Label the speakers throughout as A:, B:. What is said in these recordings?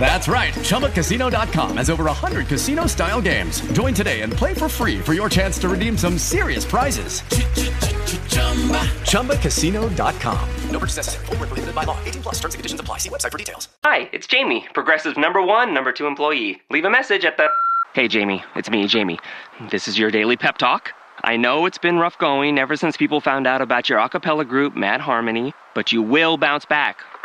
A: That's right. ChumbaCasino.com has over 100 casino style games. Join today and play for free for your chance to redeem some serious prizes. ChumbaCasino.com. No purchase necessary. Where prohibited by law. 18 plus terms and conditions apply. See website for details.
B: Hi, it's Jamie, Progressive number one, number two employee. Leave a message at the. Hey, Jamie, it's me, Jamie. This is your daily pep talk. I know it's been rough going ever since people found out about your a cappella group, Mad Harmony, but you will bounce back.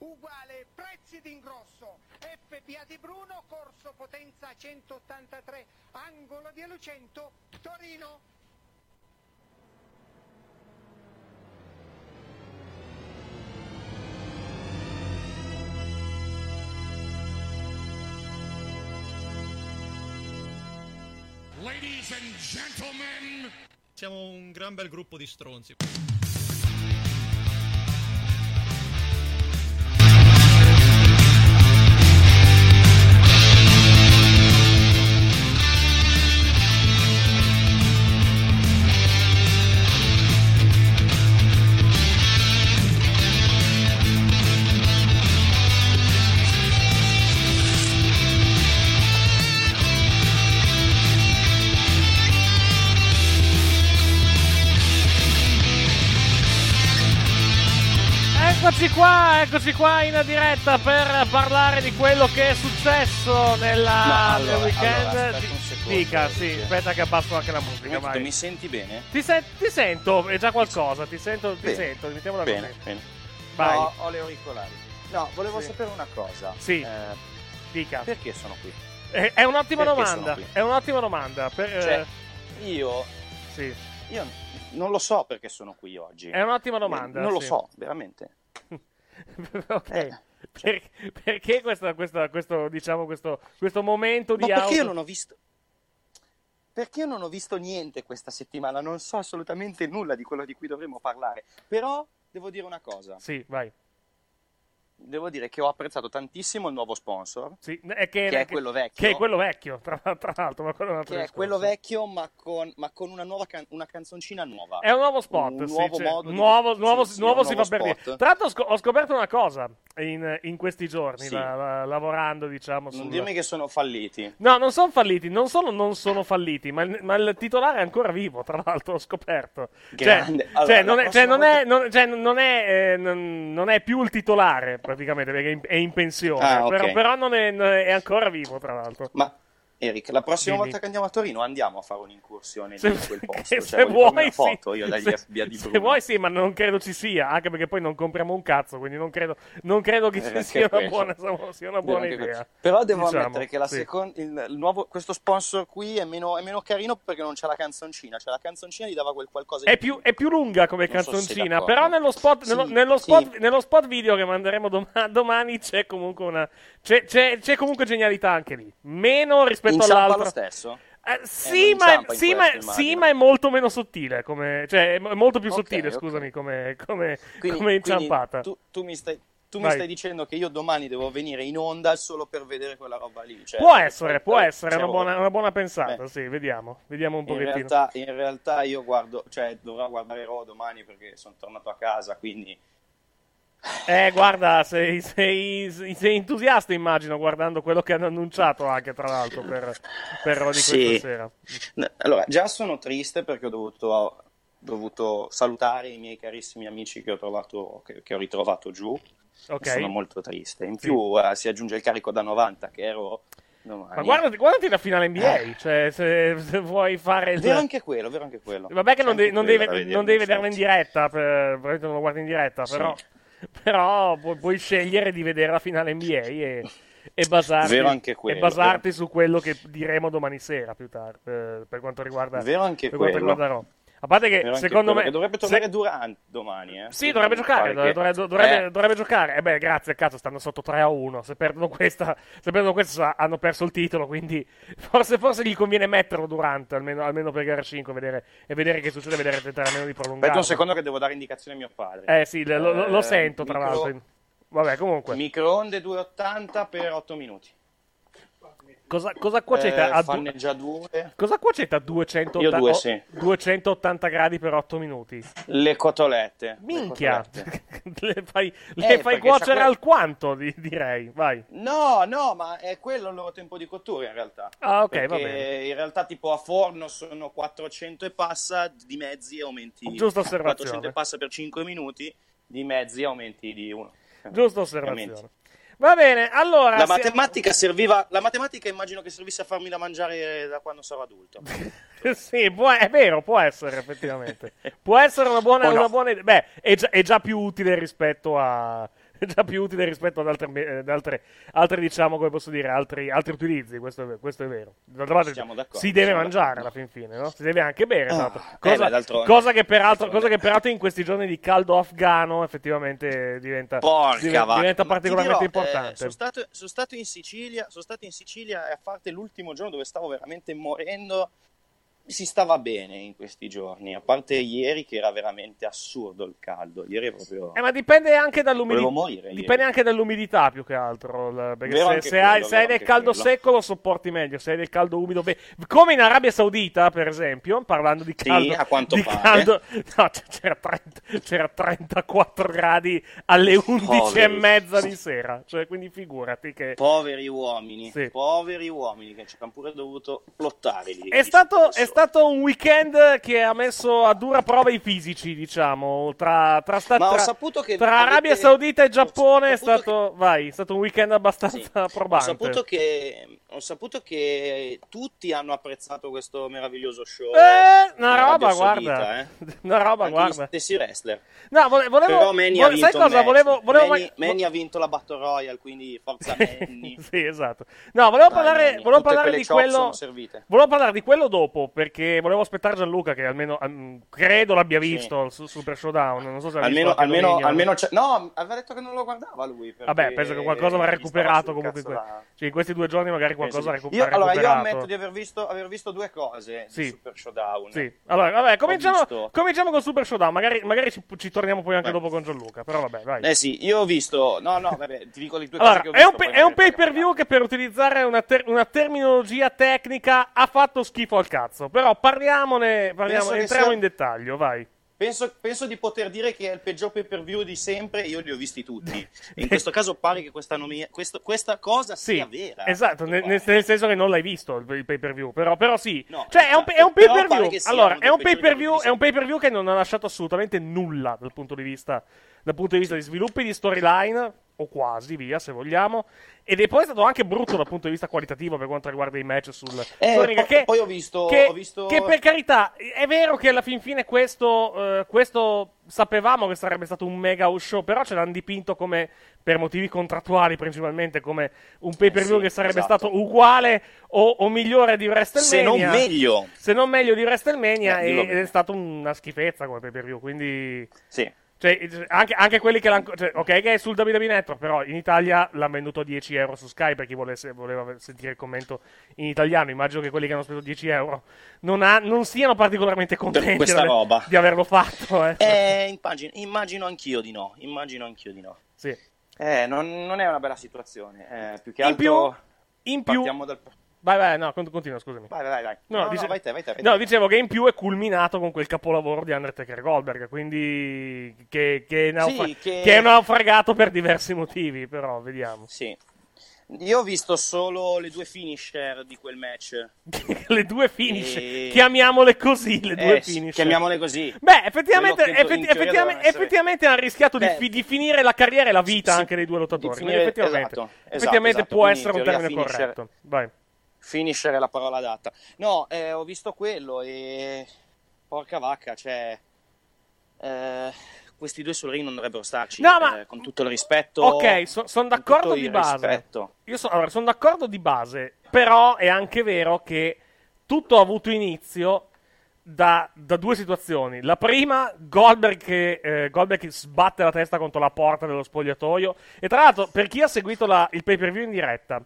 C: uguale prezzi d'ingrosso. FPA di Bruno, corso potenza 183, angolo di Lucento, Torino.
D: Ladies and gentlemen,
E: Siamo un gran bel gruppo di stronzi.
F: Qua, eccoci qua in diretta per parlare di quello che è successo nella,
G: No, allora,
F: nel weekend.
G: allora, aspetta
F: Di-
G: un secondo,
F: Dica, sì, aspetta che abbasso anche la musica,
G: tutto, mi senti bene?
F: Ti, sen- ti sento, è già qualcosa, ti sento, ti
G: Bene.
F: sento, mettiamola
G: Bene,
F: così.
G: bene.
F: Vai.
G: No, ho le auricolari. No, volevo
F: Sì.
G: sapere una cosa.
F: Sì.
G: Eh,
F: Dica.
G: perché sono qui?
F: È, è un'ottima
G: Perché
F: domanda, è un'ottima domanda. per-
G: Cioè,
F: eh,
G: io,
F: sì,
G: io non lo so perché sono qui oggi.
F: è un'ottima domanda.
G: Eh, Non lo
F: sì.
G: so, veramente.
F: ok.
G: Eh,
F: Per- perché questa, questa- questo, diciamo, questo, questo momento
G: Ma
F: di
G: perché io
F: auto-
G: non ho visto... Perché io non ho visto niente questa settimana, non so assolutamente nulla di quello di cui dovremmo parlare. Però devo dire una cosa.
F: Sì, vai.
G: Devo dire che ho apprezzato tantissimo il nuovo sponsor,
F: Sì, è che,
G: che è quello vecchio.
F: Che è quello vecchio, tra, tra l'altro, ma quello è
G: che è quello vecchio, ma con, ma con una nuova can- una canzoncina nuova.
F: È un nuovo spot,
G: Un
F: sì,
G: nuovo
F: cioè,
G: modo di-
F: nuovo, nuovo,
G: sì,
F: nuovo si
G: nuovo
F: fa per dire. Tra l'altro ho, sco- ho scoperto una cosa in, in questi giorni, la- la- lavorando, diciamo,
G: Non
F: sul...
G: dirmi che sono falliti.
F: No, non sono falliti, non solo non sono falliti, ma il, ma il titolare è ancora vivo, tra l'altro, ho scoperto.
G: Grande.
F: Cioè,
G: Allora,
F: cioè, non,
G: la
F: è, cioè, non, è, non- cioè, non è, eh, non- non è più il titolare, praticamente, perché è in, pensione.
G: Ah, ok.
F: però, però non è, non è- è ancora vivo, tra l'altro.
G: Ma Eric, la prossima
F: Dimmi.
G: volta che andiamo a Torino andiamo a fare un'incursione
F: Se,
G: in quel posto.
F: se
G: Cioè, farmi
F: vuoi,
G: una foto
F: sì. se, se vuoi, sì, ma non credo ci sia. Anche perché poi non compriamo un cazzo. Quindi non credo, non credo che
G: Eh, anche
F: sia, una buona, sia una buona
G: Anche
F: idea.
G: Però devo
F: Diciamo,
G: ammettere che
F: sì.
G: secon- il, il nuovo, questo sponsor qui è meno, è meno carino perché non c'è la canzoncina. Cioè, la canzoncina gli dava quel qualcosa di
F: È più, è più lunga come
G: Non so se
F: canzoncina,
G: d'accordo.
F: però nello spot,
G: Sì,
F: nello, nello spot, nello spot video che manderemo doma- domani c'è comunque una. C'è, c'è- c'è comunque genialità anche lì. Meno rispetto
G: Inciampa
F: all'altro.
G: lo stesso?
F: Eh,
G: non
F: sì, ma,
G: inciampa in
F: sì, ma,
G: questo,
F: sì, ma è molto meno sottile. Come, cioè, è mo- molto più sottile,
G: ok.
F: scusami, come, come,
G: Quindi,
F: come inciampata.
G: tu, tu mi stai, tu mi
F: Vai.
G: stai dicendo che io domani devo venire in onda solo per vedere quella roba lì. Cioè,
F: può essere, può
G: eh,
F: essere una
G: cioè,
F: buona, una buona pensata.
G: Beh.
F: Sì, vediamo, vediamo un
G: In
F: pochettino.
G: realtà, in realtà io guardo, cioè dovrò guardare Raw domani perché sono tornato a casa, quindi
F: Eh, guarda, sei, sei, sei entusiasta, immagino, guardando quello che hanno annunciato anche, tra l'altro, per, per di
G: Sì.
F: questa sera.
G: Allora, già sono triste perché ho dovuto, dovuto salutare i miei carissimi amici che ho, trovato, che, che ho ritrovato giù.
F: Ok.
G: Sono molto triste. In più eh, si aggiunge il carico da 90 che ero domani.
F: Ma guardati, guardati la finale NBA, cioè, se, se vuoi fare il...
G: Vero anche quello, vero anche quello.
F: Vabbè che non,
G: anche
F: non devi- non devi vederla in diretta, per, non lo guardi in diretta,
G: Sì.
F: però, però pu- puoi scegliere di vedere la finale NBA e, e basarti,
G: Vero anche
F: e
G: quello,
F: basarti su quello che diremo domani sera più tardi, per, per quanto riguarda,
G: Vero anche
F: per quanto
G: quello.
F: riguarda Raw. A parte che
G: anche
F: secondo me...
G: dovrebbe
F: se-
G: tornare Durant domani, eh.
F: Sì, dovrebbe giocare,
G: Pare che-
F: dovrebbe, dovrebbe-
G: Eh,
F: dovrebbe giocare. E beh, grazie, cazzo, stanno sotto 3 a 1. Se perdono questa, se perdono questa hanno perso il titolo, quindi forse, forse gli conviene metterlo durante, almeno, almeno per gara 5, vedere, e vedere che succede, vedere tentare almeno di prolungare.
G: Aspetta un secondo che devo dare indicazione a mio padre.
F: Eh sì, lo, lo- lo
G: Eh,
F: sento tra
G: micro-
F: l'altro. Vabbè, comunque.
G: Microonde 280 per 8 minuti.
F: Cosa, cosa cuocete
G: Eh,
F: a, du-
G: già due.
F: cosa cuocete a 280,
G: Io due, sì.
F: 280 gradi per 8 minuti?
G: Le cotolette. le
F: Minchia!
G: cotolette.
F: le fai,
G: Eh,
F: le fai
G: perché
F: cuocere
G: c'ha que-
F: al quanto, di- direi. Vai.
G: No, no, ma è quello il loro tempo di cottura in realtà.
F: Ah, ok,
G: Perché
F: va bene.
G: in realtà tipo a forno sono 400 e passa, di mezzi aumenti.
F: Giusta osservazione.
G: 400 e passa per 5 minuti, di mezzi aumenti di 1.
F: Giusta osservazione. Va bene, allora...
G: La matematica serviva, la matematica immagino che servisse a farmi da mangiare da quando sarò adulto.
F: sì, può- è vero, può essere effettivamente. Può essere una buona,
G: O no.
F: una buona idea. Beh, è già, è già più utile rispetto a. È già più utile rispetto ad altre, eh, ad altre, altre, diciamo, come posso dire, altri, altri utilizzi. Questo è, questo è vero. D'altra parte,
G: Siamo d'accordo,
F: si deve
G: siamo
F: mangiare alla fin fine, no? Si deve anche bere.
G: Ah, eh,
F: Cosa,
G: beh, d'altronde.
F: cosa che peraltro, cosa che peraltro in questi giorni di caldo afgano effettivamente diventa, diventa
G: ti
F: particolarmente
G: dirò, eh,
F: importante.
G: sono, stato, sono stato in Sicilia, sono stato in Sicilia e a parte l'ultimo giorno dove stavo veramente morendo, si stava bene in questi giorni, a parte ieri che era veramente assurdo il caldo. Ieri è proprio
F: Eh, ma dipende anche dall'umidità.
G: Morire ieri.
F: Dipende anche dall'umidità più che altro. Perché
G: Vero
F: se, se hai,
G: quello,
F: se hai
G: vero
F: del caldo
G: quello.
F: secco lo sopporti meglio. Se hai del caldo umido, beh, come in Arabia Saudita, per esempio, parlando di
G: Sì,
F: caldo.
G: a quanto
F: di
G: pare.
F: caldo- no, c'era, 30 c'era 34 gradi alle 11 e
G: Poveri.
F: mezza di sera. Cioè, quindi figurati che.
G: poveri uomini,
F: Sì.
G: poveri uomini che ci hanno pure dovuto plottare lì.
F: È stato, stato un weekend che ha messo a dura prova i fisici, diciamo, tra, tra, sta-
G: Ma ho
F: tra-
G: che
F: tra Arabia Saudita e Giappone è
G: ho
F: stato, vai, è stato un weekend abbastanza
G: Sì. Ho
F: probante.
G: saputo, che, ho saputo che tutti hanno apprezzato questo meraviglioso show.
F: Eh, una
G: Arabia
F: roba,
G: Saudita,
F: guarda.
G: eh.
F: Una roba,
G: Anche
F: guarda.
G: gli stessi wrestler.
F: No, vole- volevo,
G: Però Manny
F: vole-
G: ha vinto
F: sai cosa? Volevo, volevo
G: Manny,
F: ma-
G: Manny ha vinto la Battle Royale, quindi forza Manny.
F: sì, esatto. No, volevo
G: Dai,
F: parlare, volevo parlare di quello. Volevo parlare di quello dopo perché volevo aspettare Gianluca che almeno mm, credo l'abbia visto su Super Showdown. Non so se
G: Almeno, almeno, almeno no, aveva detto che non lo guardava lui.
F: Vabbè, penso che qualcosa avrà
G: stava
F: recuperato comunque. que-
G: da-
F: cioè, in questi due giorni magari qualcosa
G: Eh sì.
F: recu-
G: Io-
F: ha
G: allora, io
F: recuperato.
G: ammetto di aver visto, aver visto due cose
F: Sì.
G: Super Showdown.
F: Sì, allora, vabbè, cominciamo, cominciamo con Super Showdown. Magari, magari ci, ci torniamo poi anche
G: Beh.
F: dopo con Gianluca. Però vabbè, vai.
G: Eh sì, io ho visto. No, no, vabbè, ti dico le due
F: Allora,
G: cose che ho
F: è un,
G: visto.
F: pe-
G: poi
F: è un pay per view che per utilizzare una, ter- una terminologia tecnica ha fatto schifo al cazzo. Però parliamone, parliamo, entriamo
G: sia-
F: in dettaglio, vai.
G: Penso, penso di poter dire che è il peggior pay per view di sempre. Io li ho visti tutti. In questo caso pare che questa, nomi- questo- questa cosa
F: Sì,
G: sia vera.
F: esatto, nel, nel- senso che non l'hai visto il, pay per view, però, però sì.
G: No,
F: cioè, è un,
G: esatto,
F: è un pay per view. Allora, è un pay per view, è un pay per view che non ha lasciato assolutamente nulla dal punto di vista, dal punto di, vista di sviluppi di storyline, o quasi via, se vogliamo. Ed è poi stato anche brutto dal punto di vista qualitativo per quanto riguarda i match sul,
G: Eh, poi-
F: che,
G: poi ho visto-
F: che,
G: ho visto-
F: che per carità, è vero che alla fin fine questo, eh, questo sapevamo che sarebbe stato un mega show, però ce l'hanno dipinto come, per motivi contrattuali principalmente, come un pay per view
G: sì,
F: che sarebbe
G: esatto.
F: stato uguale o, o migliore di WrestleMania.
G: Se non meglio.
F: Se non meglio di WrestleMania,
G: Eh,
F: ed è stata una schifezza come pay per view, quindi...
G: Sì.
F: Cioè, anche, anche quelli che l'hanno. Cioè, ok, che è sul WWE Network, però in Italia l'hanno venduto a 10 euro su Sky per chi volesse, voleva sentire il commento in italiano. Immagino che quelli che hanno speso 10 euro non, ha- non siano particolarmente contenti di di averlo fatto. Eh.
G: Eh, immagino, immagino anch'io di no. Immagino anch'io di no.
F: Sì.
G: Eh, non, non è una bella situazione. Eh, più che
F: In
G: altro.
F: più, in più,
G: dal.
F: Vai, vai, no, con- continua, scusami.
G: Vai, vai, vai.
F: No,
G: No, no,
F: dice-
G: vai te, vai te, vai
F: no,
G: te.
F: dicevo che in più è culminato con quel capolavoro di Undertaker Goldberg, quindi che, che, naufra-
G: Sì, che-
F: che è naufragato per diversi motivi, però vediamo.
G: Sì. Io ho visto solo le due finisher di quel match.
F: le due finish,
G: E-
F: chiamiamole così, le due
G: Eh,
F: finish.
G: Chiamiamole così.
F: Beh, effettivamente, effetti- effettivamente, effettivamente hanno rischiato di,
G: Beh,
F: fi- di finire la carriera e la vita
G: sì,
F: anche dei due lottatori.
G: di finire-
F: effettivamente,
G: esatto,
F: effettivamente
G: esatto.
F: può essere un termine
G: finisher-
F: corretto. Vai.
G: Finisher è la parola adatta. No, eh, ho visto quello e... Porca vacca, cioè... eh, questi due sul ring non dovrebbero starci.
F: No, ma-
G: eh, con tutto il rispetto...
F: Ok, sono
G: con
F: d'accordo di base.
G: rispetto.
F: Io so- allora, sono d'accordo di base, però è anche vero che tutto ha avuto inizio da, da due situazioni. La prima, Goldberg che, eh, Goldberg che sbatte la testa contro la porta dello spogliatoio. E tra l'altro, per chi ha seguito la- il pay per view in diretta,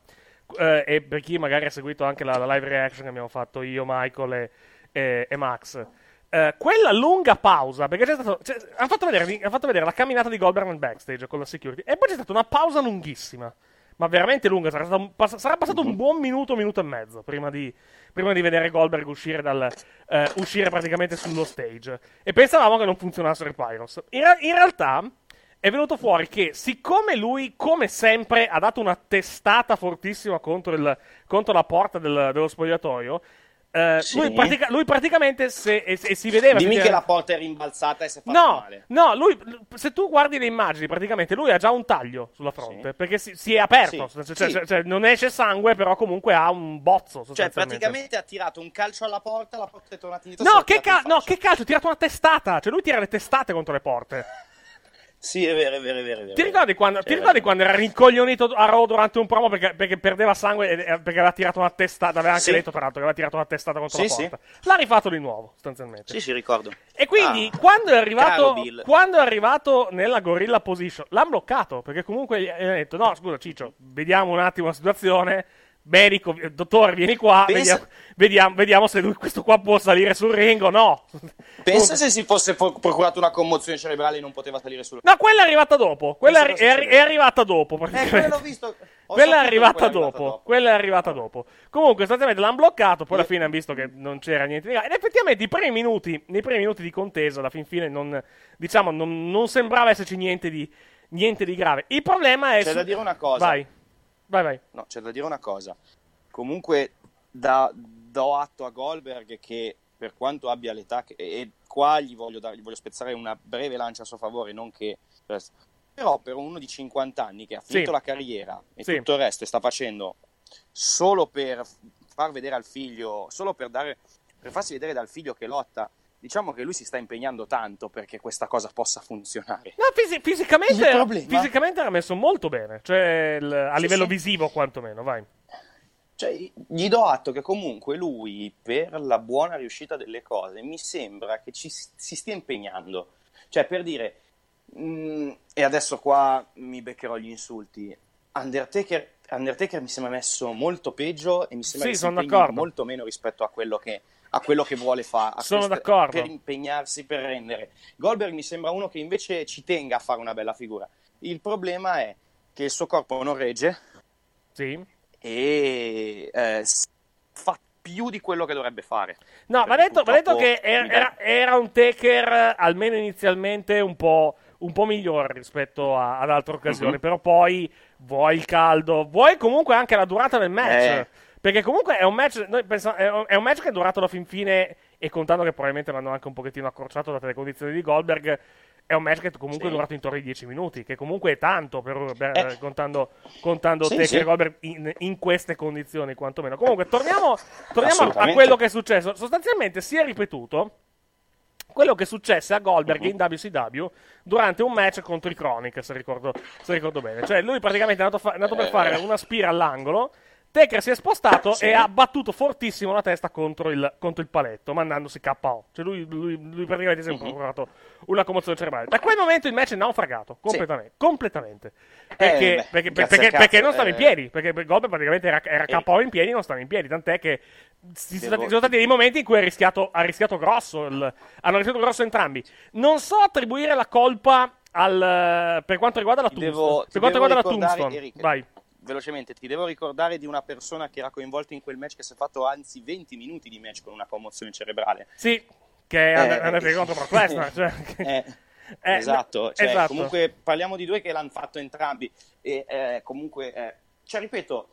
F: eh, e per chi magari ha seguito anche la, la live reaction che abbiamo fatto io, Michael e, e- e Max. eh, quella lunga pausa, perché c'è stato. cioè, hanno, fatto vedere, hanno fatto vedere la camminata di Goldberg nel backstage con la security, e poi c'è stata una pausa lunghissima, ma veramente lunga. Sarà, un- pass- sarà passato un buon minuto, minuto e mezzo prima di, prima di vedere Goldberg uscire, dal, eh, uscire praticamente sullo stage. E pensavamo che non funzionassero i Pyros. In, in realtà è venuto fuori che siccome lui, come sempre, ha dato una testata fortissima contro, il- contro la porta del- dello spogliatoio, eh,
G: Sì.
F: lui, pratica- lui praticamente se, e, e si vedeva...
G: Dimmi che la porta è rimbalzata e si è fatta
F: No,
G: male.
F: no, lui, se tu guardi le immagini, praticamente lui ha già un taglio sulla fronte,
G: Sì.
F: perché si, si è aperto,
G: Sì,
F: cioè, cioè- cioè, non esce sangue, però comunque ha un bozzo,
G: Cioè, praticamente ha tirato un calcio alla porta, la porta è tornata indietro.
F: No, che,
G: tirato
F: ca-
G: in
F: no, che calcio, ha tirato una testata, cioè lui tira le testate contro le porte.
G: Sì, è vero, è vero, è vero. è vero.
F: Ti ricordi quando, ti ricordi quando era rincoglionito a Raw durante un promo perché, perché perdeva sangue e, perché aveva tirato una testata? Aveva anche
G: Sì.
F: detto, tra l'altro, che aveva tirato una testata contro
G: Sì,
F: la
G: sì.
F: porta. L'ha rifatto di nuovo, sostanzialmente.
G: Sì, sì, ricordo.
F: E quindi,
G: Ah,
F: quando, è arrivato, quando è arrivato nella gorilla position, l'hanno bloccato perché comunque gli ha detto: No, scusa, Ciccio, vediamo un attimo la situazione. Medico, dottore, vieni qua.
G: Pensa-
F: Vediamo, vediamo, vediamo se lui, questo qua può salire sul ring o no.
G: Pensa se si fosse pro- procurato una commozione cerebrale e non poteva salire sul
F: No, quella è arrivata dopo. Quella è, è, è arrivata dopo.
G: Eh, l'ho visto.
F: Quella è arrivata
G: quella è
F: dopo. Quella è arrivata dopo. Comunque, sostanzialmente l'hanno bloccato. Poi alla fine hanno visto che non c'era niente di grave. Ed effettivamente, i primi minuti, nei primi minuti di contesa, alla fin fine, non, diciamo, non, non sembrava esserci niente di, niente di grave. Il problema è.
G: C'è
F: su-
G: da dire una cosa.
F: Vai, vai, vai.
G: No, c'è da dire una cosa. Comunque, da- do atto a Goldberg che per quanto abbia l'età, che- e qua gli voglio, dare- gli voglio spezzare una breve lancia a suo favore, non che. Però per uno di 50 anni che ha finito
F: Sì.
G: la carriera e
F: Sì.
G: tutto il resto e sta facendo solo per far vedere al figlio, solo per, dare, per farsi vedere dal figlio che lotta, diciamo che lui si sta impegnando tanto perché questa cosa possa funzionare.
F: No, fisi- fisicamente, era, fisicamente era messo molto bene. Cioè, il- a
G: Sì,
F: livello
G: sì.
F: visivo, quantomeno. Vai.
G: Cioè, gli do atto che comunque lui, per la buona riuscita delle cose, mi sembra che ci, si stia impegnando. Cioè, per dire, mm, e adesso qua mi beccherò gli insulti, Undertaker, Undertaker mi sembra messo molto peggio e mi sembra
F: Sì,
G: che si molto meno rispetto a quello che, a quello che vuole fare.
F: Sono d'accordo.
G: Per impegnarsi, per rendere. Goldberg mi sembra uno che invece ci tenga a fare una bella figura. Il problema è che il suo corpo non regge
F: Sì.
G: e eh, fa più di quello che dovrebbe fare.
F: No,
G: Perché
F: detto, detto che era, era- era un taker, eh, almeno inizialmente, un po', un po' migliore rispetto a- ad altre occasioni.
G: Mhm.
F: Però poi vuoi il caldo, vuoi comunque anche la durata del match.
G: Eh.
F: Perché comunque è un match, noi pensiamo- è un- match che è durato alla fin fine, e contando che probabilmente l'hanno anche un pochettino accorciato date le condizioni di Goldberg, è un match che comunque
G: Sì.
F: è durato intorno ai 10 minuti, che comunque è tanto, per, per-
G: Eh.
F: contando, contando
G: Sì,
F: Taker
G: sì.
F: e Goldberg in, in queste condizioni, quantomeno. Comunque, torniamo, torniamo a quello che è successo. Sostanzialmente si è ripetuto quello che successe a Goldberg
G: Mhm.
F: in WCW durante un match contro i Chronic, se ricordo, se ricordo bene. Cioè, lui praticamente è andato, fa- è andato per
G: Eh.
F: fare una spira all'angolo. Taker si è spostato
G: Sì.
F: e ha battuto fortissimo la testa contro il, contro il paletto, mandandosi KO. Cioè, lui, lui- lui praticamente si è
G: Mhm.
F: procurato una commozione cerebrale. Da quel momento il match è naufragato completamente. completamente. Perché,
G: beh,
F: perché- perché-
G: cazzo,
F: perché non stava in
G: eh.
F: piedi. Perché Goldberg praticamente era, era
G: Eh.
F: KO in piedi, non stava in piedi. Tant'è che ci sono sono stati dei momenti in cui ha rischiato, ha rischiato grosso. il- hanno rischiato grosso entrambi. Non so attribuire la colpa al, per quanto riguarda la Tombstone. per quanto riguarda la Tombstone. Vai.
G: Velocemente, ti devo ricordare di una persona che era coinvolta in quel match che si è fatto anzi 20 minuti di match con una commozione cerebrale.
F: Sì, che
G: Eh,
F: andato contro Brock Lesnar. Cioè,
G: Eh,
F: Eh,
G: esatto, cioè,
F: esatto.
G: comunque parliamo di due che l'hanno fatto entrambi e eh, comunque, eh, cioè ripeto,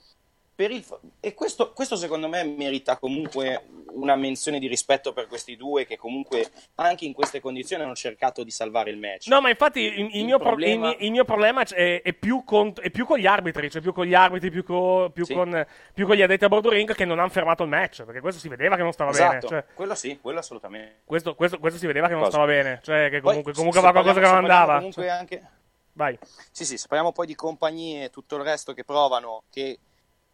G: il, e questo, questo secondo me merita comunque una menzione di rispetto per questi due che comunque anche in queste condizioni hanno cercato di salvare il match.
F: No, ma infatti il, il
G: Il
F: mio, pro-
G: problema-
F: il mio- problema è, è più con, è più con gli arbitri, cioè più con gli arbitri, più, co- più
G: Sì.
F: con, più con gli addetti a bordo ring che non hanno fermato il match, perché questo si vedeva che non stava bene.
G: esatto,
F: Cioè,
G: quello sì, quello assolutamente.
F: questo, questo- questo si vedeva che non
G: Cosa?
F: stava bene, cioè che
G: Poi,
F: comunque,
G: se-
F: comunque aveva qualcosa che non andava.
G: Comunque
F: Cioè,
G: anche,
F: vai.
G: Sì, sì, se parliamo poi di compagnie e tutto il resto che provano, che...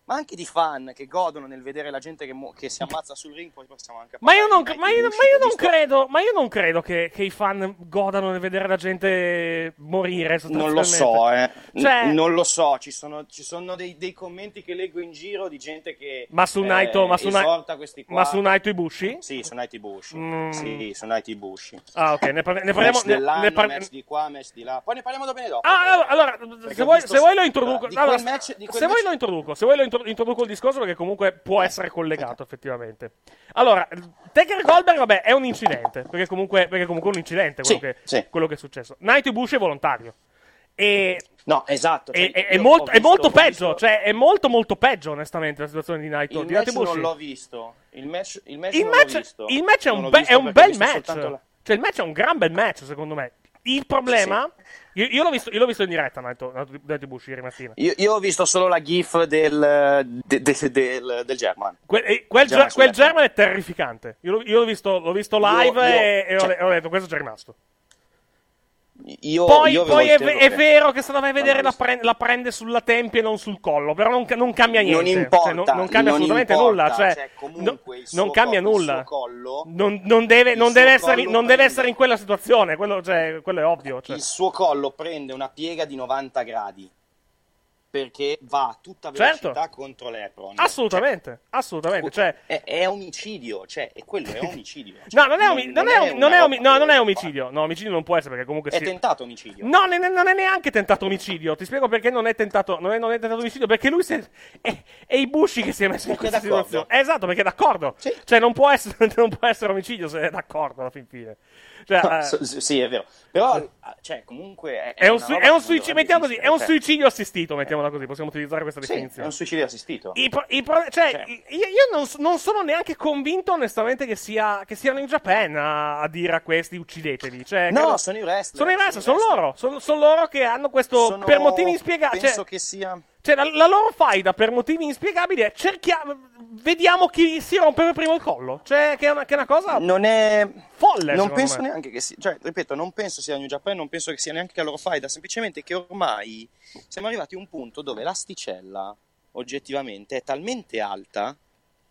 G: ma anche di fan che godono nel vedere la gente che, mo- che si ammazza sul ring, poi possiamo anche
F: Ma io non, ma io- ma io non credo, ma io non credo che, che i fan godano nel vedere la gente morire.
G: Non lo so, eh. N-
F: Cioè-
G: non lo so. Ci sono, ci sono dei, dei commenti che leggo in giro di gente che
F: Ma su
G: eh,
F: Naito, ma su,
G: esorta questi qua.
F: ma su Naito Ibushi?
G: Sì, su Night Bush.
F: Mm.
G: Sì, su Night Bush.
F: Ah, ok, ne, parli- ne parliamo.
G: match
F: Ne, ne par-
G: match di qua, match di là. Poi ne parliamo dopo e dopo.
F: Ah, allora, allora, se vuoi,
G: visto-
F: se vuoi lo introduco. Allora,
G: quel match-
F: se vuoi lo introduco, se vuoi lo intro- introduco il discorso perché comunque può essere collegato effettivamente. Allora, Taker Goldberg, vabbè, è un incidente, perché comunque, perché comunque è un incidente quello,
G: Sì,
F: che,
G: sì.
F: quello che è successo. Naito Bush è volontario. E
G: No, esatto. cioè,
F: è, è- molto,
G: ho
F: è
G: visto-
F: molto peggio,
G: visto-
F: cioè è molto molto peggio onestamente la situazione di Naito.
G: Il
F: di
G: non l'ho visto. Il match, il match
F: Il match,
G: visto.
F: il match è un, be-
G: visto
F: è un bel
G: visto
F: match.
G: la-
F: Cioè, il match è un gran bel match, secondo me. Il problema. Io, io l'ho visto, io l'ho visto in diretta, Naito, Naito Bushi ieri mattina.
G: Io, io ho visto solo la gif del, de- de- del, del German.
F: Que- eh, quel,
G: German
F: Ger- quel German è terrificante. Io, l'ho- io l'ho, visto, l'ho visto live e, e ho,
G: cioè-
F: ho detto questo c'è rimasto.
G: Io,
F: Poi,
G: io
F: poi è, è vero che se la vai a vedere la, pre- la prende sulla tempia e non sul collo, però non, non cambia niente.
G: Non importa,
F: Cioè, non, non cambia
G: non
F: assolutamente
G: importa,
F: nulla. Cioè,
G: cioè, comunque
F: non cambia
G: co- il
F: nulla.
G: collo-
F: non, non deve, deve essere,
G: collo
F: non deve essere in quella situazione, quello, cioè, quello è ovvio. cioè.
G: Il suo collo prende una piega di 90 gradi perché va a tutta
F: Certo.
G: velocità contro l'Epron.
F: Assolutamente, assolutamente. Cioè,
G: È, è omicidio, cioè, è quello, è omicidio.
F: no, non è, omi- non è non omi- no, non è omicidio. No, omicidio non può essere perché comunque
G: È
F: si-
G: tentato omicidio.
F: No, ne- ne- non è neanche tentato omicidio. Ti spiego perché non è tentato, non è, non è tentato omicidio. Perché lui si è, è, i Bushi che si è messo in
G: Perché
F: questa situazione. Esatto, perché è d'accordo.
G: Sì.
F: Cioè, non può, essere, non può essere omicidio se è d'accordo alla fin fine. Cioè, eh,
G: S- s- sì, è vero. Però, cioè, comunque è,
F: è un, è un suicidio, mettiamo così, è un
G: cioè.
F: suicidio assistito, mettiamola così, possiamo utilizzare questa
G: Sì, è
F: definizione.
G: un suicidio assistito.
F: I pro- i pro- cioè,
G: Cioè.
F: io, io non, non sono neanche convinto, onestamente, che, sia, che siano in Japan a, a dire a questi uccidetevi. Cioè,
G: No,
F: credo-
G: sono i wrestler.
F: sono i wrestler, sono
G: wrestler.
F: loro. Sono, sono loro che hanno questo.
G: Sono-
F: Per motivi inspiegabili.
G: Penso
F: Cioè,
G: che sia...
F: cioè, la, la loro faida per motivi inspiegabili è cerchiamo. Vediamo chi si rompe per primo il collo. Cioè, che è una, che è una cosa
G: Non è...
F: folle.
G: non penso
F: me.
G: neanche che sia, cioè, ripeto, non penso sia New Japan, non penso che sia neanche la loro faida, semplicemente che ormai siamo arrivati a un punto dove l'asticella oggettivamente è talmente alta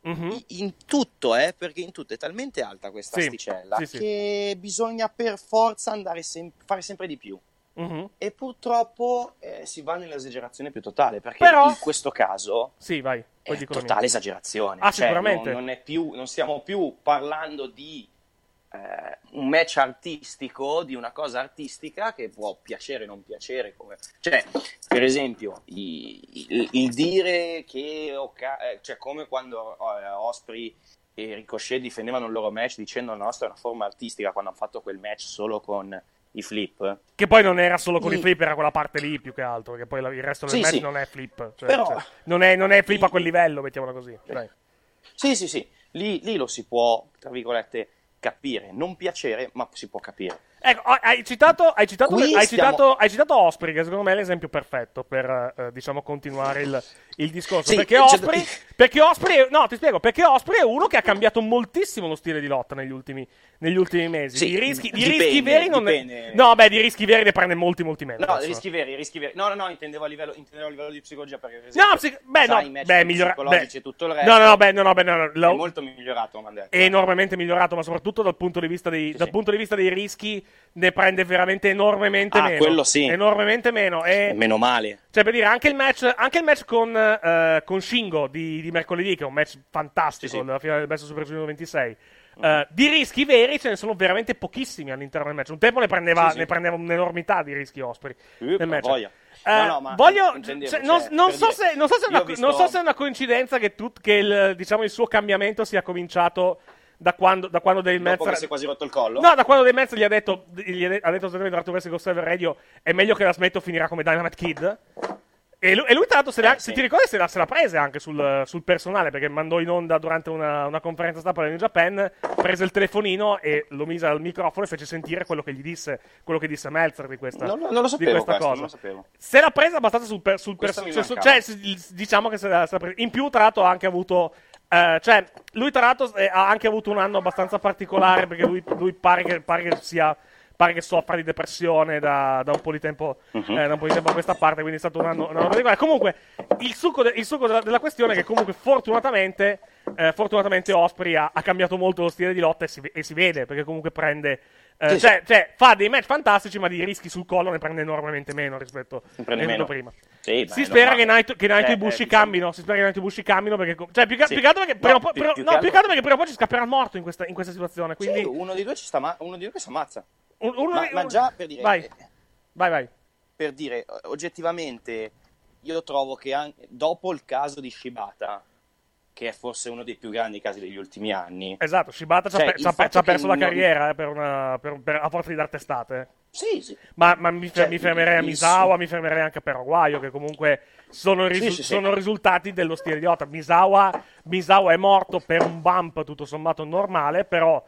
F: Mhm.
G: i- in tutto, eh, perché in tutto è talmente alta questa
F: Sì,
G: asticella
F: sì, sì.
G: che bisogna per forza andare sem- fare sempre di più.
F: Mhm.
G: E purtroppo eh, si va nell'esagerazione più totale, perché
F: Però-
G: in questo caso
F: Sì, vai. Poi
G: è totale esagerazione.
F: Ah,
G: Cioè,
F: sicuramente.
G: Non, non è più, non stiamo più parlando di eh, un match artistico, di una cosa artistica che può piacere o non piacere. Come... Cioè, per esempio, i- il, il dire che, Oka- eh, cioè, come quando eh, Osprey e Ricochet difendevano il loro match dicendo la nostra è una forma artistica quando hanno fatto quel match solo con i flip.
F: Che poi non era solo con i
G: Mm.
F: flip, era quella parte lì più che altro. Perché poi il resto del
G: Sì,
F: match
G: sì.
F: non è flip. Cioè,
G: Però-
F: cioè, non, è, non è flip a quel livello, mettiamola così. Dai.
G: Sì, sì, sì, lì, lì lo si può, tra virgolette, capire. Non piacere, ma si può capire.
F: Ecco, hai- citato, hai, citato, hai,
G: stiamo-
F: citato, hai citato Osprey, che secondo me è l'esempio perfetto per, eh, diciamo, continuare il, il discorso.
G: Sì,
F: perché,
G: c'è-
F: Osprey, perché Osprey, no, ti spiego, perché Osprey è uno che ha cambiato moltissimo lo stile di lotta negli ultimi, negli ultimi mesi.
G: Sì,
F: di rischi, di
G: dipende,
F: rischi veri non ne-. No, beh, di rischi veri ne prende molti, molti meno.
G: No,
F: adesso.
G: rischi veri, rischi veri. No, no, no, intendevo a livello, intendevo a livello di psicologia perché per
F: No, psic- beh, no,
G: i
F: beh, migliora- beh.
G: e tutto il resto.
F: No, no, no, beh, no, no, beh, no, no, lo-
G: È molto migliorato,
F: è enormemente migliorato, ma soprattutto dal punto di vista dei,
G: Sì,
F: dal
G: sì.
F: punto di vista dei rischi ne prende veramente enormemente
G: Ah,
F: meno.
G: quello sì.
F: Enormemente meno. E
G: Meno male.
F: Cioè, per dire, anche il match, anche il match con, eh, con Shingo di, di mercoledì, che è un match fantastico,
G: Sì, sì.
F: nella finale del Best of Super Junior 26. eh, di rischi veri ce ne sono veramente pochissimi all'interno del match. Un tempo ne prendeva,
G: Sì, sì.
F: ne prendeva un'enormità di rischi Osprey
G: Eh,
F: nel match.
G: voglia.
F: Eh,
G: no, ma
F: voglio,
G: intendevo,
F: cioè,
G: cioè,
F: non, non so se, non, so se una,
G: visto-
F: non so se è una coincidenza che, tut- che il, diciamo, il suo cambiamento sia cominciato da quando, da quando Dave
G: che si è quasi rotto il collo?
F: No, da quando Dave Meltzer gli ha detto, gli ha de- ha detto Radio è meglio che la smetto, finirà come Dynamite Kid. E lui, e lui, tra l'altro, se, l'ha- se ti ricordi, se la, se la prese anche sul, sul personale perché mandò in onda durante una, una conferenza stampa del New Japan. Prese il telefonino e lo mise al microfono e fece sentire quello che gli disse, quello che disse Meltzer di questa,
G: Non, non lo
F: di
G: sapevo
F: questa
G: questo,
F: cosa.
G: non lo sapevo.
F: Se l'ha presa abbastanza sul, per, sul personale. Cioè, sì, s- diciamo che se l'ha, se l'ha presa. In più, tra l'altro, ha anche avuto. eh, cioè, lui, tra l'altro, eh, ha anche avuto un anno abbastanza particolare perché lui, lui pare, che, pare che sia. Pare che soffra di depressione da, da un po' di tempo,
G: Mhm.
F: eh, da un po' di tempo a questa parte, quindi è stato un anno, un anno particolare. Comunque, il succo, de- il succo della, della questione è che, comunque, fortunatamente, eh, fortunatamente Osprey ha, ha cambiato molto lo stile di lotta e si, e si vede perché, comunque, prende. eh,
G: Sì,
F: cioè, cioè, fa dei match fantastici, ma di rischi sul collo ne prende enormemente meno rispetto,
G: meno.
F: prima.
G: Sì,
F: Si spera che Naito, che Naito
G: Eh,
F: e Bushi
G: eh, diciamo-
F: cambino. Si spera che Naito e Bushi cambino perché. Cioè, più che,
G: Sì.
F: più che altro perché.
G: No,
F: prima o poi- ci scapperà il morto in questa, in questa situazione. Quindi.
G: Sì, uno dei due ci sta, ma uno dei due che si ammazza.
F: Un- uno
G: Ma,
F: di-
G: ma già per dire,
F: Vai, vai, vai.
G: per dire, eh, oggettivamente, io trovo che anche dopo il caso di Shibata, che è forse uno dei più grandi casi degli ultimi anni,
F: Esatto, Shibata ci ha
G: Cioè,
F: ci ha pe-
G: fatto
F: ci ha
G: che
F: perso la
G: non-
F: carriera eh, per una, per- per- a forza di dar testate.
G: sì, sì,
F: Ma, ma mi,
G: Cioè,
F: mi fermerei a
G: il-
F: Misawa, mi fermerei anche a Peroguaio, che comunque sono, risu-
G: Sì, sì,
F: sono risultati dello stile di lotta. Misawa, Misawa è morto per un bump tutto sommato normale, però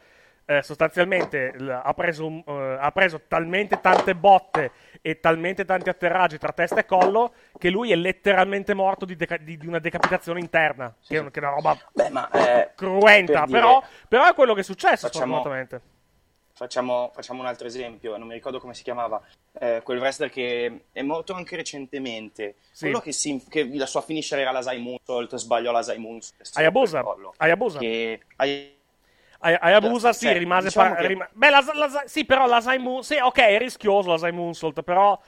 F: eh, sostanzialmente l- ha, preso un- eh, ha preso talmente tante botte e talmente tanti atterraggi tra testa e collo che lui è letteralmente morto di, deca- di- di una decapitazione interna, che, è- che è una roba
G: Beh, ma eh,
F: cruenta,
G: per dire-
F: però, però è quello che è successo,
G: Facciamo-. Facciamo, facciamo un altro esempio, non mi ricordo come si chiamava, eh, quel wrestler che è morto anche recentemente,
F: Sì.
G: quello che, si- che la sua finisher era la Zai Moonsault, sbagliò la Zai Moonsault.
F: Hayabusa,
G: collo.
F: Hayabusa.
G: Che, Hay-
F: Ay- Hayabusa sì,
G: Cioè,
F: rimase
G: diciamo
F: par-
G: che-
F: rima- Beh, la, la- sì, però la Moon... Sì, ok, è rischioso la Moonsault, però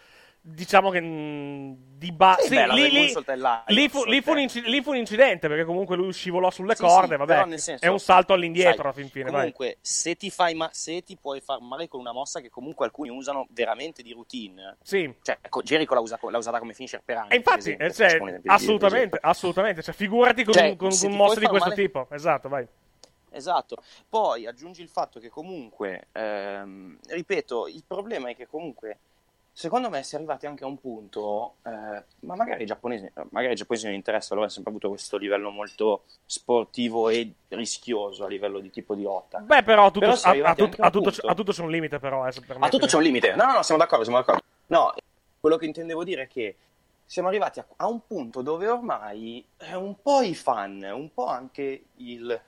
F: diciamo che mh, di base...
G: Sì,
F: sì, lì, lì,
G: Moonsault è là,
F: lì fu, lì fu un lì fu un incidente, perché comunque lui scivolò sulle
G: Sì,
F: corde, vabbè.
G: senso,
F: è un salto all'indietro
G: sai,
F: alla fin fine, vai.
G: Comunque, se ti fai ma- se ti puoi far male con una mossa che comunque alcuni usano veramente di routine,
F: Sì.
G: cioè ecco, Jericho l'ha, usa- l'ha usata come finisher per anni.
F: E infatti,
G: esempio,
F: eh, cioè,
G: un
F: assolutamente, assolutamente. Cioè, figurati con,
G: Cioè,
F: un- con, con mosse
G: puoi
F: di questo
G: male-
F: tipo. Esatto, vai.
G: Esatto, poi aggiungi il fatto che comunque, ehm, ripeto, il problema è che comunque, secondo me si è arrivati anche a un punto, eh, ma magari i giapponesi, magari ai giapponesi non interessa, loro hanno sempre avuto questo livello molto sportivo e rischioso a livello di tipo di lotta.
F: Beh, però a tutto,
G: Però si è
F: a- a
G: arrivati
F: tut-
G: anche a un
F: a tutto-
G: punto.
F: a tutto c'è un limite, però. Eh,
G: A tutto c'è un limite. No, no, no, siamo d'accordo, siamo d'accordo. No, quello che intendevo dire è che siamo arrivati a, un punto dove ormai eh, un po' i fan, un po' anche il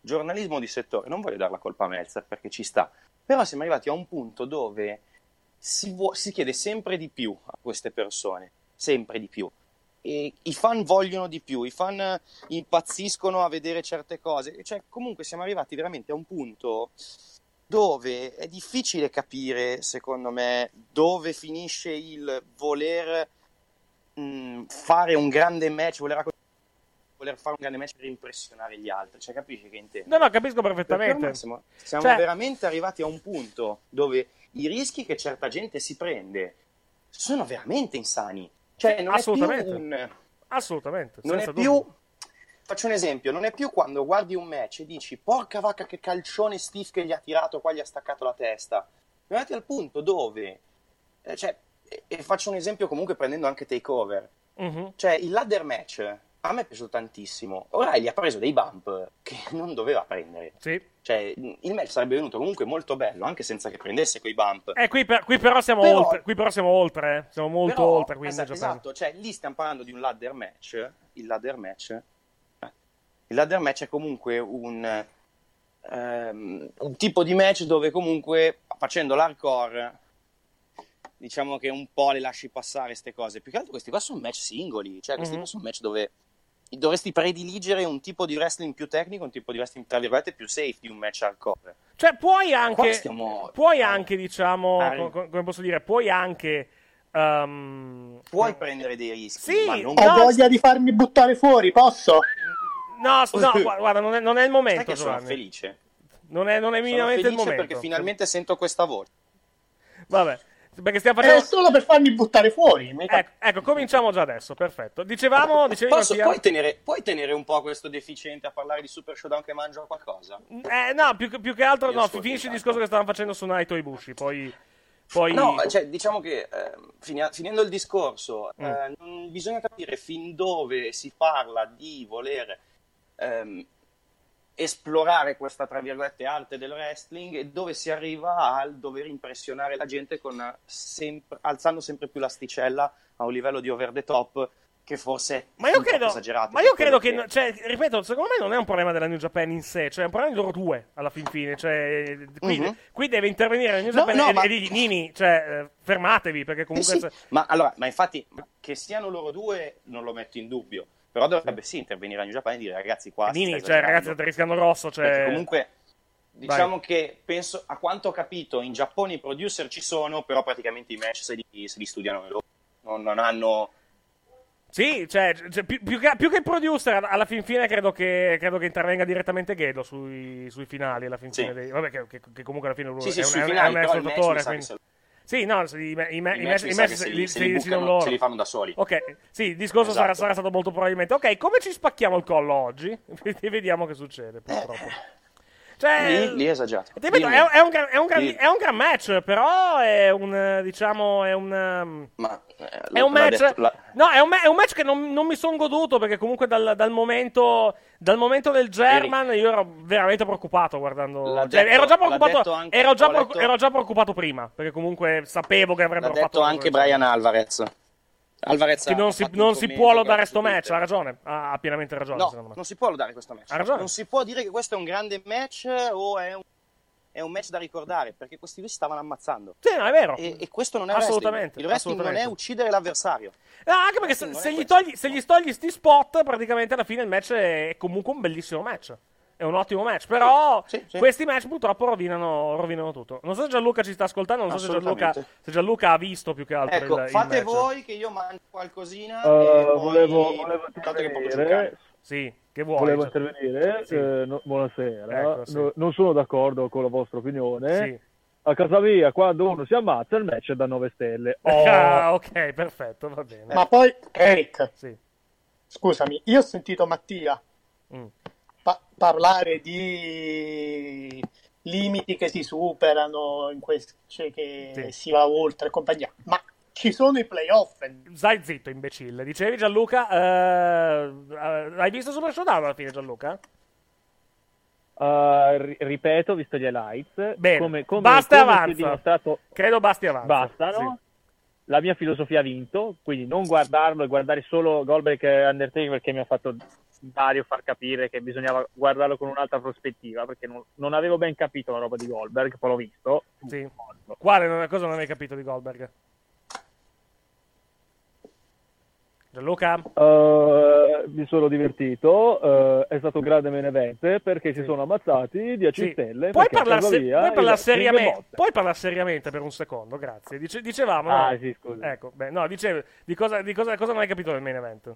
G: giornalismo di settore, non voglio dare la colpa a Meltzer perché ci sta, però siamo arrivati a un punto dove si, vuo- si chiede sempre di più a queste persone, sempre di più. E i fan vogliono di più, i fan impazziscono a vedere certe cose, cioè comunque siamo arrivati veramente a un punto dove è difficile capire, secondo me, dove finisce il voler mh, fare un grande match, voler, racco- voler fare un grande match per impressionare gli altri. Cioè, capisci che intendo?
F: No, no, capisco perfettamente.
G: ormai siamo,
F: Cioè-
G: veramente arrivati a un punto dove i rischi che certa gente si prende sono veramente insani. Cioè, non è più
F: Assolutamente.
G: un
F: Assolutamente.
G: non è
F: senza
G: più
F: dubbio.
G: faccio un esempio non è più quando guardi un match e dici porca vacca che calcione Steve che gli ha tirato qua gli ha staccato la testa arrivati al punto dove eh, cioè, e, faccio un esempio comunque prendendo anche takeover
F: Mhm.
G: cioè il ladder match a me è piaciuto tantissimo O'Reilly ha preso dei bump che non doveva prendere
F: Sì.
G: cioè il match sarebbe venuto comunque molto bello anche senza che prendesse quei bump
F: Eh, qui, per- qui però siamo
G: Però-
F: oltre. Qui però siamo oltre. eh. Siamo molto
G: Però,
F: oltre. Quindi,
G: esatto, esatto, cioè lì stiamo parlando di un ladder match. Il ladder match, eh, il ladder match è comunque un, ehm, un tipo di match dove comunque facendo l'hardcore diciamo che un po' le lasci passare queste cose. Più che altro questi qua sono match singoli, cioè questi
F: Mhm.
G: qua sono match dove dovresti prediligere un tipo di wrestling più tecnico, un tipo di wrestling tra virgolette più safe di un match hardcore.
F: Cioè, puoi anche.
G: stiamo-
F: Puoi anche, diciamo.
G: Ah,
F: co- co- come posso dire? Puoi anche. ehm,
G: Puoi prendere dei rischi,
F: Sì,
G: ma non
F: no,
C: Ho voglia di farmi buttare fuori, posso?
F: No, no, gu- guarda, non è, non è il
G: Sai
F: momento.
G: che sono felice?
F: Non è, non è minimamente il momento.
G: perché finalmente sento questa voce.
F: Vabbè. Perché stiamo facendo...
C: È solo per farmi buttare fuori.
F: Ecco, ecco, cominciamo già adesso, perfetto. Dicevamo, dicevi
G: Posso,
F: Mattia?
G: puoi, tenere, puoi tenere un po' questo deficiente a parlare di Super Showdown che mangia qualcosa?
F: Eh, no, più, che- più che altro,
G: Io
F: no, finisci il discorso che stavamo facendo su Naito e Bushi, poi... poi...
G: No, cioè, diciamo che ehm, finia- finendo il discorso,
F: Mm.
G: eh, bisogna capire fin dove si parla di voler ehm, esplorare questa, tra virgolette, arte del wrestling e dove si arriva al dover impressionare la gente con sempre- alzando sempre più l'asticella a un livello di over the top che forse è
F: Ma io credo,
G: esagerato.
F: ma io credo che, cioè, ripeto, secondo me non è un problema della New Japan in sé, cioè è un problema di loro due alla fin fine. Cioè, qui,
G: Mhm.
F: qui deve intervenire la New Japan
G: no,
F: e,
G: ma-
F: e digli, Nini, cioè, eh, fermatevi perché
G: Eh
F: comunque.
G: sì,
F: se-
G: ma allora, ma infatti, che siano loro due non lo metto in dubbio. Però dovrebbe sì intervenire New Japan e dire ragazzi qua
F: Nini, cioè, ragazzi, state rischiando grosso. Cioè...
G: Perché comunque diciamo
F: Vai.
G: che penso, a quanto ho capito, in Giappone i producer ci sono, però praticamente i match se li, se li studiano loro. Non, non hanno...
F: Sì, cioè, cioè, più, più che, più che il producer, alla fin fine credo che, credo che intervenga direttamente Gedo sui, sui finali. Alla fin
G: Sì.
F: fine dei- vabbè, che, che- comunque alla fine lui
G: Sì, sì,
F: è, un,
G: finali,
F: è un
G: che
F: quindi- Sì, no, i, me- i, me-
G: I match
F: i match se, li, se
G: li
F: li
G: bucano- se li fanno da soli.
F: Ok, sì, il discorso sarà,
G: Esatto.
F: sarà stato molto probabilmente. Ok, come ci spacchiamo il collo oggi? E vediamo che succede, purtroppo. Cioè,
G: Lì, lì è esagerato.
F: ti ripeto, è, è un gran, è, un gran, è un gran match, però è un, diciamo, è un... ehm,
G: Ma, eh,
F: è un
G: l'ha
F: match,
G: detto- l'ha-
F: no, è un, è un match che non, non mi sono goduto perché comunque dal, dal momento, dal momento del German io ero veramente preoccupato guardando.
G: L'ha
F: cioè,
G: detto-
F: ero, già
G: l'ha
F: preoccupato,
G: detto anche-
F: ero, già preoccu-
G: letto-
F: ero già preoccupato prima perché comunque sapevo che
G: L'ha
F: avrebbero
G: detto
F: fatto
G: anche Brian Alvarez. Alvarez
F: Che non si, non si può lodare
G: ha
F: sto
G: detto
F: match, ha ragione, ha, ha pienamente ragione secondo
G: No,
F: me.
G: non si può lodare questo match.
F: Ha ragione.
G: Non si può dire che questo è un grande match o è un, è un match da ricordare, perché questi due si stavano ammazzando.
F: Sì, no, è vero.
G: E, e questo non è
F: Assolutamente,
G: wrestling. Il wrestling non è
F: assolutamente.
G: uccidere l'avversario.
F: No, anche perché se, se gli
G: questo.
F: togli, se gli togli sti spot, praticamente alla fine il match è comunque un bellissimo match. È un ottimo match. Però
G: Sì, sì.
F: questi match purtroppo rovinano, rovinano tutto. Non so se Gianluca ci sta ascoltando, non so se Gianluca, se Gianluca ha visto più che altro
G: Ecco,
F: il, il
G: fate
F: match.
G: voi che io mangio qualcosina. Poi-
H: volevo, volevo intervenire.
F: Sì, che vuoi?
H: volevo
F: Gio-
H: intervenire.
F: Sì.
H: eh, no- buonasera.
F: Ecco, sì.
H: No- non sono d'accordo con la vostra opinione.
F: Sì.
H: A casa mia, quando uno si ammazza, il match è da 9 stelle. Oh,
F: Ah, ok, perfetto, va bene.
C: Ma poi, Eric,
F: Sì.
C: scusami, io ho sentito Mattia
F: Mm.
C: Pa- parlare di limiti che si superano, in quest- cioè che
F: Sì.
C: si va oltre e compagnia. Ma ci sono i playoff.
F: Stai zitto, imbecille. Dicevi Gianluca, eh, eh, hai visto Super Showdown alla fine Gianluca?
H: eh, ri- ripeto, visto gli highlights,
F: Bene,
H: come, come,
F: basta
H: come
F: avanza.
H: dimostrato,
F: Credo basti avanti.
H: bastano. La mia filosofia ha vinto, quindi non guardarlo e guardare solo Goldberg e Undertaker perché mi ha fatto Dario far capire che bisognava guardarlo con un'altra prospettiva, perché non, non avevo ben capito la roba di Goldberg, poi l'ho visto.
F: Sì. Sì. Quale cosa non hai capito di Goldberg? Gianluca?
H: Eh, mi sono divertito, eh, è stato un grande main event perché si sono ammazzati 10
F: Sì.
H: stelle.
F: Puoi parlare, se-
H: è
F: seriamente, parlare seriamente per un secondo, grazie. Dice- dicevamo, no?
H: Ah, sì, scusa.
F: Ecco, beh, no, dicevo, di cosa, di cosa, cosa non hai capito del main event?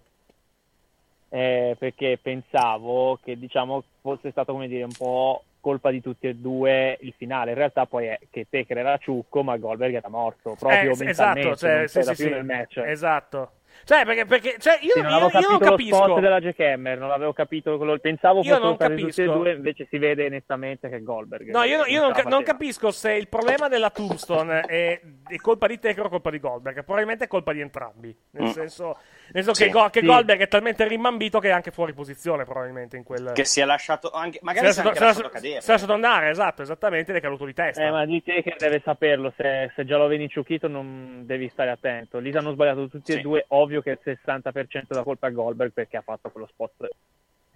H: Eh, perché pensavo che diciamo fosse stato come dire un po' colpa di tutti e due il finale. In realtà poi è che Taker era ciucco, ma Goldberg era morto proprio
F: Eh,
H: mentalmente,
F: esatto, cioè,
H: non
F: sì, sì,
H: più
F: sì,
H: nel match.
F: Esatto. Cioè, perché, perché cioè, io,
H: Sì, non
F: io-
H: avevo
F: io
H: capito
F: non
H: lo
F: capisco.
H: spot della Jackhammer, non avevo capito quello, pensavo
F: Io
H: fossero
F: non
H: stati tutti e
F: capisco.
H: due, invece si vede nettamente che è Goldberg.
F: No, io, io non,
H: ce la
F: ca- non capisco se il problema della Tombstone è, è colpa di Taker o colpa di Goldberg. Probabilmente è colpa di entrambi. Nel
G: Mm.
F: senso, nel senso
G: Sì,
F: che, Go- che
H: sì.
F: Goldberg è talmente rimambito che è anche fuori posizione, probabilmente, in quel.
G: Che si è lasciato anche. Magari si è
F: lasciato,
G: anche
F: si è
G: lasciato
F: lasciato-
G: cadere.
F: si è lasciato andare, esatto, esattamente, ed è caduto di testa.
H: Eh, ma di Taker deve saperlo, se, se già lo vedi ciuchito non devi stare attento. Lì hanno sbagliato tutti
G: Sì.
H: e due, ovvio che il 60% da colpa a Goldberg perché ha fatto quello spot.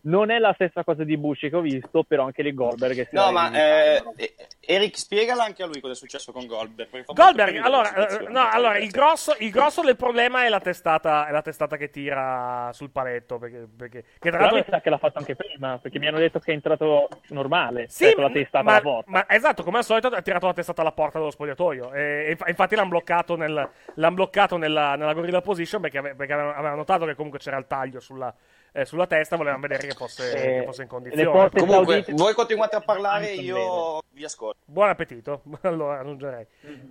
H: Non è la stessa cosa di Bushi che ho visto, però anche lì Goldberg
G: No, ma
H: limitato.
G: eh, Eric, spiegala anche a lui cosa è successo con Goldberg.
F: Goldberg, allora, eh, no, allora il, grosso, il grosso del problema è la testata, è la testata che tira sul paletto. Perché, perché che tra
H: Però mi
F: l'altro.
H: sa che l'ha fatto anche prima, perché mi hanno detto che è entrato normale,
F: Sì,
H: cioè con la testa
F: ma,
H: alla porta.
F: ma esatto, come al solito ha tirato la testata alla porta dello spogliatoio. E, e inf- infatti l'hanno bloccato, nel, l'han bloccato nella, nella gorilla position perché, ave- perché avevano, avevano notato che comunque c'era il taglio sulla, eh, sulla testa, volevano vedere che fosse,
H: Eh,
F: che fosse in condizione.
G: Comunque,
H: saudite-
G: voi continuate a parlare, io vi ascolto.
F: Buon appetito, allora aggiungerei.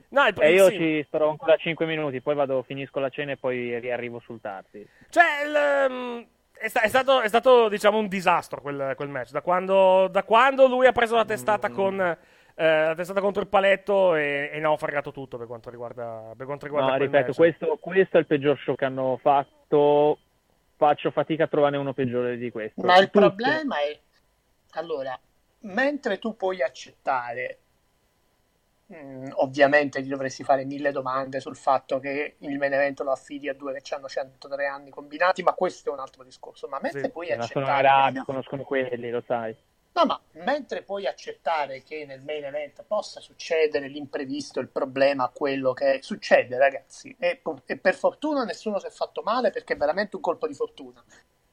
F: No, il,
H: E io
F: sì.
H: ci starò ancora 5 minuti, poi vado, finisco la cena e poi riarrivo sul tardi.
F: Cioè, il, um, è, sta- è stato, è stato, diciamo, un disastro quel, quel match. Da quando, da quando lui ha preso la testata con. eh, la testata contro il paletto e, e ne ha fregato tutto per quanto riguarda, per quanto riguarda
H: No,
F: quel
H: ripeto, questo, questo è il peggior show che hanno fatto. Faccio fatica a trovarne uno peggiore di questo.
C: Ma il
H: Tutto.
C: problema è, allora, mentre tu puoi accettare, mm, ovviamente ti dovresti fare mille domande sul fatto che il main event lo affidi a due che hanno 103 anni combinati, ma questo è un altro discorso. Ma mentre
F: Sì,
C: puoi
H: Ma sono
C: accettare...
H: arabi, conoscono quelli, lo sai.
C: No, ma mentre puoi accettare che nel main event possa succedere l'imprevisto, il problema, quello che succede, ragazzi, e, e per fortuna nessuno si è fatto male perché è veramente un colpo di fortuna.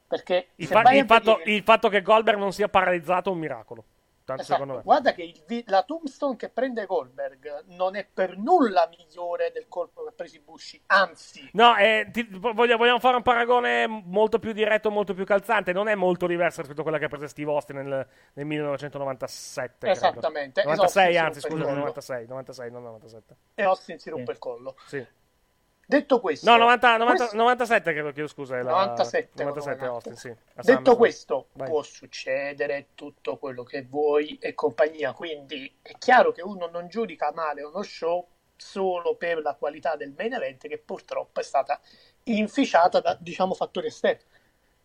C: Perché
F: Il, fa- il fatto,
C: vedere-
F: il fatto che Goldberg non sia paralizzato è un miracolo. Tanto
C: Esatto. Guarda che il la tombstone che prende Goldberg non è per nulla migliore del colpo che ha preso Bushi, anzi,
F: No, eh, ti- voglio- vogliamo fare un paragone molto più diretto, molto più calzante. Non è molto diverso rispetto a quella che ha preso Steve Austin nel, nel 1997. credo.
C: Esattamente.
F: 96,
C: Esatto,
F: anzi, scusa,
C: sì, sì.
F: 96, 96, non 97.
C: e Austin si rompe il collo.
F: Sì.
C: Detto questo,
F: No, 90, 90,
C: questo-
F: 97 credo, chiedo scusa. è la-
C: 97,
F: 97
C: no,
F: Austin, sì.
C: Detto questo,
F: Vai.
C: può succedere tutto quello che vuoi e compagnia, quindi è chiaro che uno non giudica male uno show solo per la qualità del main event che purtroppo è stata inficiata da, diciamo, fattori esterni.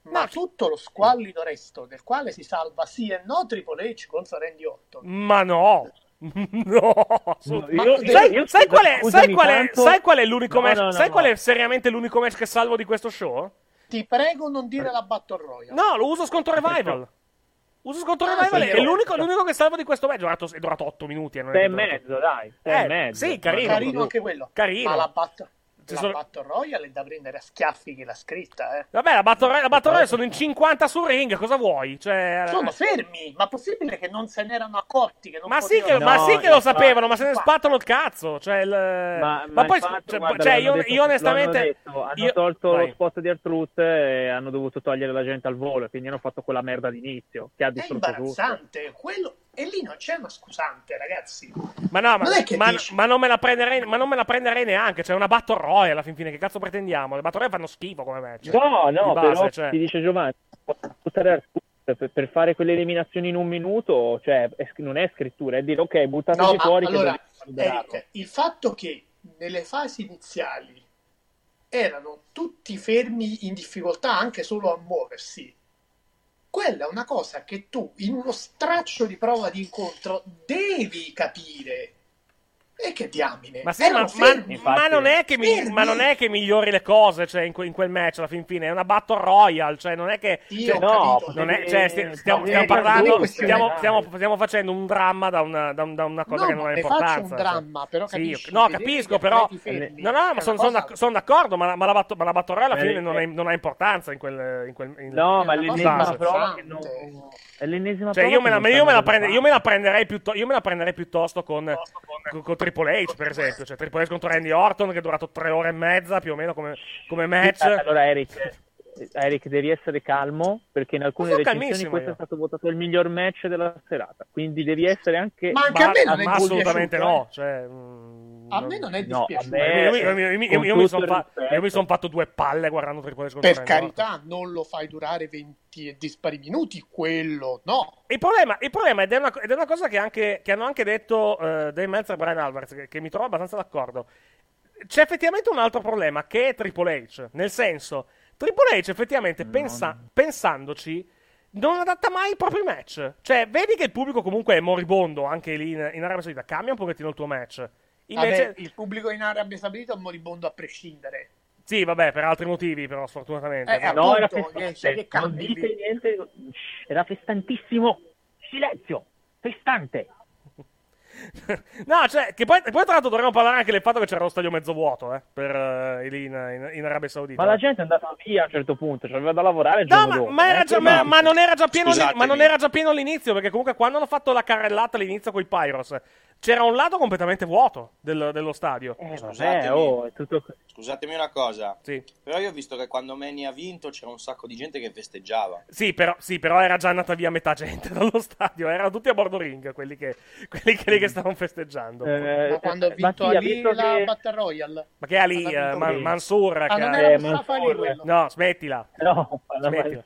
C: Ma tutto lo squallido resto del quale si salva sì e no Triple H contro Randy Orton.
F: Ma no! No, sai, qual è,
H: scusami
F: sai qual è-
H: tanto-
F: sai qual è l'unico
H: No,
F: match?
H: no, no,
F: sai
H: no.
F: qual è seriamente l'unico match che salvo di questo show?
C: Ti prego non dire la Battle Royale.
F: No, lo uso contro Revival. Uso contro
C: Ah,
F: Revival. È l'unico, l'unico che salvo di questo match. È durato, è durato 8 minuti. e non è
H: e mezzo, dai. Sei
F: Eh,
H: mezzo.
F: sì, carino.
C: Carino anche quello.
F: Carino.
C: Ma la, bat-
F: Ci
C: la
F: sono-
C: Battle Royale è da prendere a schiaffi chi l'ha scritta, eh.
F: Vabbè, la Battle Royale, la Battle Royale sono in 50 sul ring. Cosa vuoi? Cioè,
C: Sono fermi, ma possibile che non se ne erano accorti? Che non
F: Ma sì, che,
C: potevano-
F: ma
H: No,
F: sì che lo sapevano, ma se ne spattano il cazzo. Cioè, il...
H: Ma,
F: ma poi,
H: infatti,
F: cioè,
H: guarda,
F: cioè, io,
H: detto-
F: io onestamente.
H: detto, hanno
F: io-
H: tolto
F: vai.
H: lo spot di R-Truth e hanno dovuto togliere la gente al volo e quindi hanno fatto quella merda d'inizio che ha
C: È
H: distrutto tutto.
C: imbarazzante, quello... e lì non c'è una scusante, ragazzi.
F: Ma no, ma, ma- ma non me la prenderei, ma non me la prenderei neanche. C'è una Battle Royale alla fin fine. Che cazzo pretendiamo? Le Battle Royale fanno schifo come match.
H: No, no,
F: base,
H: però
F: cioè.
H: ti dice Giovanni, per, per fare quelle eliminazioni in un minuto, cioè, è- non è scrittura, è dire ok, buttateci
C: No,
H: fuori
C: allora. Eric, il fatto che nelle fasi iniziali erano tutti fermi in difficoltà anche solo a muoversi, quella è una cosa che tu in uno straccio di prova di incontro devi capire. E che diamine.
F: Ma sì, ma, ma- ma non è che mi- ma non è che migliori le cose cioè, in, in quel match alla fin fine. È una Battle Royale. Cioè, non è che.
C: Io
F: cioè,
H: no,
F: non è,
H: Eh,
F: cioè,
H: no,
F: stiamo,
H: eh,
F: stiamo
H: eh,
F: parlando, stiamo, stiamo- stiamo facendo un dramma da una, da da una cosa
C: No,
F: che non ha importanza.
C: faccio un dramma, però
F: Sì,
C: capisci,
F: no,
C: vedere
F: capisco, però. No, no, ma sono,
C: cosa-
F: sono, sono d'accordo. Ma, la- ma la, bat- ma la Battle Royale alla
H: Eh,
F: fine non, è-
H: eh.
F: non ha importanza in quel. In quel in-
H: No,
C: È
H: ma l'ennesima
F: cosa
H: prova. È l'ennesima
F: Cioè,
H: prova
F: io me, la,
H: non
F: io, me la
H: sanno
F: prende-
H: cosa
F: io me la prenderei piuttosto, io me la prenderei piuttosto con, con, con Triple H, per esempio. Cioè, Triple H contro Randy Orton, che è durato tre ore e mezza più o meno come, come match.
H: Allora, Eric, Eric, devi essere calmo perché in alcune recensioni questo
F: io.
H: è stato votato il miglior match della serata. Quindi devi essere anche.
C: Ma anche a me non è
F: ma assolutamente no. Cioè, mm,
C: A me non è dispiaciuto.
F: Io, mi sono fa- son fatto due palle guardando Triple H contro
C: Per carità, non lo fai durare 20 e dispari minuti, quello no.
F: Il problema, il problema ed, è una, ed è una cosa che, anche, che hanno anche detto eh, Dave Meltzer e Brian Alvarez, che, che mi trovo abbastanza d'accordo. C'è effettivamente un altro problema, che è Triple H. Nel senso, Triple H effettivamente, pensa- pensandoci, non adatta mai i propri match. Cioè, vedi che il pubblico comunque è moribondo, anche lì in, in Arabia Saudita. Cambia un pochettino il tuo match. Invece,
C: Vabbè, il pubblico in Arabia Saudita è un moribondo a prescindere.
F: sì, vabbè, per altri motivi, però, sfortunatamente.
C: Eh,
H: No, era
C: appunto,
H: festante.
C: eh, sai che
H: non dite niente. Era festantissimo. Silenzio. Festante.
F: No, cioè, che poi, poi tra l'altro dovremmo parlare anche del fatto che c'era lo stadio mezzo vuoto, eh, per eh, lì in, in- in Arabia Saudita.
H: Ma la gente è andata via a un certo punto, cioè aveva da lavorare il
F: No,
H: giorno
F: ma,
H: dopo.
F: ma era
H: eh,
F: già- ma- ma non era già pieno,
G: Scusatemi.
F: ma non era già pieno all'inizio, perché comunque quando hanno fatto la carrellata all'inizio con i Pyros, c'era un lato completamente vuoto del- dello stadio.
H: Eh,
G: Scusatemi.
H: vabbè, oh, è tutto...
G: Scusatemi una cosa,
F: Sì.
G: però io ho visto che quando Manny ha vinto c'era un sacco di gente che festeggiava.
F: Sì, però, sì, però era già andata via metà gente dallo stadio. Erano tutti a bordo ring quelli che, quelli che, che stavano festeggiando.
H: Eh,
C: Ma quando ha
H: eh,
C: vinto
H: Mattia,
C: Ali la
H: che-
C: Battle Royale.
F: Ma che è lì,
C: Ha vinto
F: eh, Man-. Mansur?
C: Ah,
F: che
C: non era
H: Eh,
C: Ali quello.
F: No, smettila.
H: No, la
F: Smettila.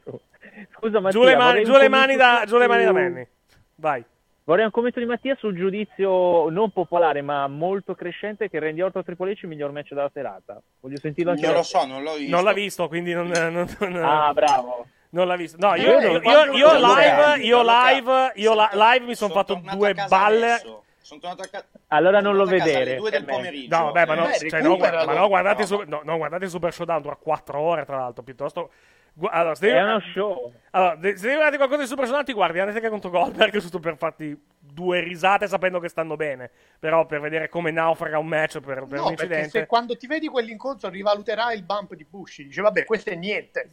H: Scusa, Mattia,
F: giù le mani, giù le mani da,
H: su-
F: giù le mani da Manny. Vai.
H: Vorrei un commento di Mattia sul giudizio non popolare, ma molto crescente che Randy Orton Triple H il miglior match della serata. Voglio sentirlo anche
G: Non
H: da
G: lo so, non l'ho visto.
F: Non l'ha visto, quindi non, non, non-
H: Ah, bravo.
F: non l'ha visto. No,
C: Eh,
F: io, io, io, io live, io
G: quando
F: live, io live mi sono fatto due balle.
G: adesso. Sono tornato a casa.
H: Allora non lo vedere.
G: alle
H: che
G: del pomeriggio.
F: No, vabbè, ma no,
C: Beh,
F: cioè, no,
C: recuperalo.
F: ma no, guardate,
G: No,
F: su- no, no, guardate Super Showdown, dura 4 ore tra l'altro, piuttosto... gu- Allora, se devi,
H: È uno show.
F: allora, de- se devi guardare qualcosa di Super Showdown ti guardi Undertaker contro Goldberg, giusto per farti due risate sapendo che stanno bene, però per vedere come naufraga un match per, per
C: No,
F: un
C: perché
F: incidente...
C: se quando ti vedi quell'incontro rivaluterai il bump di Bushi. Dice, vabbè, questo è niente.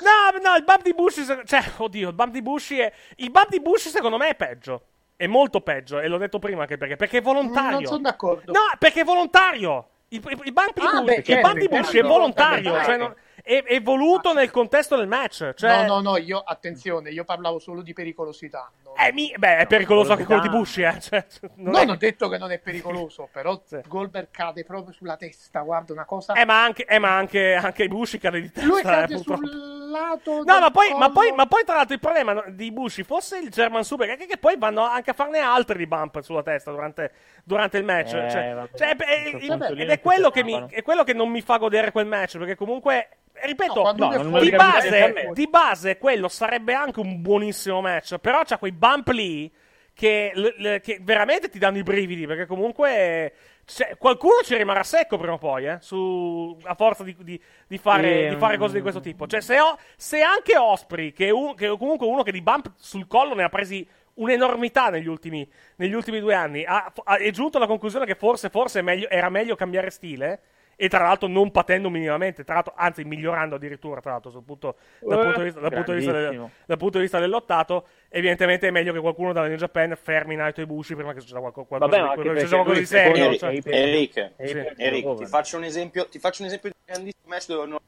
F: No, no, il bump di Bush, cioè, oddio, il bump di Bush è... Il bump di Bush secondo me è peggio. È molto peggio, e l'ho detto prima anche perché, perché è volontario.
C: Non sono d'accordo.
F: No, perché è volontario. Il, il, il bump di
C: Ah,
F: Bush,
C: beh,
F: il
C: certo,
F: di Bush è
C: certo.
F: volontario,
C: Vabbè,
F: cioè, non- è, è voluto nel contesto del match. Cioè,
C: No, no, no, io, attenzione, io parlavo solo di pericolosità.
F: È, mi- beh, è pericoloso anche quello di Bush, eh. Cioè, non
C: non
F: è-
C: ho detto che non è pericoloso, però
F: Sì.
C: Goldberg cade proprio sulla testa, guarda, una cosa...
F: Eh, ma anche, eh, ma anche, anche Bush cade di testa.
C: Lui
F: eh,
C: cade
F: purtroppo.
C: sul lato
F: No, ma poi, ma, poi, ma poi, tra l'altro, il problema di Bushi fosse il German Super, che, che poi vanno anche a farne altri di bump sulla testa durante, durante il match.
H: Eh,
F: cioè,
H: vabbè,
F: cioè, il-
H: punto lì
F: ed è quello, mi, è quello che non mi fa godere quel match, perché comunque, ripeto,
C: No,
H: No,
C: è
F: di base, di base quello sarebbe anche un buonissimo match, però c'ha quei bump lì che, che veramente ti danno i brividi, perché comunque cioè, qualcuno ci rimarrà secco prima o poi, eh, su- a forza di, di- di fare,
H: Sì,
F: di fare cose di questo tipo. Cioè, se, ho- se anche Osprey, che è, un- che è comunque uno che di bump sul collo ne ha presi un'enormità negli ultimi, negli ultimi due anni, ha- ha- è giunto alla conclusione che forse, forse è meglio- era meglio cambiare stile. E tra l'altro non patendo minimamente, tra l'altro, anzi migliorando addirittura, tra l'altro, sul punto, dal,
H: Eh,
F: punto di vista, dal, punto di vista del, dal punto di vista dell'ottato, evidentemente è meglio che qualcuno dalla New Japan fermi Naito e Bushi prima che succeda qualco- qualcosa,
H: Vabbè,
F: di,
H: ma
F: qualcosa, qualcosa di serio.
H: secondo-
F: cioè.
G: Eric,
H: Ei-
F: Sì.
G: Eric, ti faccio un esempio, ti faccio un esempio di un grandissimo match dove non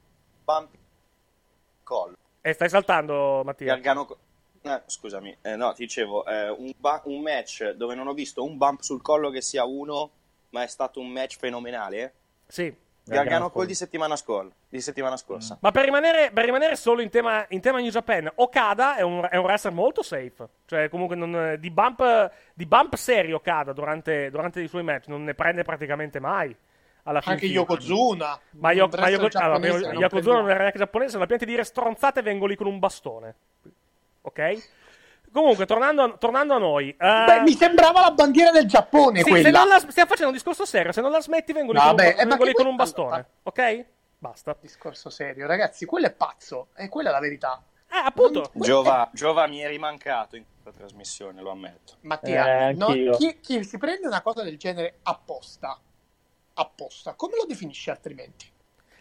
G: bump collo.
F: E stai saltando, Mattia.
G: Gargano eh, scusami, eh, no, ti dicevo, eh, un, ba- un match dove non ho visto un bump sul collo che sia uno, ma è stato un match fenomenale.
F: Sì.
G: Gargano Cole di settimana, scol- di settimana scorsa.
F: Ma per rimanere, per rimanere solo in tema, in tema New Japan, Okada è un, è un wrestler molto safe. Cioè, comunque, non- di, bump, di bump serio Okada durante, durante i suoi match non ne prende praticamente mai.
C: Anche
F: fine.
C: Yokozuna.
F: Ma,
C: un
F: ma Yoko- allora, Yokozuna non era neanche giapponese, la pianta di dire stronzate vengo lì con un bastone. Ok? Comunque, tornando a, tornando a noi. eh,
C: Beh, mi sembrava la bandiera del Giappone
F: sì,
C: quella.
F: se non la, stiamo facendo un discorso serio, se non la smetti vengo lì, con, un,
C: Vabbè, eh, ma
F: vengo lì con un bastone.
C: allora-
F: Ok? Basta.
C: Discorso serio, ragazzi, quello è pazzo. E quella è la verità.
F: Eh, appunto.
G: Giova, Giova mi eri mancato in questa trasmissione, lo ammetto.
C: Mattia,
H: Eh,
C: no, chi, chi si prende una cosa del genere apposta, apposta, come lo definisci altrimenti?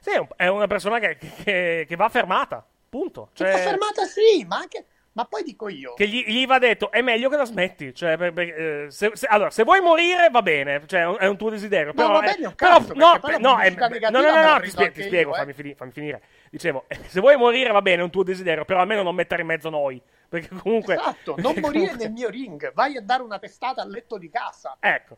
F: Sì, è un- è una persona che, che- che va fermata. Punto.
C: Che
F: Cioè,
C: sta fermata sì, ma anche... Ma poi dico io,
F: che gli, gli va detto è meglio che la smetti. Cioè, per- per- eh, se, se- allora, se vuoi morire va bene, cioè, è un, è un tuo desiderio.
C: No,
F: però,
C: va
F: eh,
C: bene, un
F: però-
C: cazzo,
F: no,
C: la
F: no, no,
C: negativa
F: no, no,
C: la
F: no, ti, spie- ti spiego,
C: io, eh.
F: fammi, fini- fammi finire. Dicevo, eh, se vuoi morire va bene, è un tuo desiderio, però almeno non mettere in mezzo noi. Perché comunque.
C: esatto, non morire
F: comunque-
C: nel mio ring, vai a dare una testata al letto di casa.
F: Ecco.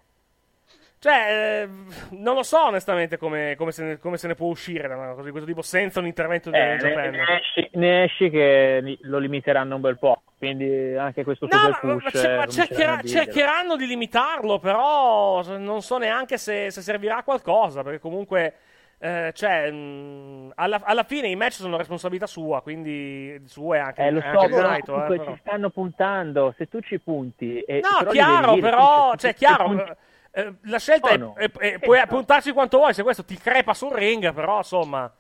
F: Cioè, eh, non lo so onestamente come, come se ne, come se ne può uscire da una cosa di questo tipo senza un intervento di
H: Eh,
F: New
H: ne, ne esci, ne esci che lo limiteranno un bel po', quindi anche questo
F: No,
H: super
F: ma, ma
H: push. eh,
F: ma
H: cominceranno
F: cercherà- cercheranno di limitarlo, però non so neanche se, se servirà a qualcosa, perché comunque, eh, cioè, mh, alla, alla fine i match sono responsabilità sua, quindi sua e anche,
H: Eh, lo
F: anche
H: so, però
F: Naito, eh,
H: comunque
F: però.
H: ci stanno puntando, se tu ci punti... E,
F: No,
H: però
F: chiaro,
H: dire,
F: però, cioè, chiaro,
H: punti-
F: eh, la scelta
H: Oh,
F: è,
H: no.
F: è- è- puoi puntarci quanto vuoi, se questo ti crepa sul ring, però, insomma,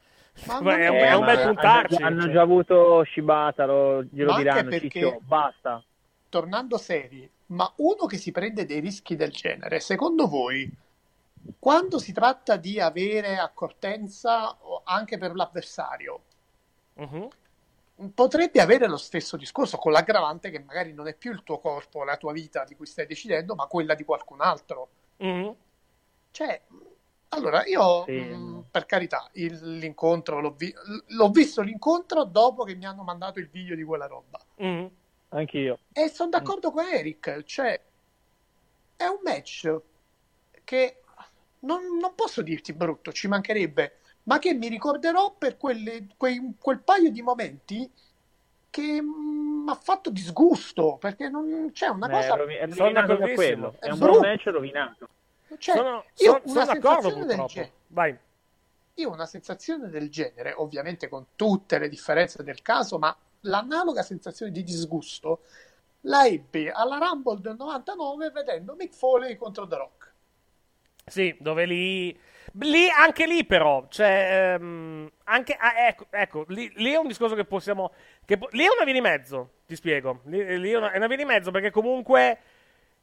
C: Ma
F: è, un,
C: è-
F: un bel
H: hanno
F: puntarci.
H: già- Hanno
F: cioè.
H: già avuto Shibata, lo, glielo
C: Ma
H: diranno,
C: perché-
H: Ciccio, basta.
C: tornando seri, ma uno che si prende dei rischi del genere, secondo voi, quando si tratta di avere accortenza anche per l'avversario,
F: Mhm.
C: potrebbe avere lo stesso discorso con l'aggravante che magari non è più il tuo corpo, la tua vita di cui stai decidendo, ma quella di qualcun altro.
F: Mm-hmm.
C: Cioè, allora io
H: Sì.
C: mh, per carità, il- l'incontro l'ho, vi- l'ho visto l'incontro dopo che mi hanno mandato il video di quella roba.
F: Mm.
H: Anch'io.
C: E sono d'accordo con Eric, cioè è un match che non, non posso dirti brutto, ci mancherebbe, ma che mi ricorderò per quelle- quei- quel paio di momenti che mi ha fatto disgusto, perché non c'è una
H: Eh,
C: cosa...
H: rovi- è
F: Sono
H: rovinato da
F: d'accordissimo.
H: quello. È
C: È
H: un buon match rovinato.
C: cioè,
F: sono,
C: io
F: sono-
C: una
F: sono d'accordo
C: sensazione del
F: purtroppo.
C: genere-
F: Vai.
C: Io ho una sensazione del genere, ovviamente con tutte le differenze del caso, ma l'analoga sensazione di disgusto la ebbi alla Rumble del 99 vedendo Mick Foley contro The Rock.
F: Sì, dove lì... Lì, anche lì però, cioè, ehm, anche, ah, ecco, ecco lì, lì è un discorso che possiamo, che lì è una via di mezzo, ti spiego, lì, lì è, una, è una via di mezzo perché comunque,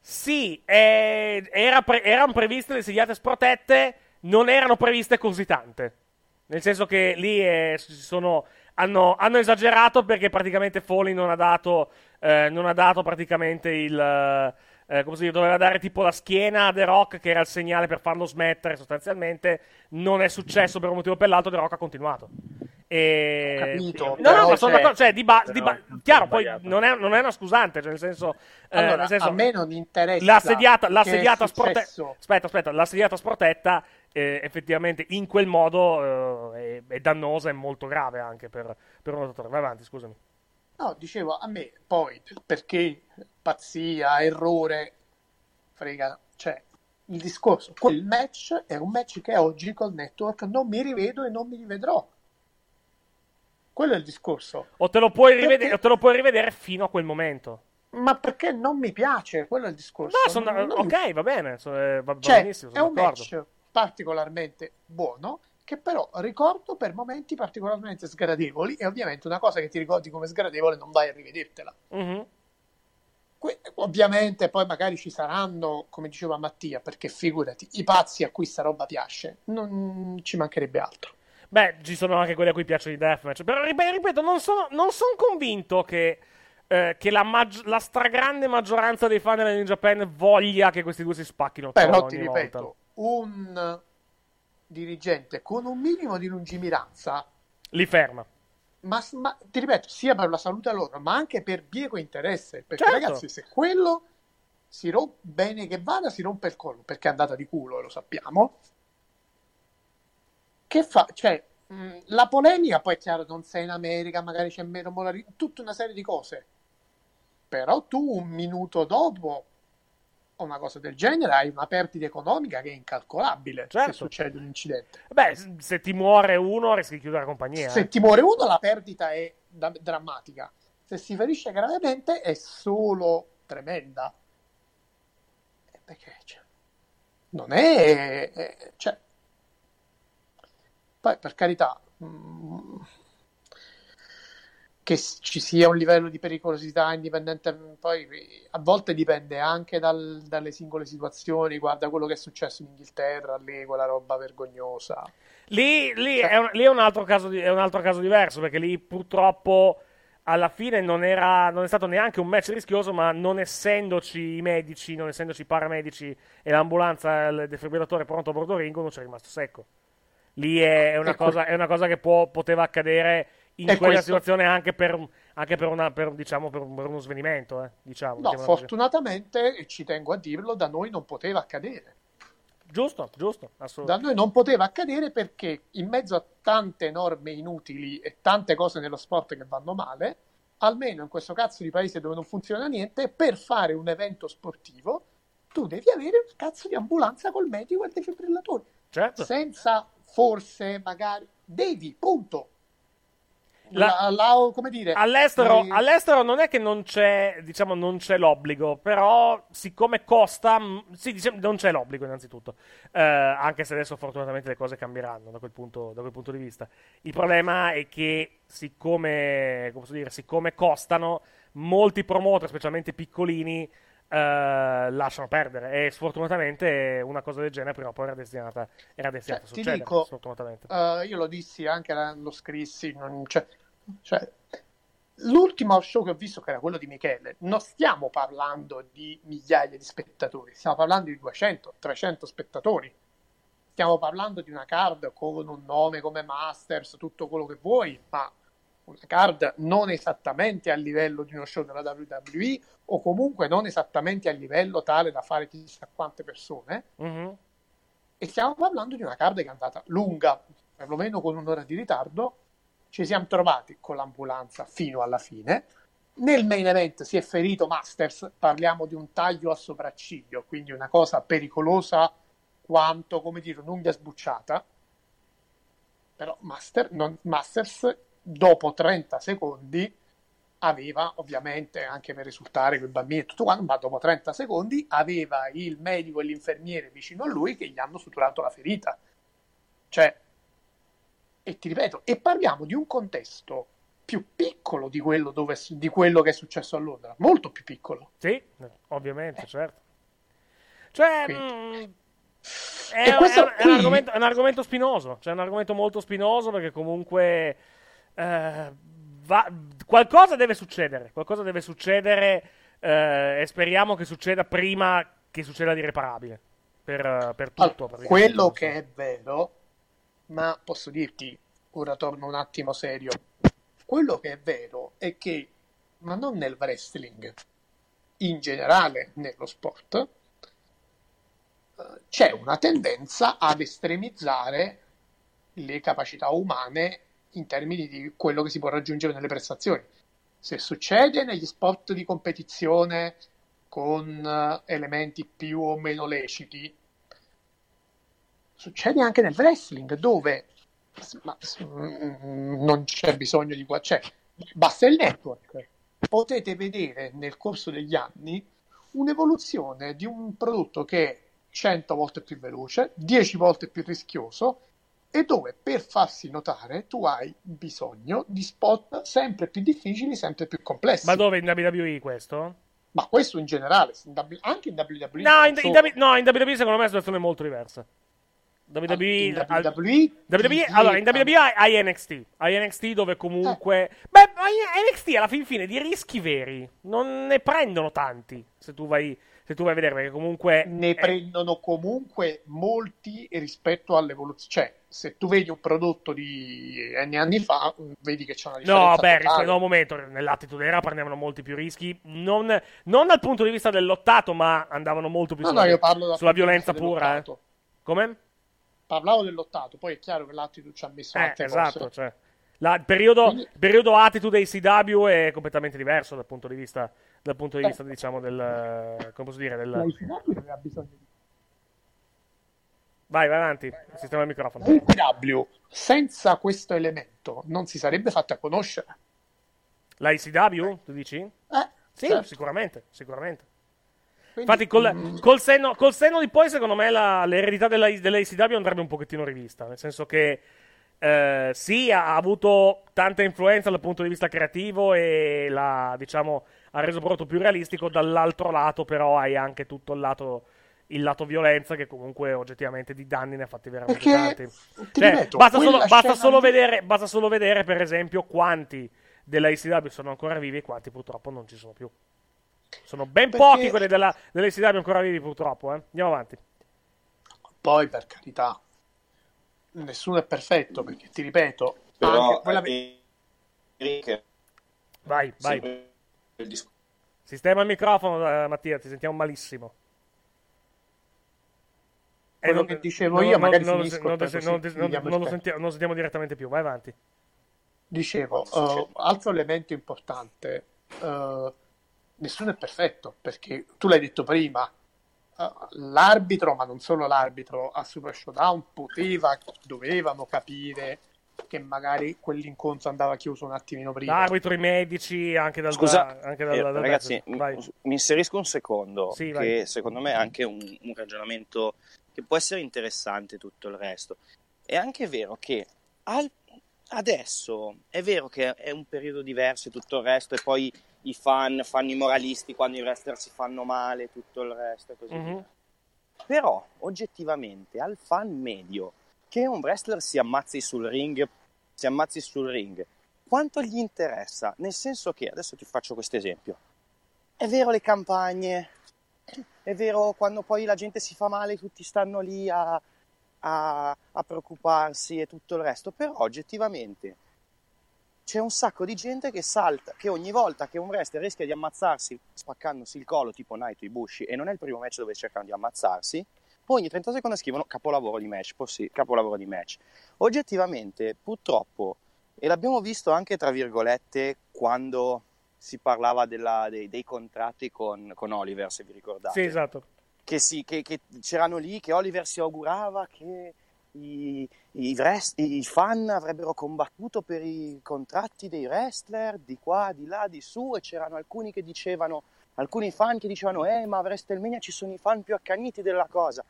F: sì, è- era pre- erano previste le segliate sprotette, non erano previste così tante, nel senso che lì eh, si sono, hanno, hanno esagerato perché praticamente Foley non ha dato, eh, non ha dato praticamente il... eh, come si dice, doveva dare tipo la schiena a The Rock, che era il segnale per farlo smettere sostanzialmente. Non è successo per un motivo o per l'altro. The Rock ha continuato. E...
C: Capito,
F: No, no, ma sono d'accordo. Cioè, di ba- di ba- chiaro, poi non è, non è una scusante. Cioè, nel senso, eh,
C: Allora,
F: nel senso,
C: a me non interessa
F: la sediata, la sediata sprotetta. Aspetta, aspetta, la sediata sprotetta. eh, effettivamente in quel modo eh, è, è dannosa e molto grave anche per, per un lottatore. Vai avanti, scusami.
C: No, dicevo a me poi perché pazzia, errore, frega, cioè il discorso, quel match è un match che oggi col network non mi rivedo e non mi rivedrò. Quello è il discorso.
F: O te lo puoi
C: Perché-
F: rivedere, te lo puoi rivedere fino a quel momento.
C: Ma perché non mi piace? Quello è il discorso.
F: No, sono-
C: Non-
F: ok, va bene, eh, va, va
C: Cioè,
F: benissimo,
C: è un
F: d'accordo.
C: match particolarmente buono che però ricordo per momenti particolarmente sgradevoli e ovviamente una cosa che ti ricordi come sgradevole non vai a rivedertela.
F: Mhm.
C: Ovviamente poi magari ci saranno, come diceva Mattia, perché figurati, i pazzi a cui sta roba piace, non ci mancherebbe altro.
F: Beh, ci sono anche quelli a cui piacciono i deathmatch. Però, rip- ripeto, non sono, non sono convinto che, eh, che la, maggi- la stragrande maggioranza dei fan della New Japan voglia che questi due si spacchino
C: Però ti
F: volta.
C: ripeto, un dirigente con un minimo di lungimiranza,
F: Li ferma.
C: Ma, ma ti ripeto, sia per la salute loro, ma anche per bieco interesse, perché
F: Certo.
C: ragazzi, se quello si rompe bene che vada, si rompe il collo, perché è andata di culo, e lo sappiamo. Che fa? Cioè, mh, la polemica poi è chiaro, non sei in America, magari c'è meno polarità, tutta una serie di cose. Però tu un minuto dopo o una cosa del genere hai una perdita economica che è incalcolabile
F: Certo.
C: se succede un incidente.
F: Beh, se ti muore uno, rischi di chiudere la compagnia.
C: Se
F: eh.
C: ti muore uno, la perdita è da- drammatica. Se si ferisce gravemente, è solo tremenda. Perché cioè, non è. è- cioè, poi, per carità, mm, che ci sia un livello di pericolosità indipendente, poi a volte dipende anche dal- dalle singole situazioni. Guarda quello che è successo in Inghilterra, lì quella roba vergognosa.
F: Lì, lì
C: Cioè-
F: è un, lì è un altro caso di- è un altro caso diverso, perché lì purtroppo alla fine non, era, non è stato neanche un match rischioso, ma non essendoci i medici, non essendoci i paramedici e l'ambulanza, il defibrillatore pronto a bordo ring, uno ci è rimasto secco. Lì è, è una,
C: Ecco.
F: cosa, è una cosa che può- poteva accadere in
C: E
F: quella
C: questo-
F: situazione anche per, anche per, una, per, diciamo, per, un- per uno svenimento. Eh, diciamo,
C: No, fortunatamente, e ci tengo a dirlo, da noi non poteva accadere.
F: Giusto, giusto,
C: Da
F: assolutamente.
C: noi non poteva accadere perché in mezzo a tante norme inutili e tante cose nello sport che vanno male, almeno in questo cazzo di paese dove non funziona niente, per fare un evento sportivo tu devi avere un cazzo di ambulanza col medico e il defibrillatore.
F: Certo.
C: Senza forse, magari, devi, punto.
F: La-
C: La- la- dire,
F: All'estero,
C: eh,
F: all'estero non è che non c'è, diciamo, non c'è l'obbligo, però siccome costa, sì, diciamo, non c'è l'obbligo innanzitutto, Eh, anche se adesso fortunatamente le cose cambieranno da quel, punto, da quel punto di vista. Il problema è che siccome, come posso dire, siccome costano, molti promoter, specialmente piccolini, eh, lasciano perdere e sfortunatamente una cosa del genere prima o poi era destinata, era destinata
C: Cioè,
F: a
C: ti
F: succedere,
C: dico,
F: sfortunatamente.
C: Eh, io lo dissi anche, lo scrissi, non- cioè, cioè, l'ultimo show che ho visto, che era quello di Michele, non stiamo parlando di migliaia di spettatori, stiamo parlando di 200-300 spettatori. Stiamo parlando di una card con un nome come Masters, tutto quello che vuoi, ma una card non esattamente a livello di uno show della WWE o comunque non esattamente a livello tale da fare chissà quante persone.
F: Mm-hmm.
C: E stiamo parlando di una card che è andata lunga, perlomeno con un'ora di ritardo. Ci siamo trovati con l'ambulanza fino alla fine. Nel main event si è ferito Masters, parliamo di un taglio a sopracciglio, quindi una cosa pericolosa quanto, come dire, un'unghia sbucciata. Però Master, non, Masters dopo 30 secondi aveva ovviamente anche per risultare quel bambino e tutto quanto, ma dopo 30 secondi aveva il medico e l'infermiere vicino a lui che gli hanno suturato la ferita. Cioè, e ti ripeto, e parliamo di un contesto più piccolo di quello, dove, di quello che è successo a Londra, molto più piccolo.
F: Sì, ovviamente, certo. Cioè, mh, è, è- è
C: qui-
F: un argomento, è un argomento spinoso, cioè è un argomento molto spinoso perché comunque eh, va- qualcosa deve succedere, qualcosa deve succedere eh, e speriamo che succeda prima che succeda l'irreparabile per, per tutto.
C: Allora, quello che è vero, ma posso dirti, ora torno un attimo serio, quello che è vero è che, ma non nel wrestling, in generale nello sport, eh, c'è una tendenza ad estremizzare le capacità umane in termini di quello che si può raggiungere nelle prestazioni. Se succede negli sport di competizione con eh, elementi più o meno leciti, succede anche nel wrestling dove ma, mm, non c'è bisogno di qua, c'è basta il network. Potete vedere nel corso degli anni un'evoluzione di un prodotto che è 100 volte più veloce, 10 volte più rischioso e dove per farsi notare tu hai bisogno di spot sempre più difficili, sempre più complessi.
F: Ma dove in WWE questo?
C: Ma questo in generale, in anche in WWE.
F: No, in, in. W- no, in WWE secondo me la situazione è molto diversa. WWE,
C: in
F: al-
C: WWE,
F: WWE
C: ti
F: allora, in WWE hai, NXT. Hai NXT dove comunque. Beh, ma in NXT alla fin fine di rischi veri non ne prendono tanti. Se tu vai, se tu vai a vedere, perché comunque.
C: ne
F: eh,
C: prendono comunque molti rispetto all'evoluzione. Cioè, se tu vedi un prodotto di N anni fa, vedi che c'è una differenza.
F: No, beh,
C: totale.
F: no, un momento, nell'attitude era prendevano molti più rischi, non, non dal punto di vista del lottato, ma andavano molto più
C: No,
F: sulla,
C: no, io parlo dal
F: sulla violenza pura. eh. Come?
C: Parlavo del lottato, poi è chiaro che l'attitude ci ha messo
F: Eh, esatto, cioè, la- il, periodo,
C: Quindi-
F: periodo attitude ACW è completamente diverso dal punto di vista, dal punto di
C: Eh.
F: vista diciamo, del... eh, come posso dire, del...
C: La ICW aveva bisogno di
F: Vai, vai avanti, sistema il microfono.
C: La ICW senza questo elemento non si sarebbe fatta conoscere.
F: La ICW, tu dici?
C: Eh,
F: Sì,
C: certo.
F: sicuramente, sicuramente.
C: Quindi,
F: Infatti, col,
C: mm,
F: col senno, col senno di poi, secondo me, la- l'eredità della, della andrebbe un pochettino rivista. Nel senso che, eh, sì, ha avuto tanta influenza dal punto di vista creativo e l'ha, diciamo, ha reso il prodotto più realistico. Dall'altro lato, però, hai anche tutto il lato, il lato violenza, che comunque, oggettivamente, di danni ne ha fatti veramente
C: Perché,
F: tanti.
C: ti
F: Cioè,
C: ripeto,
F: basta, solo, basta solo
C: lì-
F: vedere, basta solo vedere, per esempio, quanti della ACW sono ancora vivi e quanti purtroppo non ci sono più. Sono ben
C: Perché-
F: pochi quelli della, dell'ACW ancora vivi, purtroppo. Eh. Andiamo avanti.
C: Poi, per carità, nessuno è perfetto, perché ti ripeto,
G: Però
C: quella...
G: Eric,
F: Vai, vai.
G: il
F: Sistema il microfono, eh, Mattia, ti sentiamo malissimo. Eh,
C: Quello che dicevo io, magari
F: non,
C: finisco,
F: non, non,
C: così
F: non, non, non lo sentiamo, non lo sentiamo direttamente più. Vai avanti.
C: Dicevo, eh, altro elemento importante, eh, nessuno è perfetto, perché tu l'hai detto prima, l'arbitro, ma non solo l'arbitro, a Super Showdown poteva, dovevano capire che magari quell'incontro andava chiuso un attimino prima.
F: L'arbitro, i medici, anche dal
G: Scusa,
F: anche dal,
G: eh,
F: dal-
G: ragazzi,
F: vai.
G: mi, mi inserisco un secondo,
F: Sì,
G: che
F: vai.
G: secondo me è anche un, un ragionamento che può essere interessante tutto il resto. È anche vero che al- adesso è vero che è un periodo diverso e tutto il resto, e poi i fan fanno i moralisti quando i wrestler si fanno male, tutto il resto e così via.
F: Mhm.
G: Però, oggettivamente, al fan medio, che un wrestler si ammazzi sul ring, si ammazzi sul ring, quanto gli interessa? Nel senso che, adesso ti faccio questo esempio, è vero le campagne, è vero quando poi la gente si fa male, tutti stanno lì a, a, a preoccuparsi e tutto il resto, però oggettivamente c'è un sacco di gente che salta, che ogni volta che un wrestler rischia di ammazzarsi spaccandosi il collo, tipo Naito Ibushi, e non è il primo match dove cercano di ammazzarsi, poi ogni 30 secondi scrivono capolavoro di match, possi- capolavoro di match. Oggettivamente, purtroppo, e l'abbiamo visto anche tra virgolette quando si parlava della, dei, dei, contratti con, con, Oliver, se vi ricordate.
F: Sì, esatto.
G: Che, si, che, che c'erano lì, che Oliver si augurava che i, i, rest, i, fan avrebbero combattuto per i contratti dei wrestler di qua, di là, di su e c'erano alcuni che dicevano, alcuni fan che dicevano eh ma a WrestleMania ci sono i fan più accaniti della cosa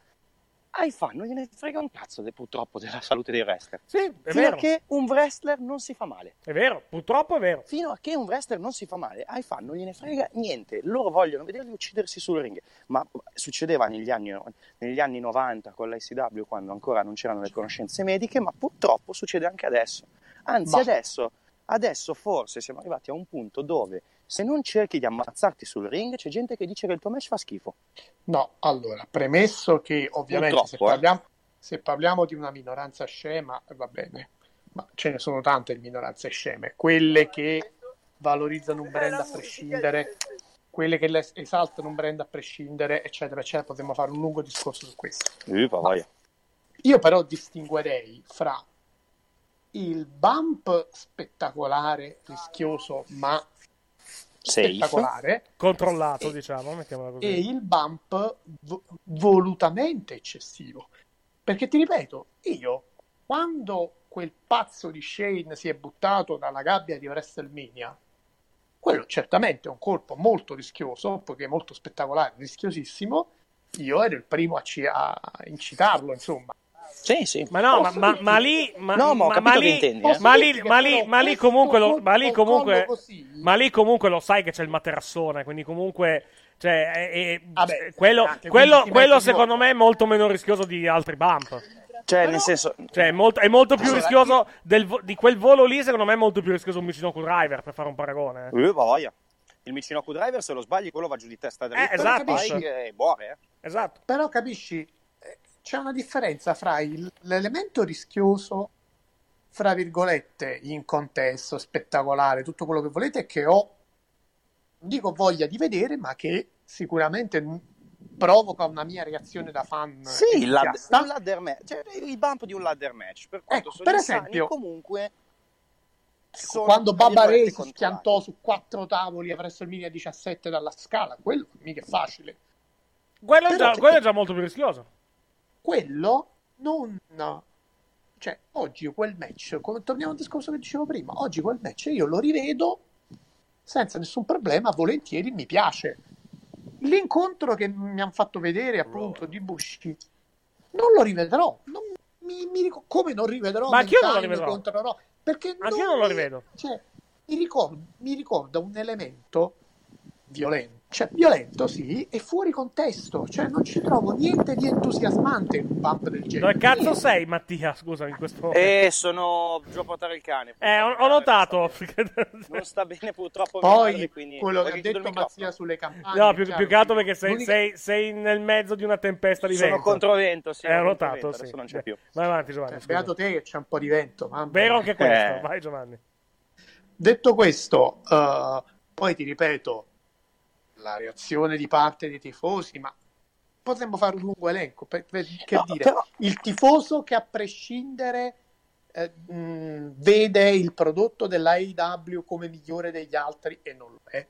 G: ai fan non gliene frega un cazzo de, purtroppo della salute dei wrestler.
F: Sì, è
G: Fino
F: vero.
G: a che un wrestler non si fa male.
F: È vero, purtroppo è vero.
G: Fino a che un wrestler non si fa male, ai fan non gliene frega niente. Loro vogliono vederli uccidersi sul ring. Ma succedeva negli anni, negli anni 90 con l'ICW quando ancora non c'erano le conoscenze mediche, ma purtroppo succede anche adesso. Anzi, adesso, adesso forse siamo arrivati a un punto dove se non cerchi di ammazzarti sul ring, c'è gente che dice che il tuo match fa schifo.
C: No, allora, premesso che ovviamente se
G: eh.
C: parliamo, se parliamo di una minoranza scema, va bene, ma ce ne sono tante minoranze sceme, quelle che valorizzano un brand a prescindere, quelle che esaltano un brand a prescindere, eccetera, eccetera, potremmo fare un lungo discorso su questo.
G: Voglia.
C: Io però distinguerei fra il bump spettacolare, rischioso, ma. Spettacolare,
F: Controllato, diciamo, mettiamola così.
C: e il bump vo- volutamente eccessivo. Perché ti ripeto, io quando quel pazzo di Shane si è buttato dalla gabbia di WrestleMania, quello certamente è un colpo molto rischioso, poiché molto spettacolare, rischiosissimo. Io ero il primo a, ci- a incitarlo, insomma.
G: Sì, sì.
F: Ma no, ma, ma- ma lì, ma,
G: No, ma
F: ma-
G: capito
F: ma
G: che
F: lì,
G: intendi, eh.
F: ma lì, ma lì, ma lì
C: però
F: comunque, lo, ma lì comunque, ma lì comunque lo sai che c'è il materassone, quindi comunque, cioè, è- è-
C: Vabbè,
F: quello,
C: anche
F: quello, quello
C: in
F: secondo me è molto meno rischioso di altri bump.
G: Cioè, nel senso,
F: Cioè, è molto, è molto più
C: Allora,
F: rischioso del di quel volo lì, secondo me è molto più rischioso un Michinoku Driver, per fare un paragone.
G: Uh, voglia. Il Michinoku Driver, se lo sbagli, quello va giù di testa dritta.
F: Eh, esatto.
G: E muore, eh.
F: Esatto.
C: Però capisci, c'è una differenza fra il- l'elemento rischioso, fra virgolette, in contesto, spettacolare, tutto quello che volete, che ho, non dico voglia di vedere, ma che sicuramente provoca una mia reazione da fan.
G: Sì, il lad-
C: entusiasta.
G: un ladder match. Cioè, il bump di un ladder match. Per quanto
C: Ecco,
G: sono
C: per esempio-
G: comunque... sono,
C: Quando Baba Ray si schiantò su quattro tavoli a WrestleMania 17 dalla scala, quello mica è facile.
F: Quello, è già, quello è già molto più rischioso.
C: Quello non cioè oggi quel match come torniamo al discorso che dicevo prima oggi quel match io lo rivedo senza nessun problema volentieri mi piace l'incontro che mi hanno fatto vedere appunto di Bushi non lo rivedrò non mi, mi come non rivedrò
F: Ma anch'io non lo rivedrò.
C: contro Raw, perché
F: Anch'io non lo
C: mi-
F: rivedo.
C: cioè, mi, ricorda, mi ricorda un elemento violento cioè violento sì e fuori contesto cioè non ci trovo niente di entusiasmante in un bump del genere
F: Dove cazzo
C: Niente.
F: sei, Mattia? Scusami, in questo momento.
G: Eh, sono giù a portare il cane.
F: Eh, ho, ho notato.
G: Non sta bene purtroppo
C: Poi
G: madre, quindi...
C: quello che ha detto? Mazzia sulle campagne.
F: No, più,
C: chiaro,
F: più che altro perché sei, sei, sei nel mezzo di una tempesta di
G: Sono
F: vento.
G: controvento, sì.
F: Eh, ho
G: sono
F: notato, sì.
G: Adesso non c'è più.
F: Vai avanti, Giovanni. scusa.
C: Beato te che c'è un po' di vento. mamma
F: Vero anche questo.
G: Eh.
F: Vai, Giovanni.
C: Detto questo, eh, poi ti ripeto, la reazione di parte dei tifosi, ma potremmo fare un lungo elenco. Per, per- che
G: No,
C: dire,
G: però-
C: il tifoso che a prescindere eh, mh, vede il prodotto dell'AEW come migliore degli altri e non lo è.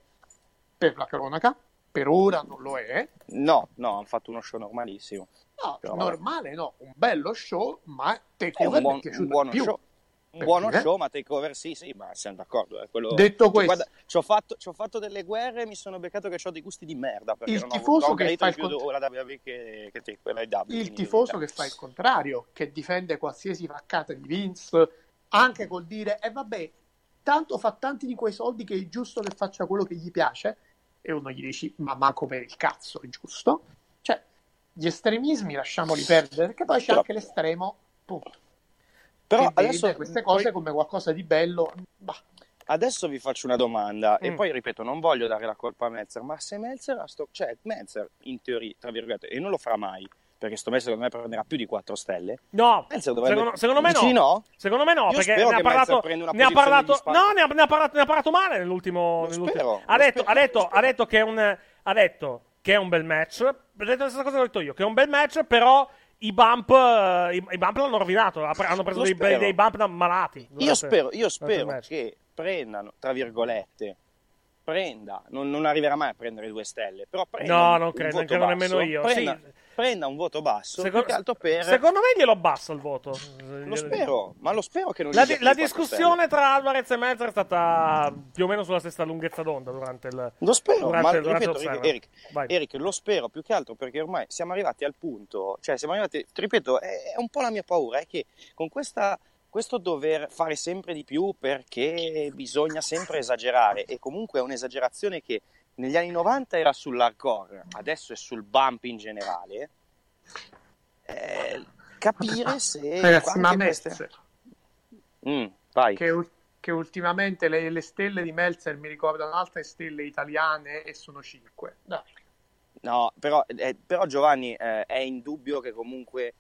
C: Per la cronaca, per ora non lo è.
G: No, no, hanno fatto uno show normalissimo.
C: No,
G: Però-
C: normale no, un bello show, ma
G: È
C: Takeover
G: un, buon,
C: è piaciuto
G: un buono
C: più.
G: show. Un buono
C: dire.
G: show, ma takeover sì, sì, ma siamo d'accordo. eh, quello-
C: Detto questo-
G: Guarda, ci ho, fatto, ci ho fatto delle guerre e mi sono beccato che ho dei gusti di merda. Perché
C: Il
G: non ho,
C: tifoso
G: non ho
C: che
G: gradito
C: fa il
G: più
C: cont-
G: la WWE che, che te, AEW,
C: il tifoso
G: cioè,
C: che fa il contrario, che difende qualsiasi vaccata di Vince, anche col dire, e vabbè, tanto fa tanti di quei soldi che è giusto che faccia quello che gli piace, e uno gli dici, ma manco per il cazzo, è giusto? Cioè, gli estremismi lasciamoli perdere, perché poi c'è
G: Però-
C: anche l'estremo, punto.
G: Però adesso
C: queste cose come qualcosa di bello, bah,
G: Adesso vi faccio una domanda e
F: Mm.
G: poi ripeto, non voglio dare la colpa a Melzer, ma se Melzer ha sto... cioè Melzer in teoria, tra virgolette, e non lo farà mai, perché sto Melzer secondo me prenderà più di 4 stelle.
F: No,
G: dovrebbe...
F: secondo, secondo me
G: Dici
F: no. Secondo me no,
G: Io
F: perché ne ha parlato, ne ha parlato, no, ne ha, ne ha parlato, ne ha parlato male nell'ultimo, nell'ultimo-
G: spero,
F: ha detto,
G: spero,
F: ha detto, ha detto che è un, ha detto che è un bel match, ha detto la stessa cosa che ho detto io, che è un bel match, però i bump, eh, i, i bump l'hanno rovinato, hanno preso dei, dei bump da malati.
G: Io spero, io spero che prendano, tra virgolette, prenda, non, non arriverà mai a prendere due stelle, però prenda
F: No, non credo,
G: voto
F: credo nemmeno io.
G: Prenda,
F: Sì.
G: Prenda un voto basso,
F: Secondo,
G: per...
F: secondo me glielo abbassa il voto.
G: Lo spero, ma lo spero che non
F: La, di- la discussione tra Alvarez e Melzer è stata più o meno sulla stessa lunghezza d'onda durante il
G: Lo spero,
F: durante,
G: ma
F: durante
G: ripeto,
F: l'Observer.
G: Eric. Eric, lo spero più che altro perché ormai siamo arrivati al punto, cioè siamo arrivati, ti ripeto, è, è un po' la mia paura, è che con questa, questo dover fare sempre di più perché bisogna sempre esagerare e comunque è un'esagerazione che negli anni 90 era sull'hardcore, adesso è sul bump in generale, eh, capire se...
C: Ragazzi, ma
G: queste- Mm, vai.
C: che, che ultimamente le, le stelle di Meltzer mi ricordano altre stelle italiane e sono 5. Dai.
G: No, però, eh, però Giovanni eh, è indubbio che comunque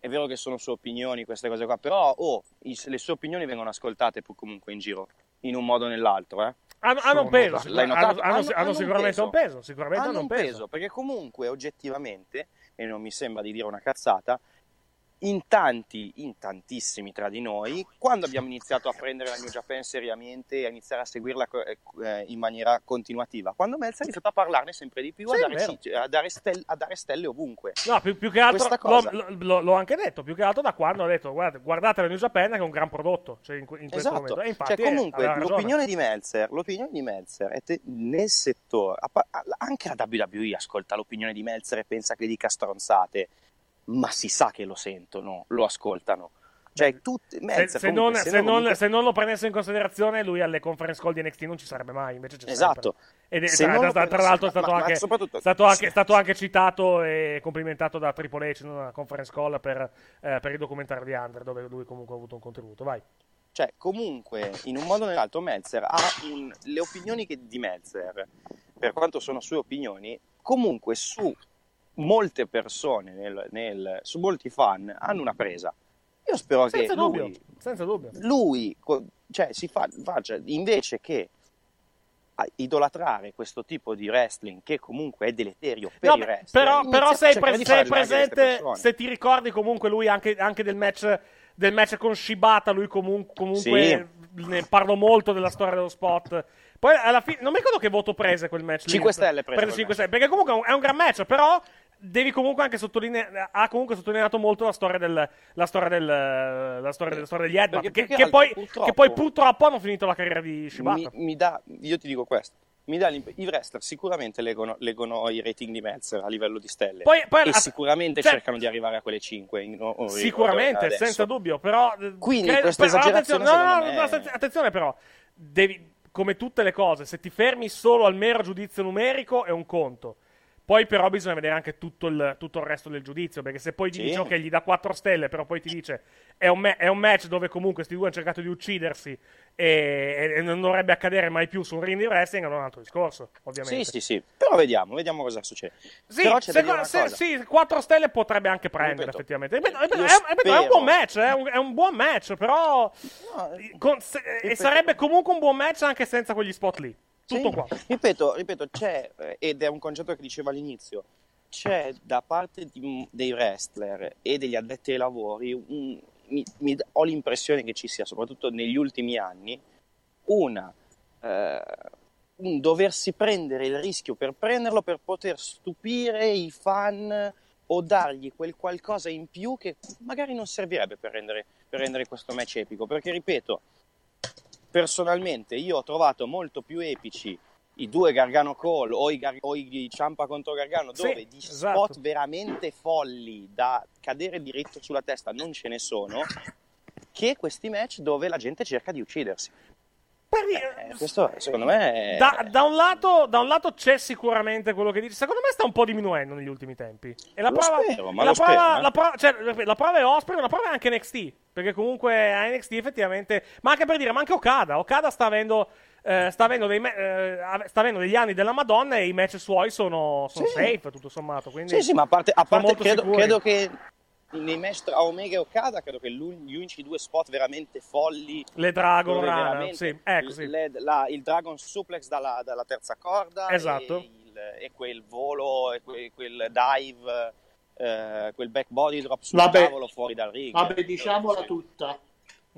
G: è vero che sono sue opinioni queste cose qua, però oh, i- le sue opinioni vengono ascoltate poi comunque in giro, in un modo o nell'altro. Eh.
F: Hanno, hanno un peso, sicur- hanno, hanno-
G: Hanno-
F: hanno
G: un
F: sicuramente
G: peso.
F: un peso. Sicuramente
G: Hanno
F: hanno
G: un peso, perché comunque oggettivamente, e non mi sembra di dire una cazzata, in tanti, in tantissimi tra di noi, quando abbiamo iniziato a prendere la New Japan seriamente e a iniziare a seguirla co- eh, in maniera continuativa, quando Melzer ha iniziato a parlarne sempre di più,
F: Sì,
G: a, dare, a dare stelle, a dare stelle ovunque.
F: No, più, più che altro,
G: cosa.
F: l'ho- l'ho- l'ho anche detto, più che altro da quando ho detto, guardate, guardate la New Japan che è un gran prodotto, cioè in, in questo
G: Esatto,
F: momento. E infatti,
G: cioè comunque l'opinione di Meltzer, l'opinione di Meltzer è te- nel settore, anche la WWE ascolta l'opinione di Meltzer e pensa che dica stronzate, ma si sa che lo sentono, lo ascoltano. Cioè, tutti,
F: Se,
G: Meltzer
F: se
G: comunque,
F: non,
G: se
F: se
G: no
F: non-
G: comunque-
F: se non lo prendesse in considerazione, lui alle conference call di NXT non ci sarebbe mai. Invece c'è
G: Esatto.
F: sempre. Ed
G: Se
F: tra,
G: lo
F: tra- l'altro è stato,
G: ma- ma
F: anche,
G: soprattutto-
F: stato, anche, stato anche citato e complimentato da Triple H in una conference call per, eh, per il documentario di Under, dove lui comunque ha avuto un contributo. Vai.
G: Cioè, comunque, in un modo o nell'altro, Meltzer ha un- le opinioni che- di Meltzer, per quanto sono sue opinioni, comunque su molte persone, nel- nel- su molti fan, hanno una presa. Io spero
F: Senza
G: che
F: dubbio,
G: lui,
F: senza dubbio.
G: lui, cioè, si fa, faccia, invece che idolatrare questo tipo di wrestling, che comunque è deleterio per
F: No,
G: i
F: beh,
G: wrestler,
F: però, però sei, pre- sei presente, se ti ricordi comunque lui anche, anche del match del match con Shibata, lui comun- comunque ne parlo molto della storia dello spot. Poi alla fine non mi ricordo che voto prese quel match. lì.
G: 5 stelle prese
F: Prese
G: quel
F: 5 stelle, perché comunque è un, è un gran match, però devi comunque anche sottolineare ha comunque sottolineato molto la storia del la storia del la storia, la storia degli
G: Perché
F: che,
G: che
F: che poi,
G: purtroppo-
F: hanno finito la carriera di Shibata.
G: mi, mi dà, io ti dico questo. Mi dà l'imp- I wrestler sicuramente leggono, leggono i rating di Meltzer a livello di stelle
F: Poi- poi-
G: e sicuramente
F: cioè-
G: cercano di arrivare a quelle 5.
F: Sicuramente, senza dubbio, però... eh,
G: Quindi
F: credo-
G: questa
F: però, attenzione, no, no, no,
G: me-
F: attenzione però, devi, come tutte le cose, se ti fermi solo al mero giudizio numerico è un conto. Poi però bisogna vedere anche tutto il, tutto il resto del giudizio, perché se poi ti
G: Sì.
F: dice ok, gli dà 4 stelle, però poi ti dice è un, ma- è un match dove comunque questi due hanno cercato di uccidersi e, e non dovrebbe accadere mai più su un ring di wrestling, è un altro discorso, ovviamente.
G: Sì, sì, sì. Però vediamo, vediamo cosa succede.
F: Sì,
G: Però c'è
F: secondo- se- sì, 4 stelle potrebbe anche prendere,
G: Ripeto,
F: effettivamente. Ripeto, è, ripeto, è un buon match, eh, è un, è un buon match, però. con- se- e
G: ripeto-
F: sarebbe comunque un buon match anche senza quegli spot lì. Tutto
G: Sì.
F: qua.
G: Ripeto, ripeto, c'è, eh, ed è un concetto che dicevo all'inizio, c'è da parte di- dei wrestler e degli addetti ai lavori, un- mi- mi- ho l'impressione che ci sia, soprattutto negli ultimi anni, una, eh, un doversi prendere il rischio per prenderlo per poter stupire i fan o dargli quel qualcosa in più che magari non servirebbe per rendere, per rendere questo match epico. Perché, ripeto, personalmente io ho trovato molto più epici i due Gargano Call o i, Gar- o i Ciampa contro Gargano
F: Sì,
G: dove di
F: esatto.
G: spot veramente folli da cadere diritto sulla testa non ce ne sono che questi match dove la gente cerca di uccidersi Eh, questo secondo me è...
F: Da, da un lato, da un lato c'è sicuramente quello che dici. Secondo me sta un po' diminuendo negli ultimi tempi. E la
G: Lo
F: prova,
G: spero, ma
F: la
G: lo
F: prova,
G: spero, eh.
F: la prova- cioè, la prova è Osprey, ma la prova è anche NXT. Perché comunque a NXT effettivamente. Ma anche per dire, ma anche Okada. Okada sta avendo. eh, sta, avendo dei eh, sta avendo degli anni della Madonna e i match suoi sono, sono
G: Sì.
F: safe, tutto sommato. Quindi
G: Sì, sì, ma a parte, a parte credo, credo che nei match tra Omega e Okada, credo che gli unici due spot veramente folli.
F: Le Dragon
G: dove
F: Run,
G: veramente
F: sì, ecco, sì.
G: le- la- il Dragon Suplex dalla, dalla terza corda.
F: Esatto.
G: E, il- e quel volo, e que- quel dive, eh, quel back body drop sul
C: Vabbè.
G: tavolo fuori dal ring.
C: Vabbè, diciamola
G: Sì.
C: tutta.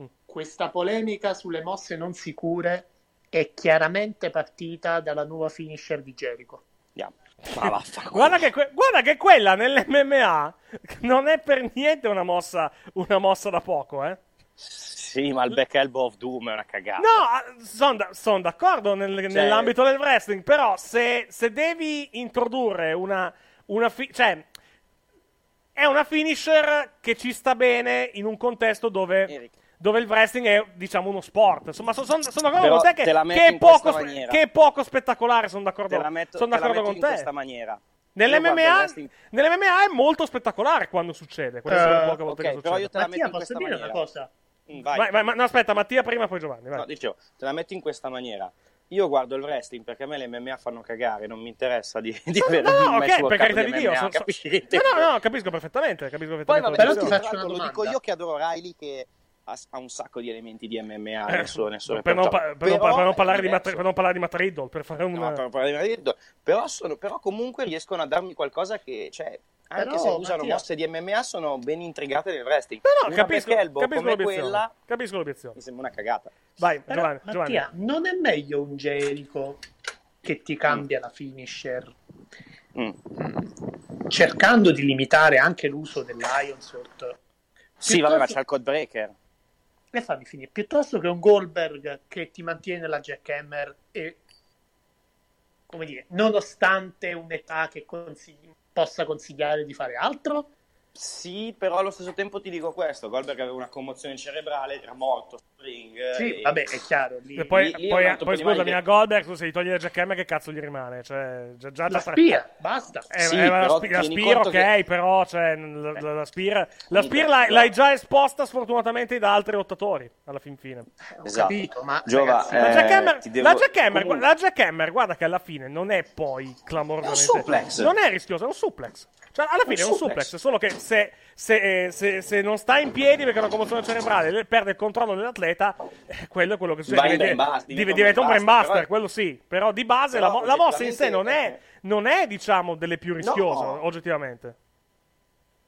F: Mm.
C: Questa polemica sulle mosse non sicure è chiaramente partita dalla nuova finisher di Jericho.
G: Andiamo. Ma.
F: Guarda che, que- guarda che quella nell'MMA non è per niente una mossa, una mossa da poco, eh.
G: Sì, ma il back elbow of doom è una cagata.
F: No, sono d'accordo nel- nell'ambito del wrestling, però se, se devi introdurre una, una fi- cioè è una finisher che ci sta bene in un contesto dove, dove il wrestling è diciamo uno sport. Insomma, sono d'accordo
G: Però
F: con te che,
G: te la metto
F: che è
G: in
F: poco,
G: questa
F: spe-
G: maniera.
F: che è poco spettacolare, sono
G: Te
F: d'accordo,
G: la metto,
F: son
G: te la
F: d'accordo
G: metto
F: con
G: in
F: te. Nell'MMA, nell'MMA è molto spettacolare quando succede.
C: Eh,
F: poche volte
G: ok,
F: che
G: però io
F: succede.
G: te la metto
C: Mattia,
G: in
C: posso
G: questa
C: dire
G: maniera.
C: una cosa?
G: Mm, Vai.
F: Vai, vai, ma- no, aspetta, Mattia prima, poi Giovanni. Vai.
G: No, dicevo, te la metto in questa maniera. Io guardo il wrestling perché a me le MMA fanno cagare, non mi interessa di, di avere
F: No,
G: un
F: no,
G: match
F: ok, per carità
G: di
F: di Dio.
G: MMA,
F: so-
G: capisci
F: no, no, no, capisco perfettamente. Capisco
G: Poi
F: perfettamente
G: vabbè,
C: Però ti
G: tra
C: faccio una
G: l'altro, lo dico io che adoro Riley che ha, ha un sacco di elementi di MMA suo
F: per, non, pa-
G: repertorio.
F: per non pa- per non
G: Però
F: parlare di Matt, per non parlare di Matt Riddle, per fare un...
G: No, per parlare di Riddle. però, sono- però comunque riescono a darmi qualcosa che, cioè, anche
C: Però,
G: se usano
C: Mattia-
G: mosse di MMA, sono ben intrigate nel wrestling.
F: No,
G: Una
F: capisco,
G: elbow
F: capisco
G: come
F: l'obiezione.
G: quella
F: Capisco l'obiezione.
G: mi sembra una cagata.
F: Vai,
C: Però,
F: Giovanni, Giovanni.
C: Mattia, non è meglio un Jericho che ti cambia la finisher
G: Mm.
C: cercando di limitare anche l'uso dell'Ionsword?
G: Sì, vabbè, ma c'è il code breaker.
C: E fammi finire. Piuttosto che un Goldberg che ti mantiene la jackhammer e, come dire, nonostante un'età che consigli- possa consigliare di fare altro?
G: Sì, però allo stesso tempo ti dico questo: Goldberg aveva una commozione cerebrale, era morto sul ring.
C: Sì,
G: e-
C: vabbè, è chiaro. Lì,
F: E poi,
G: lì- lì è
F: poi,
G: altro
F: poi scusami,
G: di-
F: a Goldberg, tu se gli togli la Jack che cazzo gli rimane? Cioè, già, già
C: la
F: tra-
C: spia, basta.
F: Eh,
G: Sì,
F: eh, la, spi- la Spear,
G: conto
F: ok,
G: che-
F: però cioè, la, la, la Spear, la Spear l'hai, l'hai già esposta sfortunatamente da altri lottatori alla fin fine.
C: Ho
G: Esatto.
C: capito, ma
G: Giova,
F: La
G: Eh,
F: Jackhammer,
G: devo-
F: la, Jackhammer, la Jackhammer, guarda che alla fine non è poi clamorosamente.
G: È un suplex.
F: Non è rischioso, è un suplex. Cioè, alla fine è un
G: suplex.
F: suplex, solo che se, se, eh, se- se non sta in piedi perché ha una commozione cerebrale e perde il controllo dell'atleta, eh, quello è quello che succede. Diventa, div-
G: diventa
F: diventa un
G: un
F: brain
G: brain
F: buster,
G: buster,
F: quello sì. Però di base
G: Però
F: la, mo- la mossa in sé non è, non è, diciamo, delle più rischiose,
G: No.
F: oggettivamente.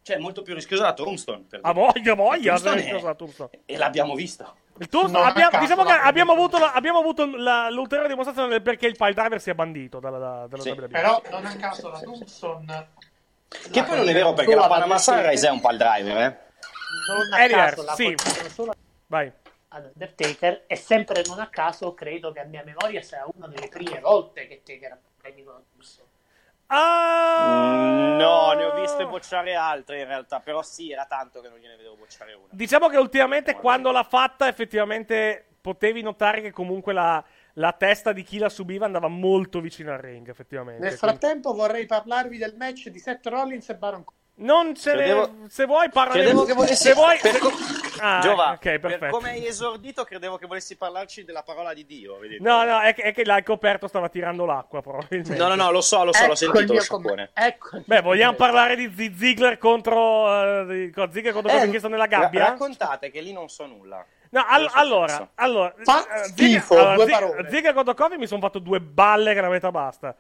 G: Cioè, è molto più rischiosa la Tombstone. Per
F: A voglia, voglia,
G: Tombstone
F: è
G: è-
F: la Tombstone.
G: E l'abbiamo visto.
F: Il Tombstone- abbiamo- diciamo che abbiamo avuto, la- abbiamo avuto la- l'ulteriore dimostrazione del perché il pile driver sia bandito dalla, da- dalla
G: Sì.
F: WWE.
C: però non a caso la Thompson
G: Che poi non è vero perché la Panama Sunrise è un pal driver, eh.
C: non a
F: È
C: caso la
F: sì.
C: solo
F: Vai.
C: Undertaker e sempre non a caso credo che a mia memoria sia una delle prime volte che Taker ha problemi con la Thompson
F: Ah!
G: No, ne ho viste bocciare altre in realtà, però sì, era tanto che non gliene vedevo bocciare una.
F: Diciamo che ultimamente quando l'ha fatta effettivamente potevi notare che comunque la, la testa di chi la subiva andava molto vicino al ring, effettivamente.
C: nel
F: Quindi-
C: frattempo vorrei parlarvi del match di Seth Rollins e Baron Corbin
F: Non ce ne...
G: Credevo-
F: Se vuoi parlare...
G: Credevo che volessi...
F: Se vuoi...
G: per co-
F: Ah,
G: Giova,
F: ok,
G: per come hai esordito, credevo che volessi parlarci della parola di Dio. vedi?
F: No, no, è che, è che l'hai coperto, stava tirando l'acqua probabilmente.
G: no, no, no, lo so, lo so, l'ho
C: Ecco il
G: sentito lo sciacquone.
C: com- ecco
F: Beh, vogliamo parlare di Z- Ziggler contro... eh, di- Ziggler contro Kofi Kingston nella gabbia?
G: Eh, ra- raccontate che lì non so nulla.
F: No, al-
G: Cosa è
F: allora, allora,
C: Fa
F: eh,
C: schifo,
F: Ziggler- allora,
C: due parole.
F: Mi sono fatto due balle che la metà basta.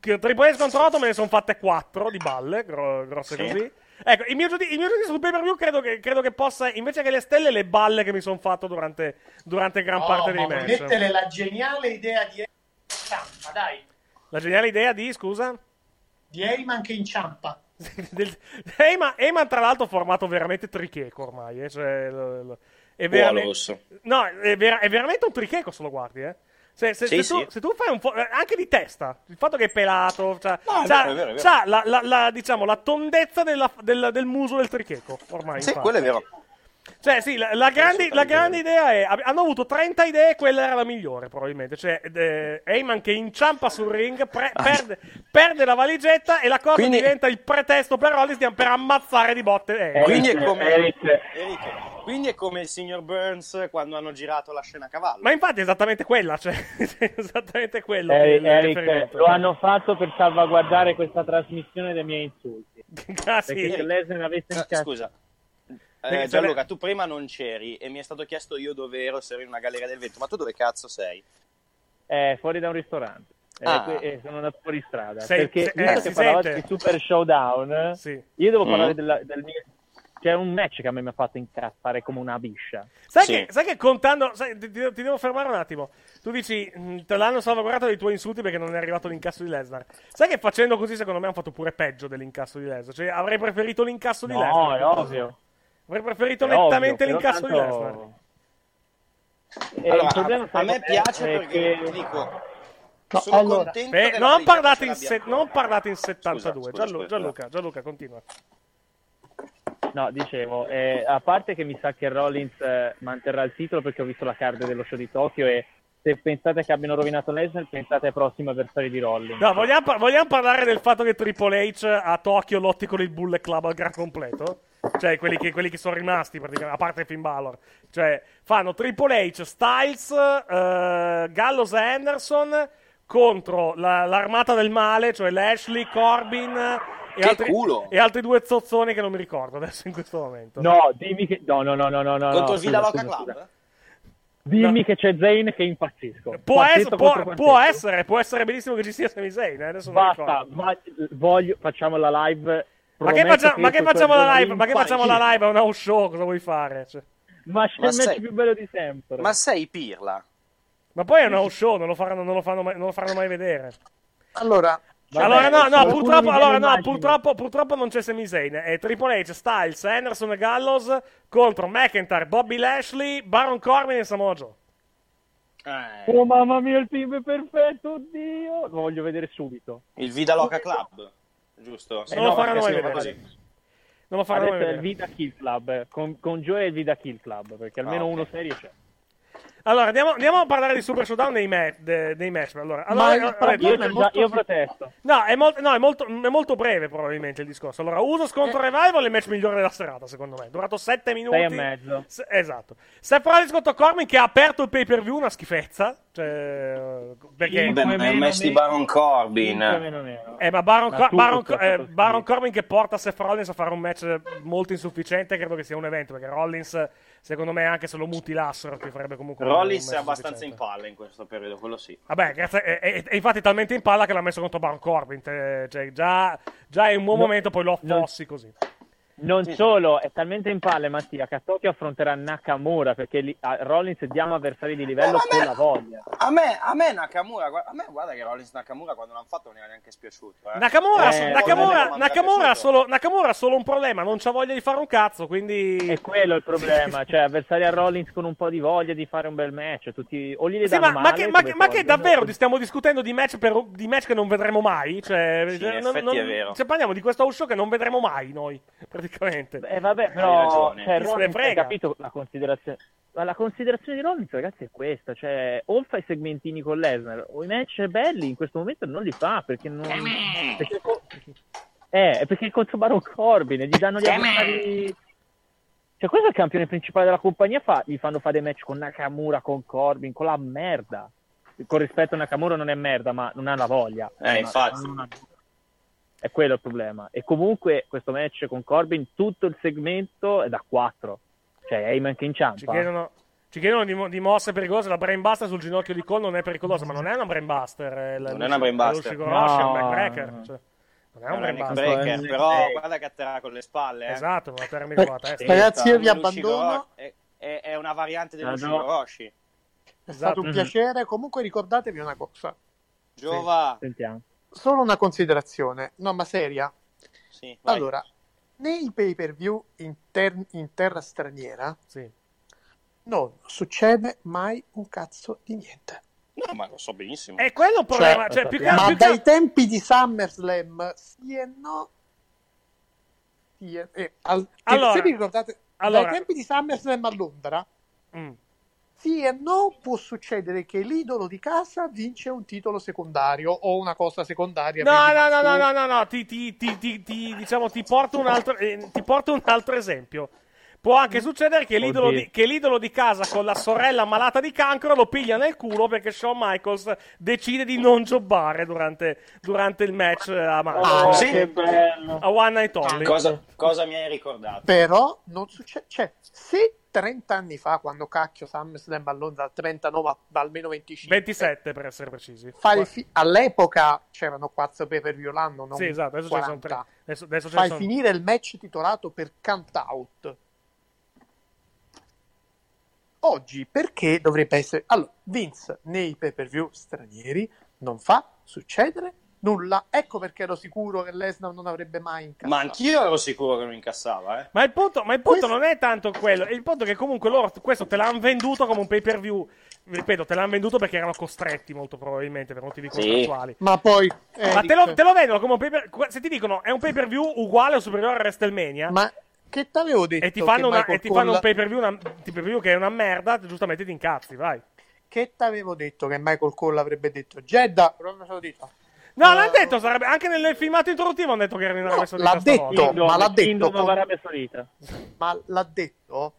F: Triple H contro Otto me ne sono fatte quattro di balle, gro- grosse
G: Sì.
F: così. Ecco, il mio, giudi- il mio giudizio sul pay per view credo che, credo che possa, invece che le stelle, le balle che mi sono fatto durante, durante gran
C: Oh,
F: parte dei match.
C: mettele la geniale idea di inciampa dai
F: La geniale idea di, scusa?
C: di Heyman che inciampa
F: Del- Heyman, Heyman, tra l'altro, formato veramente tricheco ormai. eh, cioè, lo- lo- è, veramente,
G: rosso.
F: no, è, ver- è veramente un tricheco se lo guardi. Eh. Se, se-
G: Sì,
F: se tu,
G: sì.
F: se tu fai un po'. anche di testa, il fatto che è pelato,
G: No, è vero, è vero, è vero.
F: c'ha la, la- la- diciamo, la tondezza della- del, del muso del tricheco. Ormai,
G: Sì,
F: infatti.
G: quello è vero.
F: Cioè, sì, la, la grande, la grande idea è. Hanno avuto 30 idee, quella era la migliore, probabilmente. Cioè, eh, Heyman che inciampa sul ring, pre- perde, perde la valigetta e la cosa
G: Quindi-
F: diventa il pretesto per Rollins di- per ammazzare di botte Heyman.
G: Quindi è come
H: Eric-
G: Eric, quindi è come il signor Burns quando hanno girato la scena a cavallo.
F: Ma infatti è esattamente quella, cioè, è esattamente quello.
H: Eric, Eric, lo hanno fatto per salvaguardare questa trasmissione dai miei insulti.
F: Ah, sì.
H: Perché se Lesnar avesse
G: Eh,
H: incazzato-
G: Scusa. Eh, Gianluca, tu prima non c'eri e mi è stato chiesto io dove ero, se ero in una galleria del vento, ma tu dove cazzo sei?
H: Eh, fuori da un ristorante. Eh,
G: Ah.
H: eh, sono andato fuori strada.
F: Sei-
H: perché
F: se-
H: visto
F: eh,
H: che parlavate di Super Showdown,
F: Sì.
H: io devo
G: Mm.
H: parlare della- del mio... C'è un match che a me mi ha fatto incazzare come una biscia.
F: Sai,
G: Sì.
F: che, sai che contando. sai, ti, ti- devo fermare un attimo. Tu dici, mh, te l'hanno salvaguardato dei tuoi insulti perché non è arrivato l'incasso di Lesnar. Sai che facendo così, secondo me, hanno fatto pure peggio dell'incasso di Lesnar. Cioè, avrei preferito l'incasso di
H: No,
F: Lesnar.
H: è ovvio.
F: Avrei preferito
H: È
F: nettamente
H: ovvio,
F: l'incasso di
H: tanto-
F: Lesnar.
H: E
G: Allora, a, a me piace
H: È
G: perché,
H: che-
G: dico,
C: No,
G: sono
C: allora,
G: contento
F: Eh,
G: della
F: non, parlate in se- non parlate in 72.
G: scusa,
F: Gianlu-
G: scusa.
F: Gianluca, Gianluca, continua.
H: No, dicevo, eh, a parte che mi sa che Rollins eh, manterrà il titolo perché ho visto la card dello show di Tokyo e se pensate che abbiano rovinato Lesnar, pensate ai prossimi avversari di Rollins.
F: No, vogliamo, par- vogliamo parlare del fatto che Triple H a Tokyo lotti con il Bullet Club al gran completo? Cioè, quelli che, quelli che sono rimasti, praticamente, a parte Finn Balor. Cioè, fanno Triple H, Styles, eh, Gallows e Anderson contro la- l'armata del male, cioè Lashley, Corbin e altri, e altri due zozzoni che non mi ricordo adesso in questo momento.
H: No, dimmi che... No, no, no, no, no, no.
G: Contro
H: no,
G: il Villa Loca Club?
H: scusa. Dimmi
F: No.
H: che c'è Zayn che impazzisco.
F: Può,
H: contro
F: può- può essere, può essere benissimo che ci sia Sami Zayn, eh, adesso non
H: Basta,
F: ricordo.
H: ma- voglio, facciamo la live.
F: Ma che, faccia- ma che facciamo la live? Ma che facciamo la live? È una house show, cosa vuoi fare? Cioè,
H: Ma c'è
G: Ma
H: il match
G: sei-
H: più bello di sempre.
G: Ma sei pirla?
F: Ma poi è una house show, non lo faranno, non lo fanno mai, non lo faranno mai vedere.
C: allora
H: Vabbè,
F: allora, no, no, purtroppo, allora, no, purtroppo, purtroppo non c'è Sami Zayn. È Triple H, Styles, Anderson e Gallows contro McIntyre, Bobby Lashley, Baron Corbin e Samoa Joe.
G: Eh,
H: Oh mamma mia, il team è perfetto, oddio. Lo voglio vedere subito.
G: il Vida Loca Club, giusto?
F: Non lo faranno mai vedere.
G: così.
F: Non lo faranno mai
H: è il
F: vedere.
H: Vida Kill Club. eh, Con, con Joe è il Vida Kill Club. Perché almeno
G: Ah, ok.
H: uno serio c'è.
F: Allora, andiamo, andiamo a parlare di Super Showdown dei, ma- de- dei match. Allora, allora,
C: Ma il
F: allora,
H: Io,
C: molto-
H: io protesto.
F: No, è, molto, no è, molto, è molto breve probabilmente il discorso. Allora, Usos contro Revival è il match migliore della serata, secondo me. Durato 7 minuti.
H: Sei e mezzo.
F: S- esatto. Seth Rollins contro Corbin che ha aperto il pay-per-view, una schifezza. Cioè, perché...
G: Beh, è
H: meno nero.
G: Baron Corbin.
F: Eh, ma Baron,
H: Ma
F: Co-
H: tutto
F: Baron,
H: stato
F: eh. Baron Corbin che porta Seth Rollins a fare un match molto insufficiente, credo che sia un evento, perché Rollins, secondo me, anche se lo mutilassero, ti farebbe comunque un- un
G: Rollins è abbastanza in palla in questo periodo, quello sì.
F: Vabbè, grazie, è, è- è infatti talmente in palla che l'ha messo contro Baron Corbin. te- cioè, già, già è un buon
H: No,
F: momento, poi lo affossi così.
H: Non solo, è talmente in palle Mattia che a Tokyo affronterà Nakamura perché lì, a Rollins diamo avversari di livello
G: Eh,
H: con la voglia.
G: A me, a me Nakamura, guarda- a me guarda che Rollins Nakamura quando l'hanno fatto non era neanche spiaciuto. Eh.
F: Nakamura,
H: Eh,
F: Nakamura, Nakamura, ha
G: piaciuto.
F: solo, Nakamura ha solo un problema, non c'ha voglia di fare un cazzo, quindi...
H: È quello il problema, cioè avversari a Rollins con un po' di voglia di fare un bel match, tutti o gli
F: Sì,
H: danno
F: ma, ma
H: male,
F: che, ma che- ma che davvero stiamo discutendo di match, per- di match che non vedremo mai? Cioè,
G: Sì,
F: cioè,
G: in
F: non- non-
G: è vero.
F: cioè, parliamo di questo show che non vedremo mai noi, praticamente.
H: Eh, vabbè, però cioè, Rollins, hai capito la considerazione. Ma la considerazione di Rollins, ragazzi, è questa: cioè, o fa i segmentini con Lesnar, o i match belli in questo momento non li fa perché non. Perché, eh, è perché contro Baron Corbin e gli danno gli avversari. Cioè, questo è il campione principale della compagnia. Fa, gli fanno fare dei match con Nakamura, con Corbin, con la merda. Con rispetto a Nakamura non è merda, ma non ha la voglia.
G: Eh, infatti.
H: ha- È quello il problema. E comunque questo match con Corbin, tutto il segmento è da 4. Cioè, Heyman che inciampa.
F: Ci chiedono, ci chiedono di, di mosse pericolose. La brainbuster sul ginocchio di Cole non è pericolosa, ma non è una brainbuster. È la-
G: Non è una brainbuster.
F: È l'Ushigoroshi, è un
H: No.
F: backbreaker. Cioè, non è un
G: è
F: brainbuster.
G: Breaker,
H: Eh,
G: però
H: eh.
G: guarda che atterrà con le spalle. Eh.
F: Esatto, me la termini con la testa.
H: Sì.
C: Ragazzi, io vi abbandono.
G: È, è- è una variante dello
H: Ah, no.
G: Shigoroshi.
C: È
F: Esatto.
C: stato un piacere. Comunque ricordatevi una cosa.
G: Giova.
H: Sentiamo.
C: Solo una considerazione. No, ma seria.
G: Sì, vai.
C: Allora, nei pay per view in, ter- in terra straniera
F: Sì.
C: non succede mai un cazzo di niente.
G: No, ma lo so benissimo.
F: E quello è un problema. Cioè, più che,
C: Ma
F: più che-
C: dai tempi di SummerSlam, sì e no. Sì e- eh, al-
F: Allora.
C: se vi ricordate,
F: Allora-
C: dai tempi di SummerSlam a Londra,
F: Mm.
C: Sì e no, può succedere che l'idolo di casa vince un titolo secondario o una cosa secondaria.
F: No, no, no, no, no, no, no, ti, ti, ti, ti, ti- diciamo, ti porto un altro, eh, ti porto un altro esempio. Può anche succedere che l'idolo, di, che l'idolo di casa con la sorella malata di cancro lo piglia nel culo perché Shawn Michaels decide di non jobbare durante, durante il match a, Ma-
C: Ah,
G: sì.
H: che bello.
F: a One Night Only.
G: Cosa, cosa mi hai ricordato?
C: Però non succede. Cioè, se 30 anni fa, quando cacchio SummerSlam a Londra, 39, ma almeno 25.
F: 27 per essere precisi.
C: fi- all'epoca c'erano 4 pay per view l'anno, non
F: Sì, esatto, adesso ce ne sono
C: 40.
F: tre. Adesso, adesso
C: Fai
F: sono-
C: finire il match titolato per count out. Oggi perché dovrebbe essere allora Vince nei pay per view stranieri non fa succedere nulla. Ecco perché ero sicuro che Lesnar non avrebbe mai incassato.
G: Ma anch'io ero sicuro che non incassava, eh.
F: Ma il punto, ma il punto
C: Questo-
F: non è tanto quello. Il punto è che comunque loro questo te l'hanno venduto come un pay per view. Ripeto, te l'hanno venduto perché erano costretti molto probabilmente per motivi
G: Sì.
F: contrattuali.
C: Ma poi
F: Ma
C: Eric,
F: te lo, te lo vendono come un pay per Se ti dicono è un pay per view uguale o superiore a WrestleMania.
C: ma che t'avevo detto
F: e ti fanno, una- e ti fanno un pay per view, che è una merda, giustamente ti incazzi, vai.
C: che t'avevo detto che Michael Cole avrebbe detto Jeddah, Arabia Saudita.
F: No,
C: Eh,
F: l'hanno detto, sarebbe, anche nel filmato introduttivo hanno detto che erano in Arabia Saudita
C: l'ha detto. Ma l'ha detto con- ma l'ha detto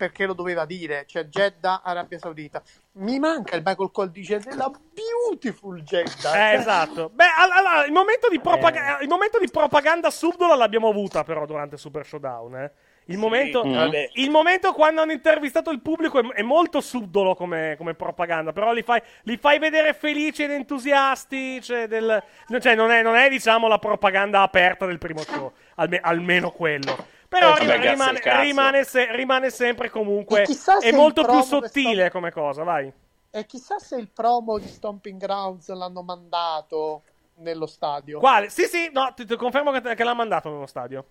C: perché lo doveva dire, cioè Jeddah, Arabia Saudita. Mi manca il Michael Cole dice della beautiful Jeddah.
F: Eh, esatto. Beh, all- allora, il momento di, propaga- il momento di propaganda subdola l'abbiamo avuta però durante Super Showdown, eh. Il, momento,
C: Mm.
F: il momento quando hanno intervistato il pubblico è, è molto subdolo come, come propaganda, però li fai, li fai vedere felici ed entusiasti, cioè, del- cioè, non, è, non è, diciamo, la propaganda aperta del primo show, alme- almeno quello. Però
G: Eh, vabbè,
F: rimane, rimane se- rimane sempre comunque,
C: E chissà se
F: è molto più sottile
C: sta-
F: come cosa, vai.
C: E chissà se il promo di Stomping Grounds l'hanno mandato nello stadio.
F: Quale? Sì, sì, no, ti, ti confermo che, che l'ha mandato nello stadio.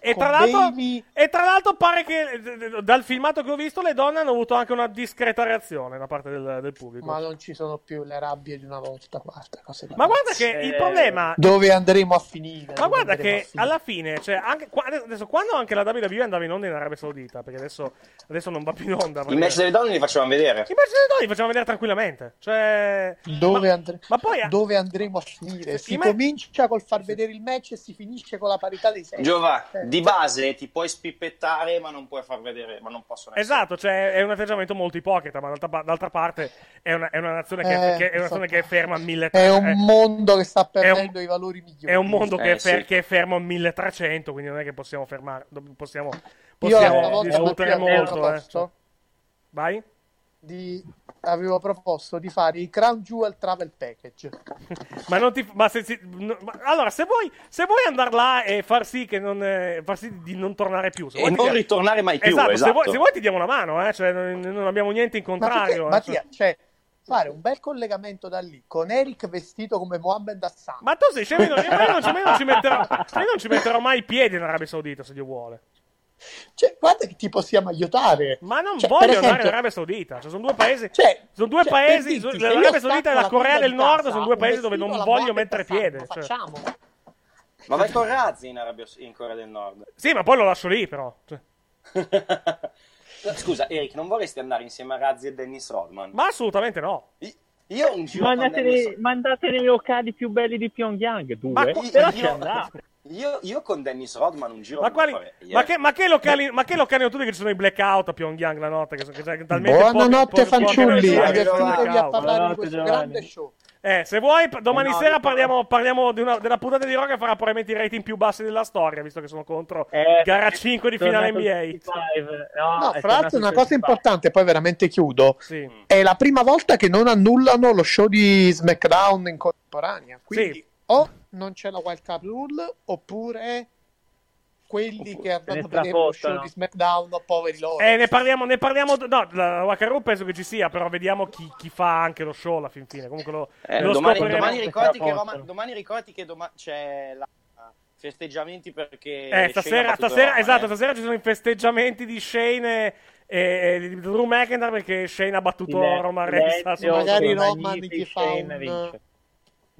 F: E tra, l'altro, e tra l'altro pare che dal filmato che ho visto le donne hanno avuto anche una discreta reazione da parte del, del pubblico.
C: Ma
F: Ma,
C: non ci sono più le rabbie di una volta, guarda. cose da-
F: guarda che il
H: Eh,
F: problema...
C: Dove andremo a finire?
F: Ma guarda che alla fine, cioè, anche, adesso, quando anche la WWE andava in onda in Arabia Saudita, perché adesso, adesso non va più in onda.
G: I match delle donne li facevamo vedere.
F: I match delle donne li facciamo vedere tranquillamente. Cioè,
C: Dove,
F: ma-
C: andre-
F: ma poi
C: dove andremo a finire? Si
F: me-
C: comincia col far vedere il match e si finisce con la parità dei sessi.
G: Giova,
C: Eh,
G: di base ti puoi spippettare, ma non puoi far vedere, ma non possono essere.
F: Esatto, cioè è un atteggiamento molto ipocrita, ma d'altra, d'altra parte è una, è una nazione, che,
C: Eh,
F: che- è una nazione
C: so-
F: che è ferma a 1300.
C: È un mondo che sta
F: è un-
C: perdendo i valori migliori.
F: È un mondo che,
G: Eh,
F: è fer-
G: sì.
F: che è fermo a 1300, quindi non è che possiamo fermare. Possiamo,
C: Io
F: possiamo
C: volta
F: discutere molto. Eh. Vai?
C: di- avevo proposto di fare il Crown Jewel Travel Package.
F: Ma non ti. Ma se, si- no, ma- allora, se vuoi, se vuoi andare là e far sì, che non, eh, far sì di non tornare più. Se
G: E non
F: dia-
G: ritornare mai più,
F: esatto, Se,
G: esatto.
F: vuoi, se vuoi ti diamo una mano, eh, cioè, non, non abbiamo niente in
C: Ma perché,
F: contrario. eh,
C: Mattia,
F: cioè.
C: cioè, fare un bel collegamento da lì con Eric vestito come Mohammed Hassan.
F: Ma tu sei scemo, non, ci, metterò, io non ci metterò mai i piedi in Arabia Saudita se Dio vuole.
C: Cioè, guarda che ti possiamo aiutare.
F: Ma non
C: Cioè,
F: voglio andare in
C: esempio-
F: Arabia Saudita. Cioè, sono due paesi.
C: Cioè,
F: sono due
C: cioè,
F: paesi.
C: dirti,
F: L'Arabia Saudita e la Corea del Nord
C: casa,
F: sono due paesi dove non voglio mettere
C: Hassan,
F: piede.
C: lo
F: cioè.
C: facciamo.
G: Ma vai con Razzi in, Arabia, in Corea del Nord.
F: Sì, ma poi lo lascio lì, però. Cioè.
G: Scusa, Eric, non vorresti andare insieme a Razzi e Dennis Rodman?
F: Ma assolutamente no.
G: I- Io un giro con
H: Mandate
G: Dennis
H: nei, mandate nei locali più belli di Pyongyang, due.
F: Ma-
H: Però
G: io-
H: ci andate.
G: Io, io con Dennis Rodman un giro
F: Ma, quali,
G: eh.
F: ma, che, ma, che locali, ma che locali ho tutti che ci sono i blackout a Pyongyang la notte? Che, sono- che c'è talmente
C: Buonanotte fanciulli,
F: persone che ci sono i
C: divertitevi a parlare di questo
H: Giovanni.
C: grande show.
F: Eh, se vuoi, domani
H: Eh no,
F: sera parliamo, parliamo di una- della puntata di Rock che farà probabilmente i rating più bassi della storia, visto che sono contro
H: Eh,
F: gara 5 di finale NBA.
H: 55. No,
C: No, fra l'altro una cosa
H: 55.
C: importante, poi veramente chiudo.
F: Sì.
C: È la prima volta che non annullano lo show di SmackDown in contemporanea. Quindi
F: Sì.
C: o non c'è la wild card rule, oppure quelli che andato a vedere lo show di SmackDown, poveri loro.
F: Eh, ne parliamo, ne parliamo. No, la Wakaru penso che ci sia, però vediamo chi, chi fa anche lo show alla fin fine. Comunque lo,
G: Eh,
F: lo
G: domani,
F: scopriremo.
G: domani
H: Strafottano.
G: Roma- domani ricordati che doma- c'è la festeggiamenti perché
F: Eh, stasera, stasera,
G: Roma,
F: esatto,
G: eh.
F: stasera ci sono i festeggiamenti di Shane e, e- e di Drew McIntyre perché Shane ha battuto
H: Sile-
F: Roman Reigns.
C: Magari Roman gli fa un-
H: vince.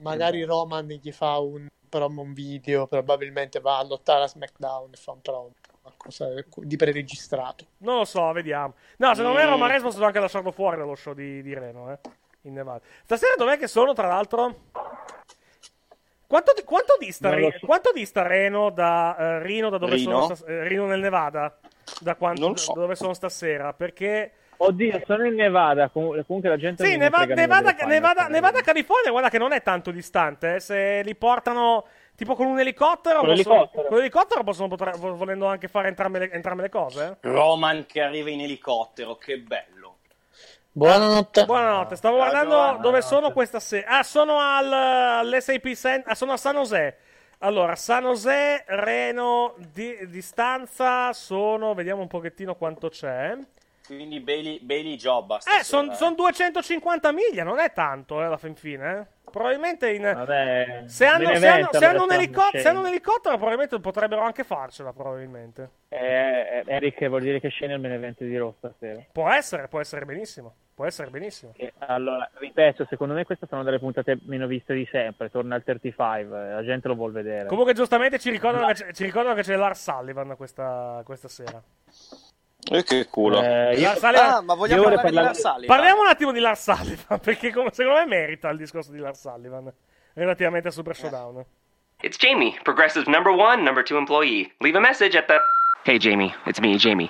C: Magari Roman gli fa un promo un video, probabilmente va a lottare a SmackDown e fa un promo. qualcosa di preregistrato.
F: Non lo so, vediamo. No, secondo me
C: Mm.
F: Roman Reigns possono anche lasciarlo fuori dallo show di, di Reno, eh. In Nevada. Stasera dov'è che sono, tra l'altro? Quanto, di- quanto dista, Re- quanto dista Reno da eh, Rino, da dove
G: Reno?
F: sono stas- eh, Rino nel Nevada? Da quanto,
G: Non lo so.
F: da dove sono stasera? Perché
H: Oddio, sono in Nevada. comu- Comunque la gente.
F: Sì, Neva- Nevada, Nevada, Nevada, California, guarda che non è tanto distante. eh. Se li portano tipo con un elicottero,
H: Con
F: possono,
H: l'elicottero.
F: con l'elicottero possono potre- vo- volendo anche fare entrambe le, entrambe le cose. eh.
G: Roman che arriva in elicottero, che bello.
C: Buonanotte.
F: Buonanotte, stavo guardando
G: buonanotte.
F: dove sono questa sera. Ah, sono al, all'SAP Center, ah, sono a San José. Allora, San José, Reno, di, distanza sono, vediamo un pochettino quanto c'è.
G: Quindi Bailey, Bailey Jobba.
F: Eh, sono 250 miglia, non è tanto, eh, alla fin fine. eh. Probabilmente in...
H: Vabbè,
F: Se hanno, se hanno- se hanno un
H: allora
F: elicottero,
H: stiamo
F: se hanno un elicottero, probabilmente potrebbero anche farcela. Probabilmente
H: Eh, eh, Eric vuol dire che scende il main event di Raw stasera.
F: può essere, può essere benissimo. Può essere benissimo.
H: E allora, ripeto, secondo me queste sono delle puntate meno viste di sempre. Torna al 35, eh, la gente lo vuol vedere.
F: Comunque, giustamente ci ricordano, che, c'è, ci ricordano che c'è Lars Sullivan questa, questa sera.
G: E che culo.
H: Eh,
F: Sullivan-
G: Ah, ma vogliamo parlare
H: vorrei
G: di Lars Sullivan?
F: Parliamo un attimo di Lars Sullivan, perché come- secondo me merita il discorso di Lars Sullivan relativamente a Super Showdown.
B: It's Jamie, Progressive number one, number two employee. Leave a message at the. Hey, Jamie, it's me, Jamie.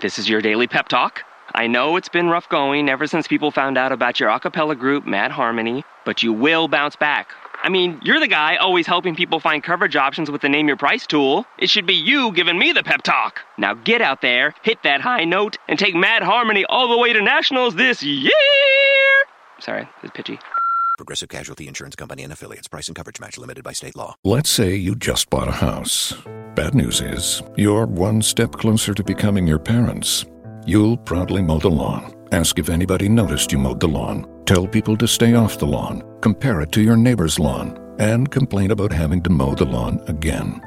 B: This is your daily pep talk. I know it's been rough going ever since people found out about your a cappella group, Mad Harmony, but you will bounce back. I mean, you're the guy always helping people find coverage options with the Name Your Price tool. It should be you giving me the pep talk. Now get out there, hit that high note, and take Mad Harmony all the way to nationals this year! Sorry, it's pitchy.
I: Progressive Casualty Insurance Company and affiliates. Price and coverage match limited by state law.
J: Let's say you just bought a house. Bad news is, you're one step closer to becoming your parents. You'll proudly mow the lawn. Ask if anybody noticed you mowed the lawn. Tell people to stay off the lawn. Compare it to your neighbor's lawn. And complain about having to mow the lawn again.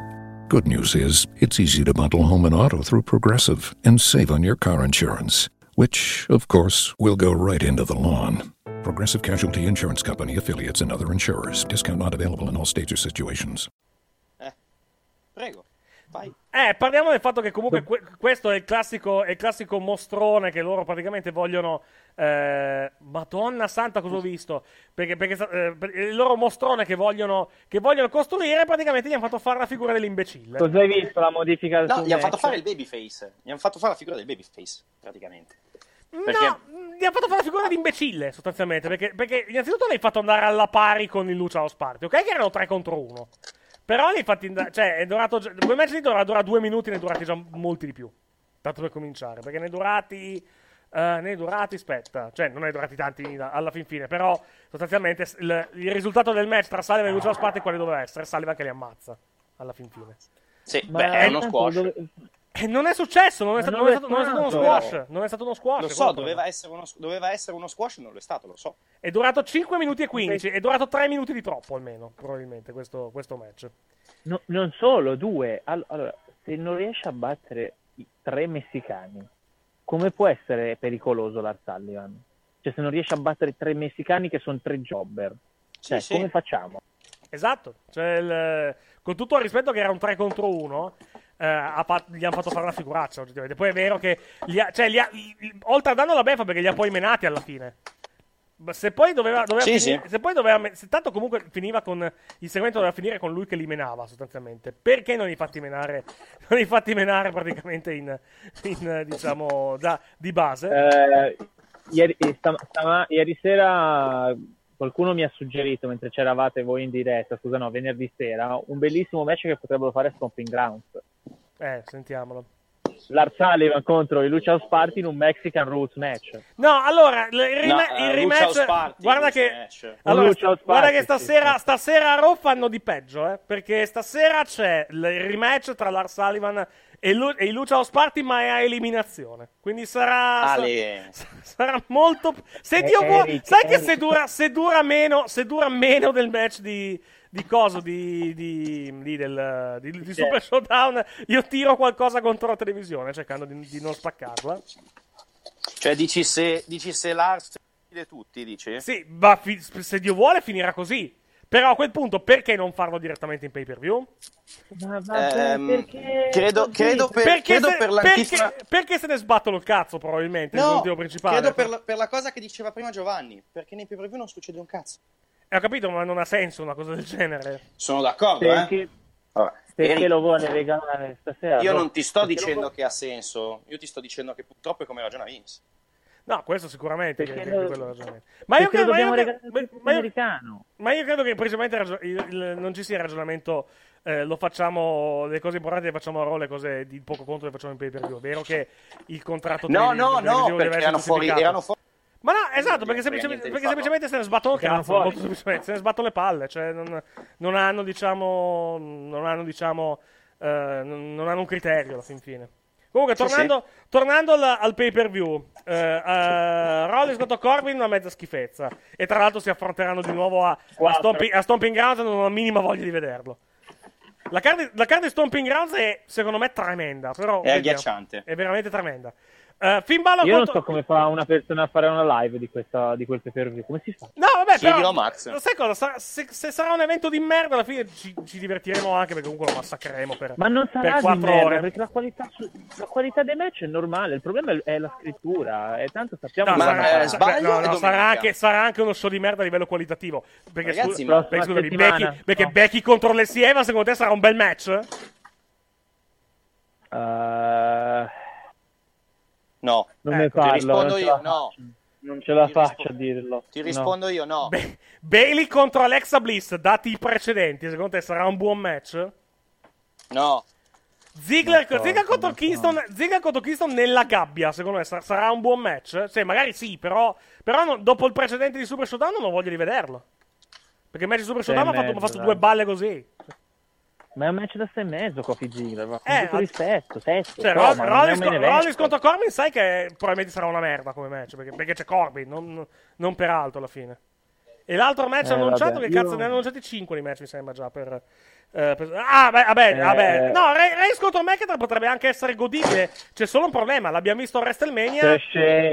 J: Good news is, it's easy to bundle home and auto through Progressive and save on your car insurance, which, of course, will go right into the lawn. Progressive Casualty Insurance Company affiliates and other insurers. Discount not available in all states or situations.
G: Eh, prego, vai.
F: Eh, parliamo del fatto che comunque que- questo è il, classico, è il classico mostrone che loro praticamente vogliono. eh, Madonna santa, cosa ho visto? Perché, perché eh, per- il loro mostrone che vogliono, che vogliono costruire, praticamente gli hanno fatto fare la figura dell'imbecille.
H: Cosa hai visto la modifica
G: No,
H: sul
G: gli hanno fatto fare il babyface. Gli hanno fatto fare la figura del babyface, praticamente. Perché
F: No, gli hanno fatto fare la figura d'imbecille, sostanzialmente. Perché, perché innanzitutto l'hai fatto andare alla pari con il Lucia House Party, ok? Che erano 3 contro 1. Però l'hai fatti andare. Cioè, è durato. Quel match lì dovrà durare due minuti, ne è durati già molti di più. Tanto per cominciare. Perché ne è durati. eh, ne è durati, aspetta, cioè non ne è durati tanti da- alla fin fine, però sostanzialmente il, il risultato del match tra Sullivan e Lucia House Party quale doveva essere? Sullivan che li ammazza alla fin fine.
G: Sì,
H: Ma
G: beh, è uno squash.
H: dove-
F: non è successo, non è, stato,
H: non
F: è stato- non è stato uno squash. Non è stato uno squash.
G: Lo so, doveva essere, uno, doveva essere uno squash, non lo è stato, lo so.
F: È durato 5 minuti e 15. È durato 3 minuti di troppo almeno, probabilmente, questo, questo match.
H: No, non solo, due. All- allora, se non riesci a battere i tre messicani, come può essere pericoloso Lars Sullivan? Cioè, se non riesci a battere tre messicani che sono tre jobber, cioè,
G: sì.
H: come facciamo?
F: Esatto. Cioè, il- con tutto il rispetto che era un 3 contro 1, eh, ha fa- gli hanno fatto fare una figuraccia, oggettivamente. Poi è vero che, li ha- cioè, li ha- oltre a danno la beffa, perché li ha poi menati alla fine. Se poi doveva, doveva
G: Sì,
F: finire,
G: sì.
F: se poi doveva, se tanto comunque finiva con il segmento doveva finire con lui che li menava sostanzialmente. Perché non li fatti menare, non li fatti menare praticamente in, in, diciamo, da, di base?
H: Eh, ieri, sta- stama- ieri sera qualcuno mi ha suggerito, mentre c'eravate voi in diretta, scusa no, venerdì sera, un bellissimo match che potrebbero fare a Stomping Grounds.
F: Eh, sentiamolo.
H: Lars Sullivan contro i Lucha House Party in un Mexican Rules match.
F: No, allora, il, il rima-
G: No,
F: il
G: eh,
F: rematch.
G: Lucha House Party,
F: guarda che.
G: match.
F: Allora,
H: Lucha House
F: guarda che stasera,
H: sì,
F: stasera a Raw fanno di peggio, eh. Perché stasera c'è il rematch tra Lars Sullivan e, Lu- e i Lucha House Party, ma è a eliminazione. Quindi sarà. sa- sarà molto. Se
H: Eh,
F: Dio vuole.
H: Eric,
F: Sai che se dura, se dura meno. Se dura meno del match di. Di coso di, di, di, del, di, di Super Showdown, io tiro qualcosa contro la televisione cercando di, di non spaccarla.
G: Cioè, dici se, dici se Lars uccide tutti, dici?
F: Sì, ma fi- se Dio vuole finirà così. Però a quel punto perché non farlo direttamente in pay per view?
H: Ma vabbè,
G: Ehm,
H: perché...
G: credo, credo per,
F: perché,
G: credo
F: se,
G: per
F: perché,
G: l'antifra...
F: perché se ne sbattono il cazzo probabilmente il
G: No,
F: motivo principale.
G: credo per la, per la cosa che diceva prima Giovanni, perché nei pay per view non succede un cazzo.
F: Eh, Ho capito, ma non ha senso una cosa del genere.
G: Sono d'accordo,
H: Perché,
G: eh? Vabbè.
H: perché lo vuole regalare stasera?
G: io
H: no?
G: non ti sto
H: Perché
G: dicendo
H: vuole-
G: che ha senso, io ti sto dicendo che purtroppo è come ragiona Vince.
F: No, questo sicuramente che,
H: Perché
F: che-
H: lo-
F: ragionamento. Ma io, credo, ma, io, credo- ma- io-
H: americano.
F: ma io credo che principalmente il ragio- il- il- non ci sia il ragionamento. eh, lo facciamo, le cose importanti le facciamo a Raw, le cose di poco conto le facciamo in pay per view. È vero che il contratto
G: No, no, no, perché erano fuori, erano fuori.
F: Ma no, esatto, perché, semplicemente, perché semplicemente se ne sbattono cazzo, molto semplicemente, se ne sbattono le palle, cioè non, non hanno, diciamo, non hanno, diciamo, eh, non, hanno un criterio alla fin fine. Comunque,
G: Sì,
F: tornando, tornando al, al pay per view, eh, eh, Rollins contro Corbin una mezza schifezza. E tra l'altro si affronteranno di nuovo a, a. Stomping, a Stomping Grounds e non ho la minima voglia di vederlo. La card, di- la card di Stomping Grounds è, secondo me, tremenda. Però,
G: È
F: vediamo.
G: agghiacciante.
F: È veramente tremenda. Eh, Finn Balor
H: Io non
F: contro-
H: so come fa una persona a fare una live di, questa, di quel pay per. Come si fa?
F: No, vabbè,
G: Chiedilo
F: però,
G: a Max.
F: Sai cosa? Sarà- se, se sarà un evento di merda, alla fine ci, ci divertiremo anche perché comunque lo massacreremo per,
H: Ma non
F: per
H: sarà di
F: 4
H: merda,
F: ore.
H: perché la qualità, la qualità dei match è normale. Il problema è, la scrittura. E tanto sappiamo
F: No,
H: che-
F: sarà,
G: eh, sbaglio
F: no, no, sarà, anche, sarà anche uno show di merda a livello qualitativo. Perché,
G: Ragazzi,
F: scu- perché, scusami, Becky, perché
H: no.
F: Becky contro le Sieva, secondo te sarà un bel match?
H: Eh,
G: No,
H: non
F: Ecco,
H: ne
F: ti
H: parlo.
G: rispondo
H: non ce
G: io,
H: la
G: no.
H: Non ce la
G: Ti
H: faccio
G: rispo-
H: a dirlo.
G: ti
H: No.
G: rispondo io, no.
F: Be- Bailey contro Alexa Bliss, dati i precedenti, secondo te sarà un buon match?
G: No,
F: Ziggler,
H: so,
F: Ziggler contro
H: so.
F: Kingston, Ziggler contro Kingston nella gabbia, secondo me sar- sarà un buon match. Sì, magari sì, però, però non- dopo il precedente di Super Showdown non ho voglia di vederlo. Perché il match di Super Showdown ha fatto,
H: mezzo,
F: fatto due balle così.
H: Ma è un match da 6 e mezzo, Kofi Ziggler. Con
F: Eh,
H: tutto rispetto, sesto.
F: Cioè, Roll-
H: ma non è
F: Rollins,
H: un main
F: co-. Rollins contro Corbin, sai che probabilmente sarà una merda come match. Perché, perché c'è Corbin, non, non per altro alla fine. E l'altro match
H: Eh,
F: annunciato,
H: vabbè,
F: che cazzo
H: io-
F: ne hanno annunciati 5 di match, mi sembra già. Per, eh, per- Ah, beh, vabbè,
H: Eh.
F: vabbè. No, Re- Reigns contro McIntyre potrebbe anche essere godibile. C'è solo un problema. L'abbiamo visto a WrestleMania.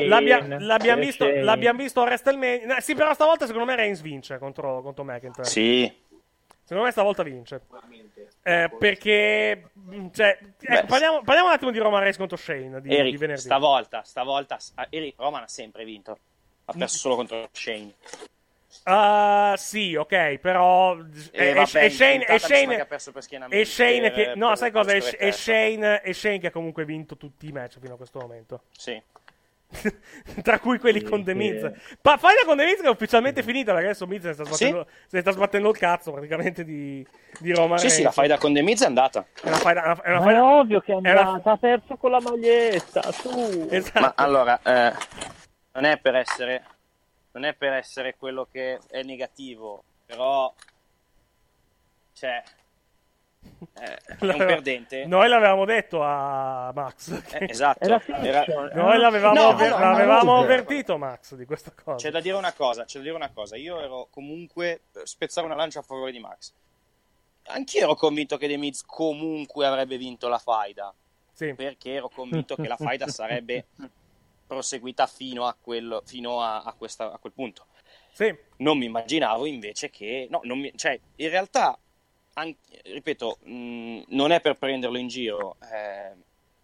F: L'abbia- l'abbiamo, visto,
H: Shane.
F: l'abbiamo visto a WrestleMania. Sì, però stavolta secondo me Reigns vince contro, contro McIntyre.
G: sì.
F: Secondo me stavolta vince. Eh, perché. mh, Cioè, ecco, parliamo, parliamo un attimo di Roman Reigns contro Shane di, di
G: Eric,
F: venerdì.
G: stavolta, stavolta, Eric Roman ha sempre vinto. Ha perso solo contro Shane.
F: Ah, sì, ok, però.
G: Eh,
F: è,
G: vabbè,
F: è
G: in
F: Shane. È Shane,
G: che ha perso per schienamento,
F: è Shane che.
G: per-
F: No, sai cosa? È,
G: terza.
F: Shane, è Shane che ha comunque vinto tutti i match fino a questo momento.
G: Sì.
F: Tra cui quelli
H: Sì,
F: con The
H: sì.
F: Miz. Pa- Faglia con The Miz che è ufficialmente finita perché adesso Miz se ne sta sbattendo, se ne sta sbattendo il cazzo praticamente di, di Roman
G: Sì, sì,
F: Reigns.
G: la faida con The Miz è andata.
F: È una faida- è una- è una
H: Ma
F: faida-
H: è ovvio che è andata, ha perso con la maglietta, su.
F: Esatto.
G: Ma allora, eh, non è per essere non è per essere quello che è negativo, però cioè eh, è un perdente.
F: Noi l'avevamo detto a Max.
G: Eh, esatto.
H: Era.
F: Noi l'avevamo,
G: No,
F: avver-
G: allora,
F: l'avevamo
H: no.
F: avvertito, Max, di questa cosa.
G: C'è da dire una cosa, c'è da dire una cosa. Io ero comunque per spezzare una lancia a favore di Max. Anch'io ero convinto che The Miz comunque avrebbe vinto la faida,
F: Sì.
G: perché ero convinto che la faida sarebbe proseguita fino a, quello, fino a, a questa- a quel punto.
F: Sì.
G: Non mi immaginavo invece che, no, non mi- cioè, in realtà, an- ripeto, mh, non è per prenderlo in giro. eh,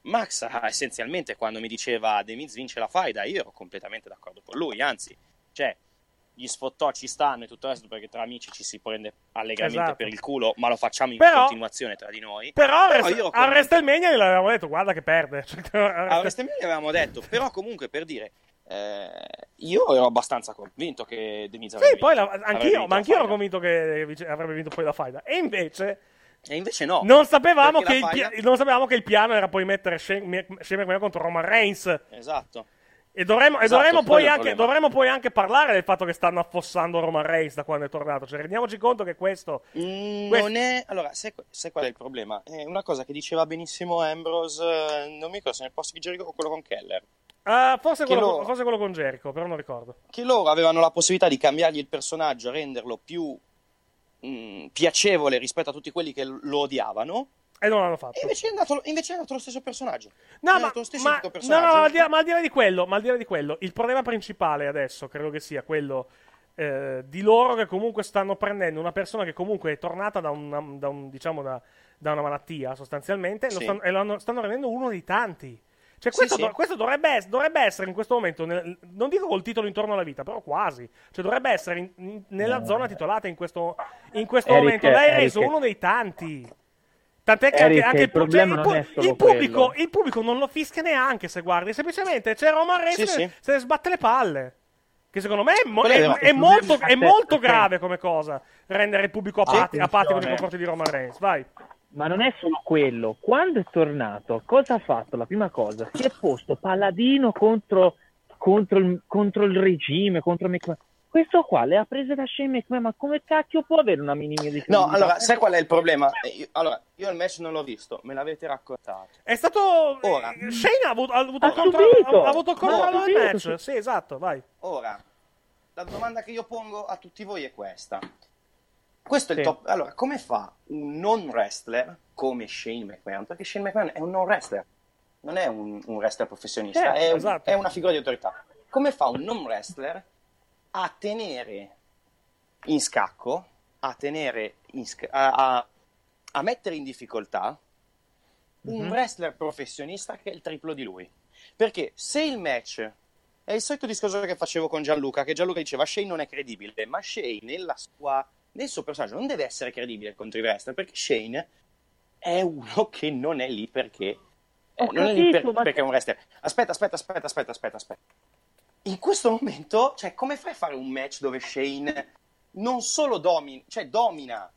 G: Max ah, essenzialmente quando mi diceva The Miz vince la faida, io ero completamente d'accordo con lui, anzi, cioè, gli sfottò ci stanno e tutto il resto perché tra amici ci si prende allegramente
F: Esatto.
G: per il culo, ma lo facciamo in
F: Però-
G: continuazione tra di noi.
F: Però,
G: Però
F: Rest- a WrestleMania gliel'avevamo detto, guarda che perde. Cioè, a
G: WrestleMania avevamo detto, però comunque per dire, eh, io ero abbastanza convinto che The Miz avrebbe
F: Sì, poi la-
G: vinto-
F: anch'io,
G: vinto
F: ma anch'io ero convinto che avrebbe vinto poi la faida. E invece
G: E invece no.
F: non sapevamo, che il,
G: faida-
F: pia- non sapevamo che il piano era poi mettere McMahon contro Roman Reigns.
G: Esatto.
F: E dovremmo, e
G: Esatto,
F: dovremmo
G: quello
F: poi
G: il
F: anche, dovremmo poi anche parlare del fatto che stanno affossando Roman Reigns da quando è tornato. Cioè, rendiamoci conto che questo.
G: Mm,
F: questo-
G: Non è... Allora, sai, sai qual è il problema? È una cosa che diceva benissimo Ambrose, eh, non mi ricordo se nel post di Jericho o quello con Keller,
F: Ah, forse, quello,
G: loro-
F: forse quello con Jericho, però non ricordo.
G: che loro avevano la possibilità di cambiargli il personaggio, renderlo più mm, piacevole rispetto a tutti quelli che lo odiavano,
F: E non l'hanno fatto.
G: e invece è andato, invece è andato lo stesso personaggio.
F: No,
G: È
F: ma,
G: lo stesso
F: ma,
G: identico
F: no,
G: personaggio.
F: no, ma al, di là, di quello, ma al di là di quello, il problema principale adesso credo che sia quello eh, di loro che comunque stanno prendendo una persona che comunque è tornata da, una, da un, diciamo, da, da una malattia sostanzialmente e, lo
G: Sì.
F: stanno, e stanno rendendo uno dei tanti. Cioè,
G: Sì,
F: questo,
G: sì.
F: do- questo dovrebbe, dovrebbe essere in questo momento, nel- non dico col titolo intorno alla vita, però quasi. Cioè, dovrebbe essere in- in- nella
H: Eh.
F: zona titolata in questo, in questo
H: Eric,
F: momento. L'hai
H: Eric.
F: reso uno dei tanti. Tant'è che
H: Eric,
F: anche,
H: il problema
F: cioè,
H: non
F: pu-
H: è solo
F: il pubblico, il pubblico non lo fischia neanche se guardi, semplicemente c'è Roman Reigns
G: Sì, sì.
F: se ne sbatte le palle. Che secondo me è, mo-
G: è
F: è- molto, è molto grave come cosa rendere il pubblico apati- apatico nei confronti di Roman Reigns. Vai.
H: Ma non è solo quello. Quando è tornato, cosa ha fatto? La prima cosa, si è posto paladino contro, contro, il, contro il regime, contro McMahon. Questo qua le ha prese da Shane McMahon, ma come cacchio può avere una minima di
G: No, allora, sai qual è il problema? Eh, io- allora, io il match non l'ho visto, me l'avete raccontato.
F: È stato.
G: Ora.
F: Shane ha avuto, ha avuto
H: Ha
F: il controllo,
H: subito.
F: ha avuto controllo del match.
H: Sì,
F: esatto, vai.
G: Ora, la domanda che io pongo a tutti voi è questa. Questo è il top. Allora, come fa un non wrestler come Shane McMahon? Perché Shane McMahon è un non wrestler, non è un, un wrestler professionista,
H: Certo,
G: è, un-
F: esatto.
G: è una figura di autorità. Come fa un non wrestler a tenere in scacco, a tenere in sc- a, a- a mettere in difficoltà un wrestler professionista che è il triplo di lui? Perché se il match è il solito discorso che facevo con Gianluca, che Gianluca diceva Shane non è credibile, ma Shane nella sua, nel suo personaggio non deve essere credibile contro i wrestler, perché Shane è uno che non è lì perché...
H: Ho
G: non è lì per- perché è un wrestler. Aspetta, aspetta, aspetta, aspetta, aspetta, aspetta. In questo momento, cioè, come fai a fare un match dove Shane non solo domina, cioè domina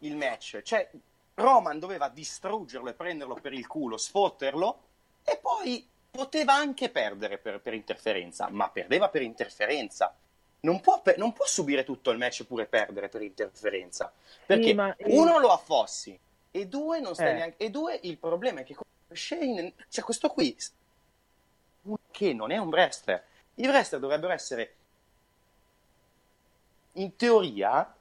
G: il match, cioè Roman doveva distruggerlo e prenderlo per il culo, sfotterlo e poi poteva anche perdere per, per interferenza, ma perdeva per interferenza. Non può, non può subire tutto il match pure perdere per interferenza. Perché
H: ma-
G: uno lo affossi e due non stai
H: Eh.
G: neanche. E due il problema è che Shane, cioè questo qui, che non è un wrestler. I wrestler dovrebbero essere, in teoria,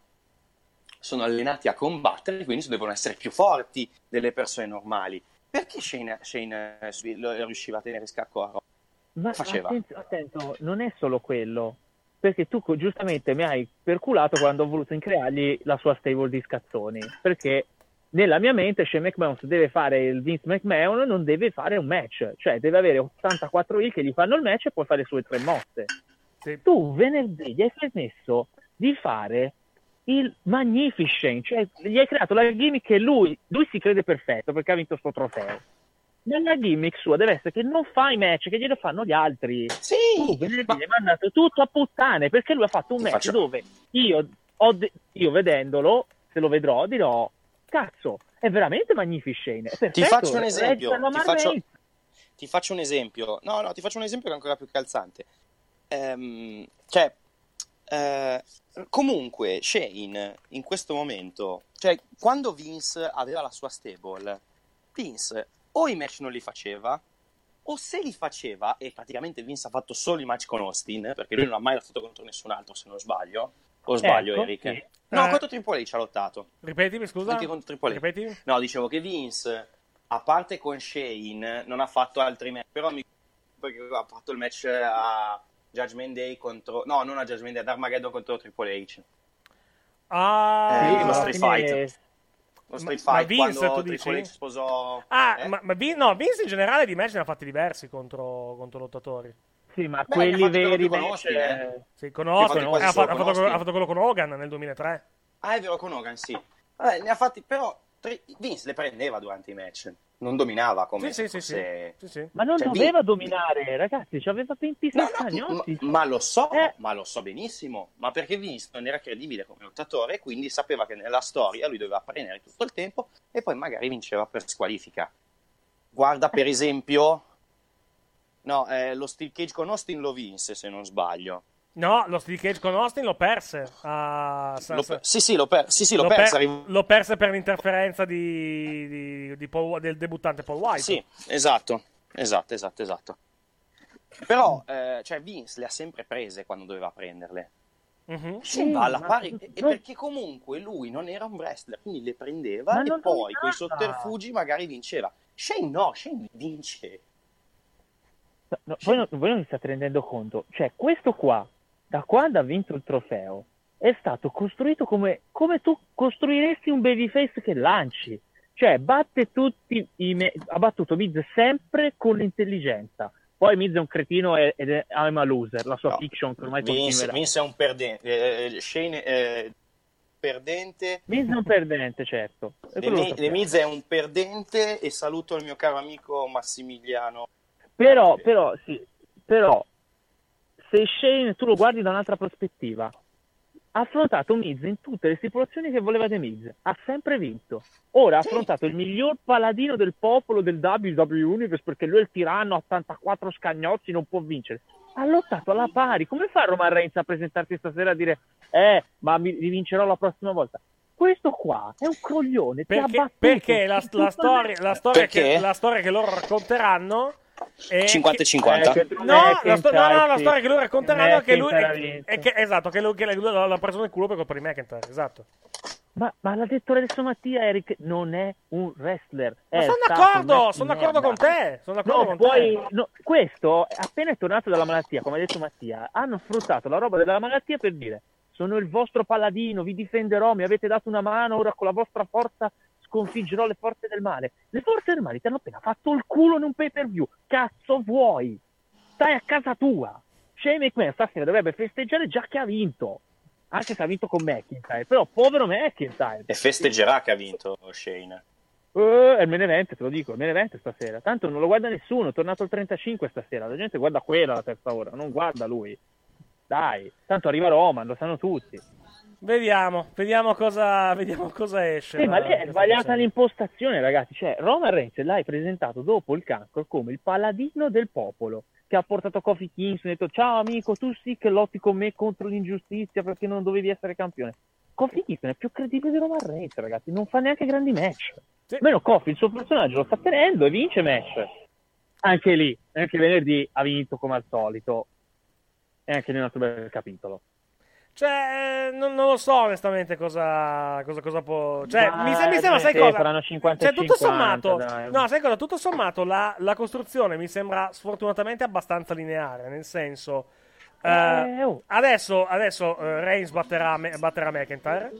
G: sono allenati a combattere, quindi devono essere più forti delle persone normali. Perché Shane, Shane eh, riusciva a tenere scacco a Roman?
H: Ma
G: faceva?
H: attento, attento, non è solo quello. Perché tu giustamente mi hai perculato quando ho voluto increargli la sua stable di scazzoni. Perché nella mia mente Shane McMahon se deve fare il Vince McMahon non deve fare un match. Cioè deve avere 84 heel che gli fanno il match e poi fare le sue tre mosse.
F: Sì.
H: Tu venerdì gli hai permesso di fare il Magnificent, cioè gli hai creato la gimmick che lui, lui si crede perfetto perché ha vinto sto trofeo. Nella gimmick sua deve essere che non fa i match, che glielo fanno gli altri.
G: Sì,
H: Tu venerdì
G: ma-
H: hai mandato tutto a puttane perché lui ha fatto un
G: Ti
H: match
G: faccio-
H: dove io, ho de- io vedendolo, se lo vedrò, dirò: Cazzo, è veramente Magnificent. È perfetto,
G: Ti faccio un esempio.
H: la
G: Ti faccio, ti faccio un esempio. No, no, ti faccio un esempio che è ancora più calzante. Ehm, cioè, eh, comunque, Shane in questo momento, cioè, quando Vince aveva la sua stable, Vince o i match non li faceva, o se li faceva, e praticamente Vince ha fatto solo i match con Austin, perché lui non ha mai lottato contro nessun altro, se non sbaglio. O sbaglio,
H: Ecco,
G: Eric?
H: sì.
G: No,
F: Eh.
G: contro Triple H ha lottato.
F: Ripetimi, scusa.
G: Anche contro Triple H.
F: Ripetimi.
G: No, dicevo che Vince, a parte con Shane, non ha fatto altri match, però mi perché ha fatto il match a Judgment Day contro... No, non a Judgment Day, ad Armageddon contro Triple H.
F: Ah,
G: Eh,
H: Sì,
G: lo
H: alla
G: Street Fight. Lo Street
F: Ma- ma
G: Fight,
F: Vince,
G: quando
F: tu dici?
G: Triple H sposò...
F: Ah,
G: Eh?
F: ma, ma Vin- no, Vince in generale di match ne ha fatti diversi contro, contro lottatori.
H: Sì, ma
G: Beh,
H: quelli veri
G: più con
H: invece-
G: Austin, eh.
F: Sì, con Austin.
G: fatti quasi
F: ha, fatto, ha fatto- ha fatto quello con Hogan nel 2003.
G: Ah, è vero, con Hogan, sì. Vabbè, ne ha fatti, però... Vince le prendeva durante i match. Non dominava come
F: Sì,
G: se
F: sì,
G: fosse...
F: Sì, sì.
H: Ma non
G: Cioè,
H: doveva
G: Vin-
H: dominare, ragazzi, ci aveva 26
G: No, no, ma,
H: cagnotti.
G: ma lo so,
H: Eh.
G: ma lo so benissimo, ma perché Vince non era credibile come lottatore, quindi sapeva che nella storia lui doveva prendere tutto il tempo e poi magari vinceva per squalifica. Guarda per esempio, no, eh, lo Steel Cage con Austin lo vinse se non sbaglio.
F: No, lo Steel Cage con Austin lo perse. a San-
G: Lo per- sì, sì, lo, per- sì, sì, l'ho
F: lo
G: perso.
F: per- lo perse per l'interferenza di, di- di Paul- del debuttante Paul White.
G: Sì, esatto, esatto, esatto, esatto. Però, eh, cioè, Vince le ha sempre prese quando doveva prenderle.
F: Mhm.
G: Shane va alla
H: ma-
G: pari e
H: no.
G: perché comunque lui non era un wrestler, quindi le prendeva
H: Ma
G: e poi con i sotterfugi magari vinceva. Shane no, Shane vince.
H: No, voi, non, voi non vi state rendendo conto. Cioè, questo qua da quando ha vinto il trofeo, è stato costruito come, come tu costruiresti un babyface che lanci. Cioè, batte tutti i me- ha battuto Miz sempre con l'intelligenza. Poi Miz è un cretino ed è I'm a loser, la sua
G: No.
H: fiction che ormai continuerà.
G: Vince è un perdente. eh, Shane è perdente.
H: Miz è un perdente, certo.
G: Le, Mi-. Le Miz è un perdente e saluto il mio caro amico Massimiliano.
H: Però, però, sì, però, se Shane tu lo guardi da un'altra prospettiva, ha affrontato Miz in tutte le stipulazioni che volevate Miz, ha sempre vinto. Ora ha affrontato il miglior paladino del popolo del WWE Universe perché lui è il tiranno, ha 84 scagnozzi, non può vincere. Ha lottato alla pari. Come fa Roman Reigns a presentarsi stasera a dire eh, ma mi rivincerò la prossima volta? Questo qua è un coglione. ti ha
F: Perché,
H: battuto
F: perché la, la storia, la, storia
G: Perché?
F: che, la storia che loro racconteranno è
G: 50 e
F: che-
G: 50.
H: Eh, che-
F: No, la, sto- no, no, la storia che loro racconteranno è che lui è, è che, esatto, che lui, che lui l'ha preso nel culo per colpa di McIntyre, esatto.
H: Ma, ma l'ha detto adesso Mattia, Eric, non è un wrestler.
F: Ma
H: è
F: sono d'accordo, sono d'accordo con te, sono d'accordo
H: No,
F: con
H: poi,
F: te.
H: no, questo, appena è tornato dalla malattia, come ha detto Mattia, hanno sfruttato la roba della malattia per dire sono il vostro paladino, vi difenderò, mi avete dato una mano, ora con la vostra forza sconfiggerò le forze del male. Le forze del male ti hanno appena fatto il culo in un pay per view. Cazzo vuoi? Stai a casa tua. Shane McMahon stasera dovrebbe festeggiare già che ha vinto. Anche se ha vinto con McIntyre. Però povero McIntyre.
G: E festeggerà che ha vinto Shane.
H: Eh, è il main event, te lo dico, il main event stasera. Tanto non lo guarda nessuno, è tornato il 35 stasera. La gente guarda quella alla terza ora, non guarda lui. Dai, tanto arriva Roman, lo sanno tutti.
F: Vediamo, vediamo cosa, vediamo cosa esce.
H: Sì, ma
F: da
H: lì è sbagliata l'impostazione, ragazzi. Cioè, Roman Reigns l'hai presentato dopo il cancro come il paladino del popolo che ha portato Kofi Kingston e ha detto ciao amico, tu sì che lotti con me contro l'ingiustizia perché non dovevi essere campione. Kofi Kingston è più credibile di Roman Reigns, ragazzi. Non fa neanche grandi match.
F: Sì.
H: Meno Kofi, il suo personaggio lo sta tenendo e vince match. Anche lì, anche venerdì ha vinto come al solito. E anche nell'altro bel capitolo.
F: Cioè, eh, non, non lo so onestamente cosa, cosa, cosa può. Cioè,
H: Ma
F: mi, se- mi sembra, sai
H: sì,
F: cosa?
H: saranno 50
F: cioè, tutto
H: 50,
F: sommato,
H: dai.
F: no, sai cosa? Tutto sommato, la, la costruzione mi sembra sfortunatamente abbastanza lineare. Nel senso, eh,
H: Eh, oh.
F: adesso, adesso eh, Reigns batterà, batterà McIntyre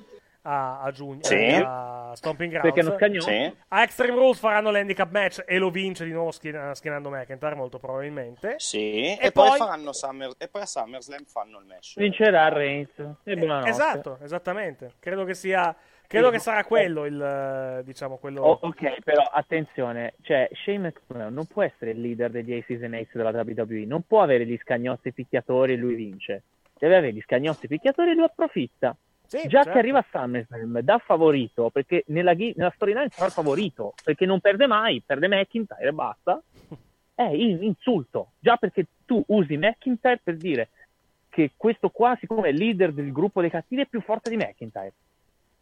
F: a, a giugno
G: Sì.
F: eh, a Stomping Grounds.
G: Sì.
F: A Extreme Rules faranno l'handicap match e lo vince di nuovo schien- schienando McIntyre, molto probabilmente.
G: Sì.
F: E
G: E, poi,
F: poi-
G: faranno Summer, e poi a SummerSlam fanno il match.
H: Vincerà Reigns. E buonanotte.
F: Esatto, esattamente. Credo che sia. Credo che sarà quello il. eh, Diciamo, quello.
H: Oh, ok, però attenzione, cioè Shane McMahon non può essere il leader degli Aces and Aces della WWE, non può avere gli scagnozzi picchiatori e lui vince. Deve avere gli scagnozzi picchiatori e lui approfitta.
F: Sì,
H: Già
F: certo.
H: che arriva a SummerSlam da favorito, perché nella, nella storyline sarà il favorito, perché non perde mai, perde McIntyre e basta, è in- insulto. Già perché tu usi McIntyre per dire che questo qua, siccome è leader del gruppo dei cattivi, è più forte di McIntyre.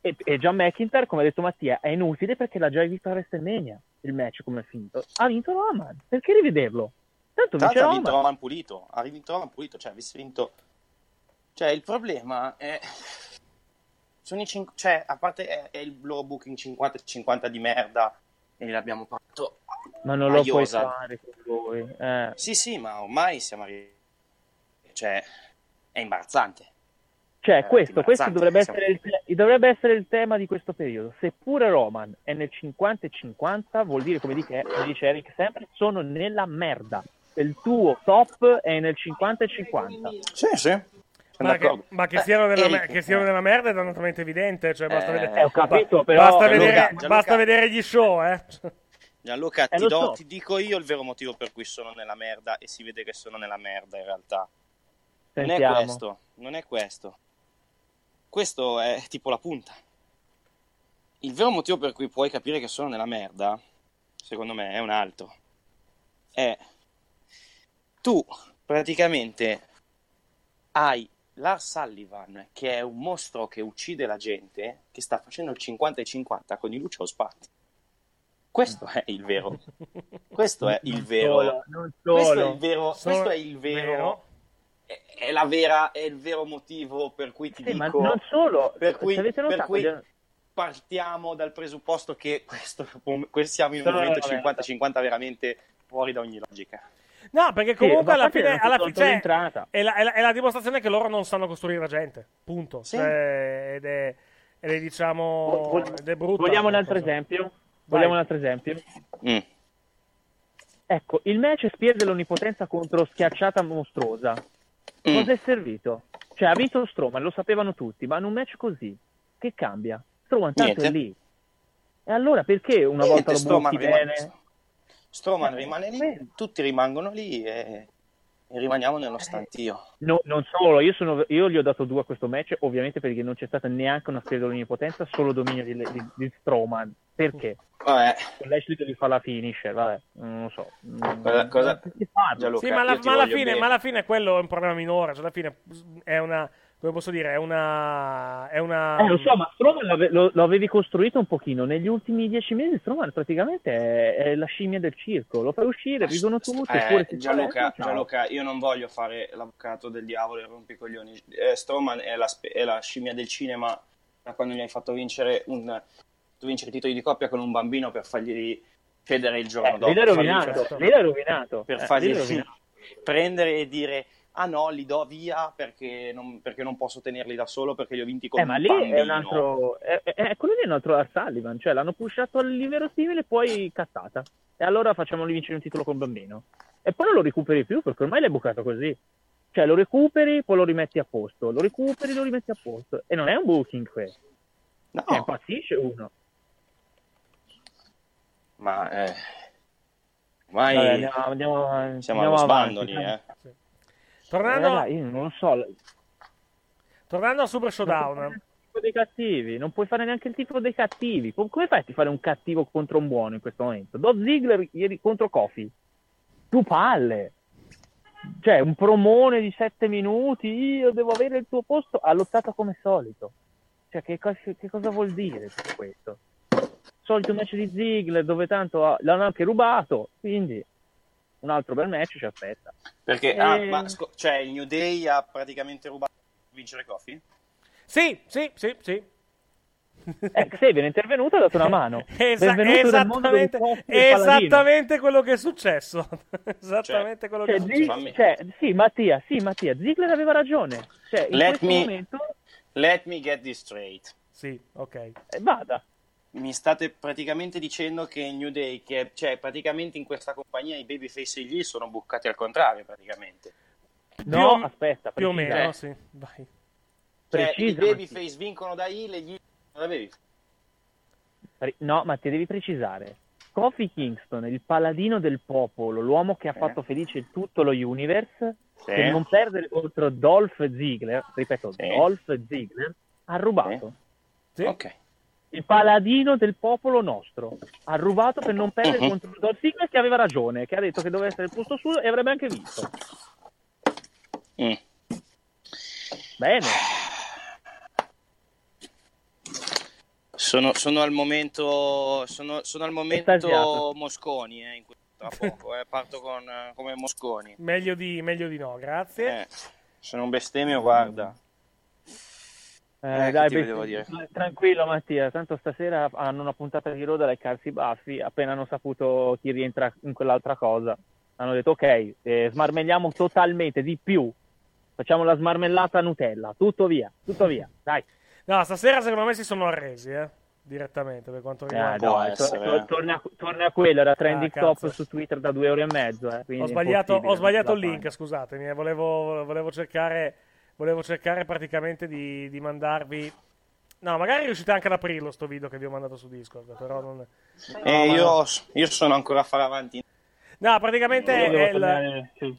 H: E, e già McIntyre, come ha detto Mattia, è inutile perché l'ha già visto a WrestleMania il match come è finito. Ha vinto Roman, perché rivederlo? Tanto
G: l'altro ha vinto
H: Roman.
G: Pulito. Ha vinto Roman Pulito, cioè avesse vinto. Cioè, il problema è. Sono i cin- Cioè, a parte è, è il loro booking 50-50 di merda. E l'abbiamo fatto.
H: Ma non lo puoi fare con voi. Eh.
G: Sì, sì, ma ormai siamo arrivati. Cioè, è imbarazzante.
H: Cioè,
G: Eh,
H: questo, questo
G: imbarazzante,
H: dovrebbe,
G: siamo-
H: essere il, dovrebbe essere il tema di questo periodo. Seppure Roman è nel 50 e 50, vuol dire, come dice, come dice Eric sempre, sono nella merda. Il tuo top è nel 50 e 50.
G: Sì, sì.
F: Ma che, ma che siano nella,
G: Eric,
F: mer- che siano nella merda è dannatamente evidente. Cioè, basta
G: Eh,
F: vedere,
H: ho capito, però-
F: basta,
H: Gianluca-
F: vedere,
G: Gianluca-
F: basta vedere gli show, eh.
G: Gianluca,
H: Eh,
G: ti, do-
H: so.
G: ti dico io il vero motivo per cui sono nella merda e si vede che sono nella merda in realtà. Non è questo, non è questo. Questo è tipo la punta. Il vero motivo per cui puoi capire che sono nella merda, secondo me, è un altro. È tu praticamente hai Lars Sullivan, che è un mostro che uccide la gente, che sta facendo il 50 e 50 con i Lucio Spatti. Questo è il vero. Questo è il vero.
H: Solo, non
G: Questo è il vero. Questo è il vero.
F: vero.
G: È, è la vera, è il vero motivo per cui ti
H: Sì, ma
G: dico.
H: non solo.
G: Per cui, per cui partiamo dal presupposto che questo, questo siamo in un momento
H: nella merda.
G: 50-50 veramente fuori da ogni logica.
F: No, perché
H: Sì,
F: comunque
H: ma
F: alla fine, alla fine cioè, è, la, è la- è la dimostrazione che loro non sanno costruire la gente. Punto.
H: Sì.
F: Cioè, ed, è, ed è, diciamo.
H: Vol-
F: ed è brutta
H: Vogliamo un altro
F: cosa.
H: esempio? Vogliamo un altro esempio? Ecco, il match Spear dell'onnipotenza contro Schiacciata Mostruosa. Cosa è servito? Cioè, ha vinto Strowman, lo sapevano tutti, ma in un match così, che cambia? Strowman tanto
G: Niente.
H: è lì. E allora perché una
G: Niente,
H: volta lo butti bene?
G: Strowman rimane lì, tutti rimangono lì e, e rimaniamo nello stantio.
H: No, non solo, io, sono- io gli ho dato due a questo match, ovviamente perché non c'è stata neanche una sfida dell'onnipotenza, solo dominio di, di, di Strowman. Perché?
G: Vabbè.
H: Con Lashley devi fare la finisher, vabbè, non lo so.
G: Cosa- cosa-? Gianluca,
F: Sì, ma,
G: ti
F: ma alla fine,
G: bene.
F: ma alla fine quello è un problema minore. Cioè, alla fine è una. Come posso dire? È una. È una.
H: Eh, lo so, ma Strowman l'ave- lo, lo avevi costruito un pochino. Negli ultimi dieci mesi Strowman praticamente è, è la scimmia del circo. Lo fai uscire, ridono tutti,
G: Eh, Gianluca. Gianluca, io non voglio fare l'avvocato del diavolo e rompicoglioni. Eh, Strowman è la, è la scimmia del cinema da quando gli hai fatto vincere, un, fatto vincere i titoli di coppia con un bambino per fargli cedere il giorno
H: Eh,
G: dopo.
H: l'hai
G: per fargli-
H: rovinato, lì l'hai rovinato.
G: Per
H: Eh,
G: fargli
H: rovinato.
G: prendere e dire ah no, li do via perché non, perché non posso tenerli da solo perché li ho vinti con
H: Eh, ma lì
G: bambino.
H: è un altro. È, è- è- quello lì è un altro Sullivan. Cioè, l'hanno pushato all'inverosimile, poi cazzata. E allora facciamoli vincere un titolo con bambino. E poi non lo recuperi più perché ormai l'hai bucato così. Cioè, lo recuperi, poi lo rimetti a posto. Lo recuperi, lo rimetti a posto. E non è un booking questo.
G: No.
H: Cioè, impazzisce uno.
G: Ma eh, ormai
H: Vabbè, andiamo, andiamo,
G: siamo
H: andiamo
G: allo
H: avanti.
G: sbando lì, eh.
F: Tornando,
H: dai, io non lo so.
F: tornando a Super Showdown.
H: dei cattivi, non puoi fare neanche il tifo dei cattivi. Com- Come fai a fare un cattivo contro un buono in questo momento? Do Ziggler ieri contro Kofi. Tu palle. Cioè, un promone di sette minuti, io devo avere il tuo posto, ha lottato come solito. Cioè, che, che cosa vuol dire tutto questo? Solito match di Ziggler, dove tanto ha- l'hanno anche rubato, quindi un altro bel match ci aspetta.
G: Perché,
H: Eh,
G: ah, ma sco- cioè, il New Day ha praticamente rubato per vincere Kofi?
F: Sì, sì, sì, sì.
H: Eh, Xavier è intervenuto e ha dato una mano.
F: Esa- esattamente, esattamente quello che è successo. esattamente quello che
H: Cioè,
F: è
H: Zig-
F: successo.
H: cioè, sì, Mattia, sì, Mattia, Ziggler aveva ragione. Cioè, in
G: Let
H: questo
G: me-
H: momento,
G: Let me get this straight.
F: Sì, ok.
H: eh, vada.
G: Mi state praticamente dicendo che il New Day, che cioè praticamente in questa compagnia i babyface e gli sono buccati al contrario, praticamente.
H: No,
F: Più
H: aspetta,
F: Più o meno, sì. Vai.
G: Cioè, i babyface vincono da heel e gli da babyface.
H: No, Mattia, devi precisare. Kofi Kingston, il paladino del popolo, l'uomo che ha fatto felice tutto lo universe,
G: Sì.
H: per non perdere contro Dolph Ziggler, ripeto,
G: Sì.
H: Dolph Ziggler, ha rubato.
F: Sì.
G: Ok.
H: Il paladino del popolo nostro ha rubato per non perdere
G: Mhm.
H: contro Dolph Ziggler che aveva ragione, che ha detto che doveva essere il posto suo e avrebbe anche vinto.
G: Mm.
H: Bene.
G: Sono, sono al momento sono, sono al momento
H: Estasiato.
G: Mosconi eh, in questo, tra poco eh, parto con, come Mosconi
F: Meglio di, meglio di no, grazie.
G: eh, sono un bestemmio guarda
H: Eh,
G: Eh,
H: dai, beh, tranquillo Mattia, tanto stasera hanno una puntata di Roda da leccarsi i baffi, appena hanno saputo chi rientra in quell'altra cosa. Hanno detto ok, eh, smarmelliamo totalmente, di più. Facciamo la smarmellata Nutella, tutto via, tutto via, dai.
F: No, stasera secondo me si sono arresi, eh. Direttamente per quanto
H: Eh,
F: riguarda.
G: può
H: no, to-
G: essere,
H: to-
G: eh.
H: torna, torna a quello, era trending
F: Ah,
H: top su Twitter da due ore e mezzo. eh,
F: Ho sbagliato, ho sbagliato il link, scusatemi. eh, Volevo, volevo cercare, volevo cercare praticamente di, di mandarvi. No, magari riuscite anche ad aprirlo sto video che vi ho mandato su Discord, però non...
G: Eh,
F: ma-
G: io, io sono ancra a fare avanti
F: No, praticamente è il,
H: tornare- sì.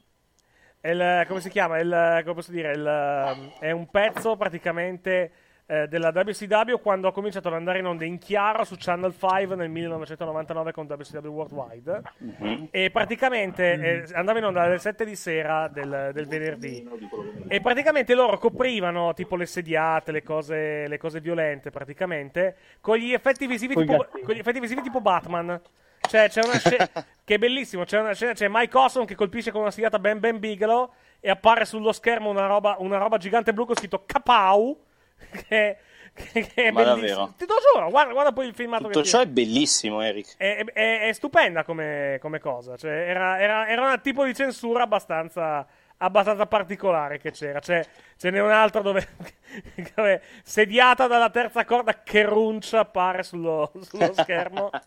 F: è il- come si chiama? Il, come posso dire? Il, è un pezzo praticamente eh, della WCW quando ha cominciato ad andare in onda in chiaro su Channel 5 nel 1999 con WCW Worldwide. E praticamente eh, andava in onda alle 7 di sera del, del venerdì. E praticamente loro coprivano tipo le sediate, le cose, le cose violente, praticamente, con gli effetti visivi, tipo, con gli effetti visivi tipo Batman. Cioè, c'è una scena che è bellissimo. C'è una scena, c'è Mike Awesome che colpisce con una sediata Ben Ben Bigelow e appare sullo schermo una roba, una roba gigante blu con scritto Kapau. Che che, che è
G: Ma
F: bellissimo.
G: davvero?
F: Ti do giuro, guarda, guarda poi il filmato
G: Tutto
F: che
G: ciò è bellissimo, Eric.
F: è, è- è stupenda come, come cosa. Cioè, era, era, era un tipo di censura abbastanza, abbastanza particolare che c'era. C'è, ce n'è un'altra dove, dove sediata dalla terza corda che runcia appare sullo, sullo schermo.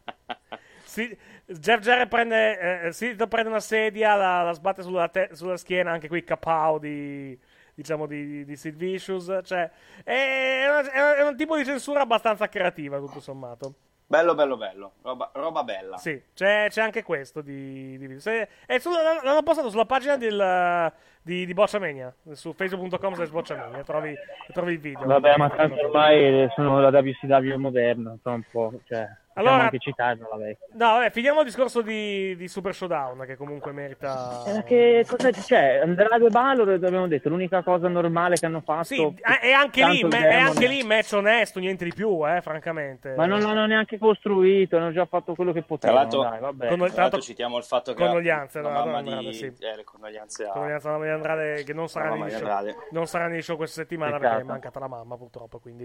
F: Si- Jeff Jarrett prende, eh, Sito prende una sedia, la, la sbatte sulla, te- sulla schiena, anche qui capao di, diciamo, di, di Sid Vicious. Cioè, è, una- è un tipo di censura abbastanza creativa, tutto sommato.
G: Bello, bello, bello. Roba, roba bella.
F: Sì, c'è, c'è anche questo di, di. Se- è sulla- l'hanno postato sulla pagina del, di, di Bocciamania, su facebook.com slash Bocciamania, trovi, trovi il video.
H: Vabbè, ma tanto ormai sono la WCW moderna, sono un po', cioè,
F: Allora-
H: anche citarla la vecchia.
F: No, vabbè, finiamo il discorso di, di Super Showdown, che comunque merita...
H: Eh, che cosa c'è? Andrade e Balor, abbiamo detto, l'unica cosa normale che hanno fatto.
F: Sì, eh, è anche, lì, me- è anche lì match onesto, niente di più, eh, francamente.
H: Ma non l'hanno neanche costruito, hanno già fatto quello che
G: Tra
H: potevano.
G: l'altro,
H: dai, vabbè.
F: Con-
G: tra l'altro
F: tanto-
G: citiamo il fatto che
F: condoglianze,
G: la
F: no,
G: mamma di...
F: Andrade, sì.
G: eh, le condoglianze a...
F: Condoglianze alla mamma di Andrade che non sarà,
G: di
F: show,
G: Andrade.
F: non sarà negli show questa settimana
H: Peccato.
F: perché è mancata la mamma purtroppo, quindi,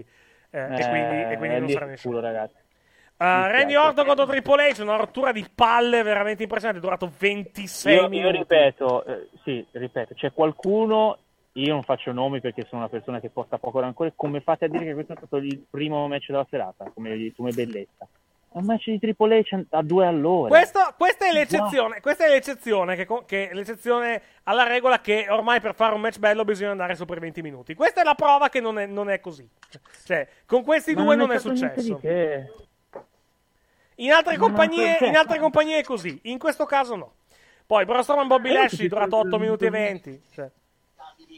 F: eh, e
H: Eh,
F: quindi, e quindi non
H: lì
F: sarà nei show.
H: culo, ragazzi.
F: Uh, Randy Orton contro Triple H, una rottura di palle veramente impressionante, è durato 26
H: Io, io
F: minuti.
H: ripeto, eh, sì, ripeto, c'è qualcuno, io non faccio nomi perché sono una persona che porta poco rancore, come fate a dire che questo è stato il primo match della serata, come, come bellezza? È un match di Triple H a due all'ora.
F: Questo- questa è l'eccezione, questa è l'eccezione, che, che è l'eccezione alla regola che ormai per fare un match bello bisogna andare sopra i 20 minuti. Questa è la prova che non è, non è così. Cioè, con questi
H: Ma
F: due non è
H: stato niente
F: successo. In altre, compagnie, in altre compagnie è così, in questo caso no. Poi Braun Strowman Bobby
H: Eh,
F: Lashley durato
H: sì,
F: 8
H: sì,
F: minuti e
H: sì.
F: 20. Cioè.